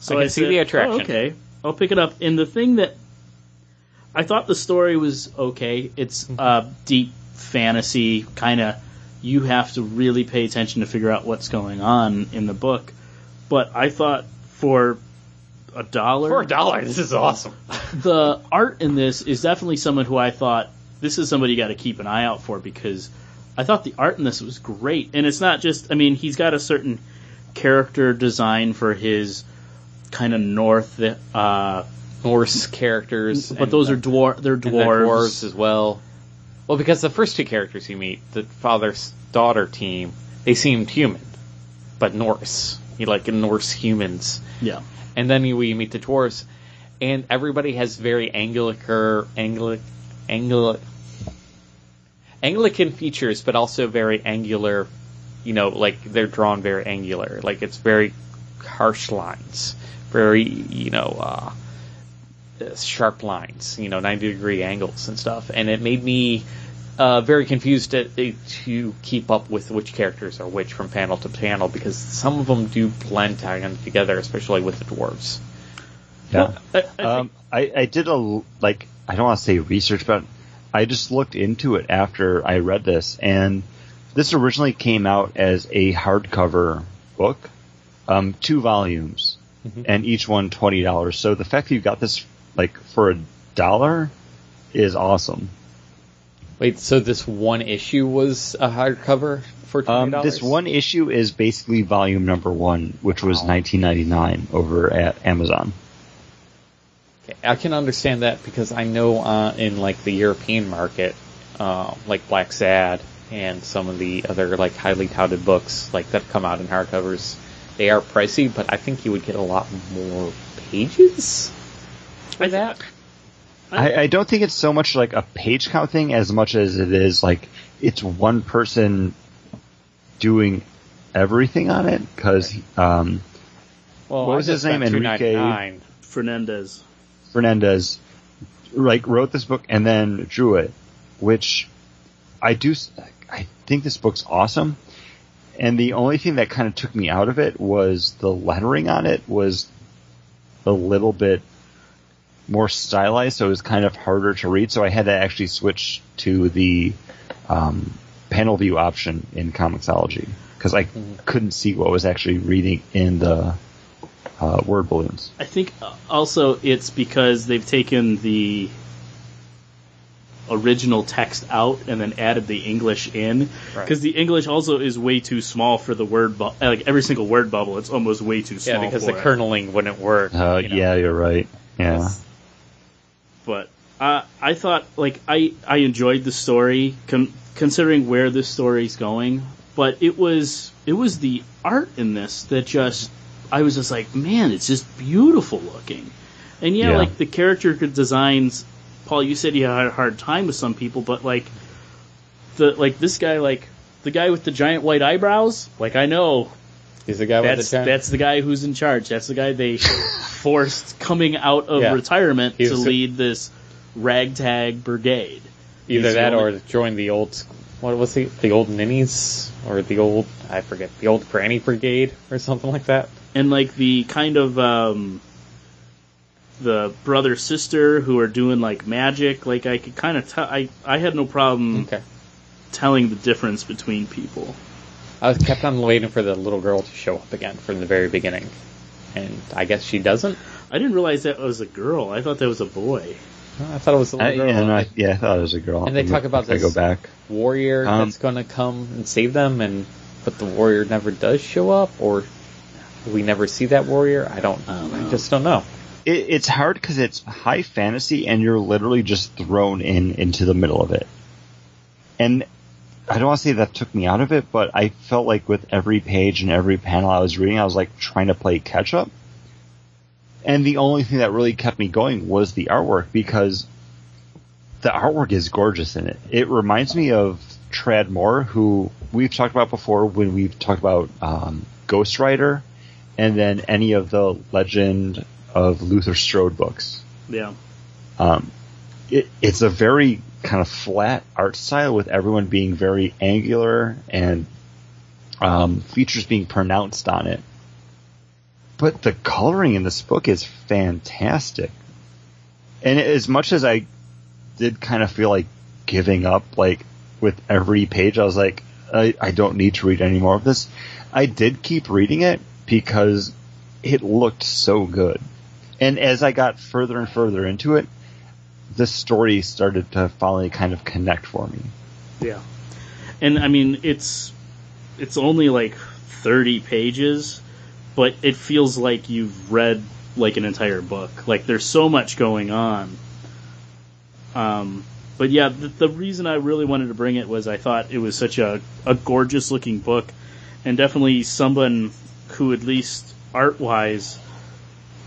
So I can see said, the attraction. "Oh, okay, I'll pick it up. And the thing that I thought the story was okay. It's Mm-hmm. uh, deep fantasy kind of. You have to really pay attention to figure out what's going on in the book. But I thought for a dollar, For a dollar, this is awesome. the art in this is definitely someone who I thought this is somebody you got to keep an eye out for because I thought the art in this was great, and it's not just. I mean, he's got a certain character design for his kind of north, uh, Norse characters, but those the- are dwar. They're dwarves. dwarves as well. Well, because the first two characters you meet, the father's daughter team, they seemed human, but Norse. You like Norse humans, Yeah, and then you, we meet the dwarves, and everybody has very Anglican, Anglic, Anglic, Anglican features, but also very angular. You know, like they're drawn very angular. Like it's very harsh lines, very you know. uh uh, sharp lines, you know, 90 degree angles and stuff. And it made me uh, very confused to, to keep up with which characters are which from panel to panel because some of them do blend together, especially with the dwarves. Yeah. I, I think- Um, I, I did a l- like I don't want to say research, but I just looked into it after I read this, and this originally came out as a hardcover book, um, two volumes, and each one twenty dollars. So the fact that you got this like for a dollar is awesome. Wait, so this one issue was a hardcover for $20? Um, this one issue is basically volume number one, which was nineteen ninety nine over at Amazon. Okay, I can understand that because I know uh, in like the European market, uh, like Blacksad and some of the other like highly touted books like that come out in hardcovers, they are pricey, but I think you would get a lot more pages for that. I, I don't think it's so much like a page count thing as much as it is like it's one person doing everything on it because um, Well, What I was his name? Enrique- Fernandez. Fernandez like wrote this book and then drew it, which I do. I think this book's awesome. And the only thing that kind of took me out of it was the lettering on it was a little bit more stylized, so it was kind of harder to read. So I had to actually switch to the um, panel view option in Comixology because I couldn't see what was actually reading in the uh, word balloons. I think uh, also it's because they've taken the original text out and then added the English in Right. because the English also is way too small for the word bu- like every single word bubble it's almost way too small Yeah, because for the it. kerneling wouldn't work. Uh, you know. Yeah, you're right. Yeah. but uh, I thought like I I enjoyed the story con- considering where this story's going, but it was it was the art in this that just I was just like, man, it's just beautiful looking, and yeah, Yeah. like the character designs. Paul, you said you had a hard time with some people, but like the like this guy, like the guy with the giant white eyebrows, like I know He's the guy with That's the giant. that's the guy who's in charge. That's the guy they forced coming out of Yeah. retirement He to lead this ragtag brigade. Either he's that only- or join the old. What was the the old ninnies or the old I forget the old granny brigade or something like that. And like the kind of um, the brother sister who are doing like magic. Like I could kind of tell. I I had no problem Okay. telling the difference between people. I was kept on waiting for the little girl to show up again from the very beginning, and I guess she doesn't. I didn't realize that was a girl. I thought that was a boy. I thought it was the I, little girl. and I, yeah, I thought it was a girl. And they talk about If I this- go back. warrior Um, that's going to come and save them, and but the warrior never does show up, or we never see that warrior. I don't. I don't I just don't know. It, it's hard because it's high fantasy, and you're literally just thrown in into the middle of it. And I don't want to say that took me out of it, but I felt like with every page and every panel I was reading, I was like trying to play catch up. And the only thing that really kept me going was the artwork because the artwork is gorgeous in it. It reminds me of Tradd Moore, who we've talked about before when we've talked about um, Ghost Rider, and then any of the Legend of Luther Strode books. Yeah. Um, it, it's a very kind of flat art style with everyone being very angular and um, features being pronounced on it. But the coloring in this book is fantastic. And as much as I did kind of feel like giving up, like with every page, I was like, I, I don't need to read any more of this. I did keep reading it because it looked so good. And as I got further and further into it, the story started to finally kind of connect for me. Yeah. And I mean, it's it's only like 30 pages, but it feels like you've read like an entire book. Like there's so much going on. Um, but yeah, the, the reason I really wanted to bring it was I thought it was such a, a gorgeous looking book, and definitely someone who, at least art wise,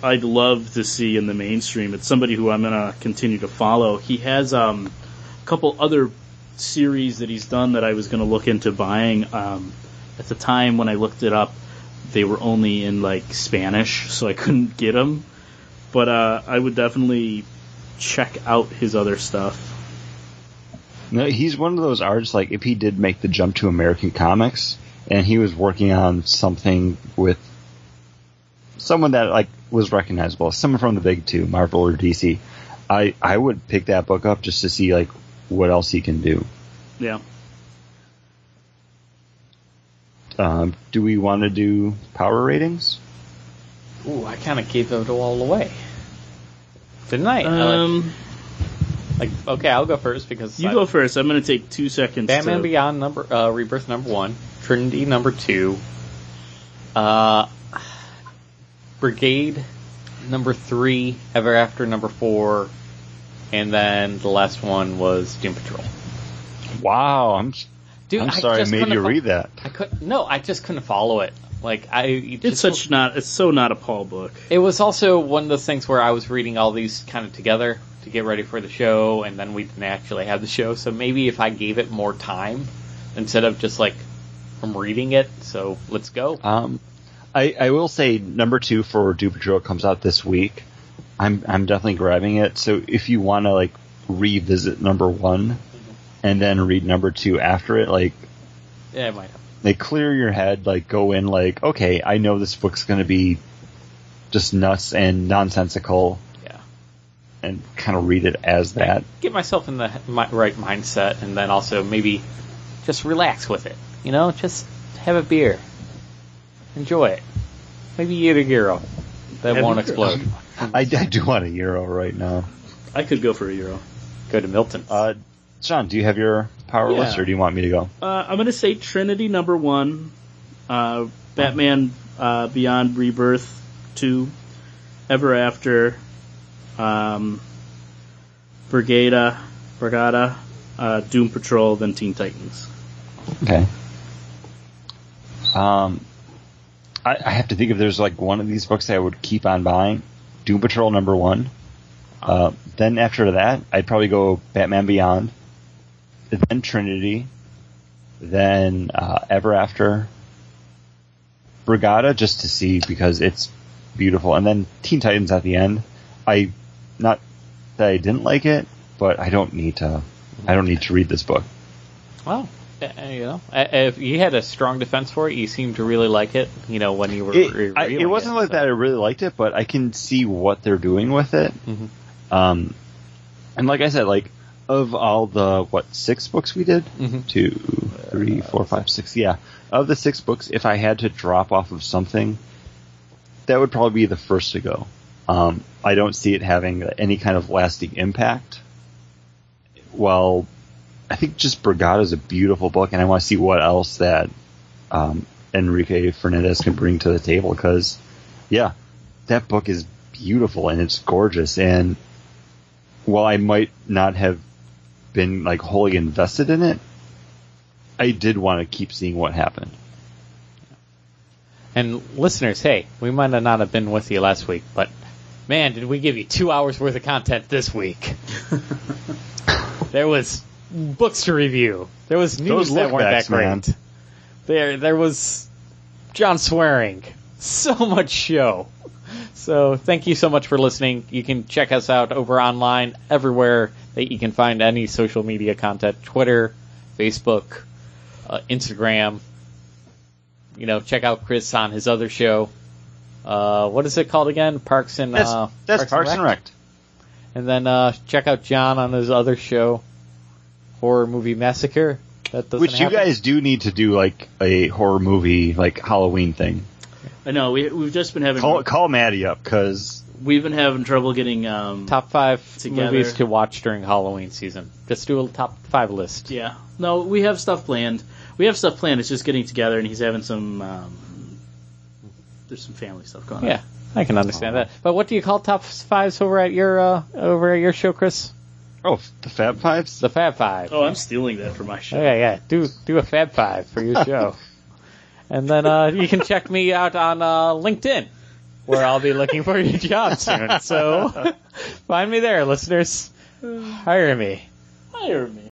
I'd love to see in the mainstream. It's somebody who I'm gonna continue to follow. He has um, a couple other series that he's done that I was gonna look into buying. Um, at the time when I looked it up, they were only in like Spanish, so I couldn't get them. But uh, I would definitely check out his other stuff. No, he's one of those artists. Like if he did make the jump to American comics, and he was working on something with someone that like was recognizable, someone from the big two, Marvel or DC, I I would pick that book up just to see like what else he can do. Yeah. Um, do we want to do power ratings? Ooh, I kind of gave it all away, didn't I? I Um, like, like, okay, I'll go first because you I- go first. I'm gonna take two seconds. Batman to, Beyond number uh, Rebirth number one, Trinity number two, uh, Brigade number three, Ever After number four, and then the last one was Doom Patrol. Wow, I'm Dude, I'm sorry I just made you fo- read that. I could no, I just couldn't follow it. Like I, it It's such not. It's so not a Paul book. It was also one of those things where I was reading all these kind of together to get ready for the show, and then we didn't actually have the show. So maybe if I gave it more time instead of just like from reading it. So let's go. Um, I, I will say number two for Doom Patrol comes out this week. I'm I'm definitely grabbing it. So if you want to like revisit number one and then read number two after it, like Yeah, it might like clear your head, like go in like okay, I know this book's gonna be just nuts and nonsensical, Yeah. and kind of read it as that. Get myself in the right mindset, and then also maybe just relax with it. You know, just have a beer, enjoy it. Maybe eat a gyro that Have won't explode. I, I do want a gyro right now. I could go for a gyro. Go to Milton. Uh, John, do you have your power Yeah. list, or do you want me to go? Uh, I'm gonna say Trinity number one, uh, Batman uh, Beyond Rebirth two, Ever After, um, Brigada, Brigada, uh, Doom Patrol, then Teen Titans. Okay. Um, I, I have to think if there's like one of these books that I would keep on buying. Doom Patrol number one. Uh, then after that, I'd probably go Batman Beyond. Then Trinity. Then uh, Ever After. Brigada just to see because it's beautiful, and then Teen Titans at the end. I not that I didn't like it, but I don't need to. I don't need to read this book. Well, you know, uh, if you had a strong defense for it, you seemed to really like it. You know, when you were It, I, it wasn't like so. that. I really liked it, but I can see what they're doing with it. Mhm. Um, and like I said, like of all the what six books we did, Mhm. two, three, four, five, six, yeah, of the six books, if I had to drop off of something, that would probably be the first to go. Um, I don't see it having any kind of lasting impact. Well, I think just Brigada is a beautiful book, and I want to see what else that um, Enrique Fernandez can bring to the table. Because, yeah, that book is beautiful and it's gorgeous. And while I might not have been like wholly invested in it, I did want to keep seeing what happened. And listeners, hey, we might have not have been with you last week, but man, did we give you two hours worth of content this week? there was books to review. There was news Those that weren't that man. great. There, there was John swearing. So much show. So thank you so much for listening. You can check us out over online everywhere that you can find any social media content: Twitter, Facebook, uh, Instagram. You know, check out Chris on his other show. Uh, what is it called again? Parks and That's, uh, that's Parks and Rec. And then uh, check out John on his other show, Horror Movie Massacre. That doesn't Which you happen. guys do need to do like a horror movie, like Halloween thing. I know we we've just been having Call call Maddie up because we've been having trouble getting um top five Together. movies to watch during Halloween season. Just do a top five list. yeah no we have stuff planned we have stuff planned it's just getting together and he's having some um there's some family stuff going on Yeah, I can understand that. But what do you call top fives over at your uh, over at your show, Chris? Oh the Fab Fives. The Fab Five. oh I'm stealing that for my show Yeah, yeah. Do do a Fab Five for your show. and then uh, you can check me out on uh, LinkedIn, where I'll be looking for your job soon. So find me there, listeners. Hire me. hire me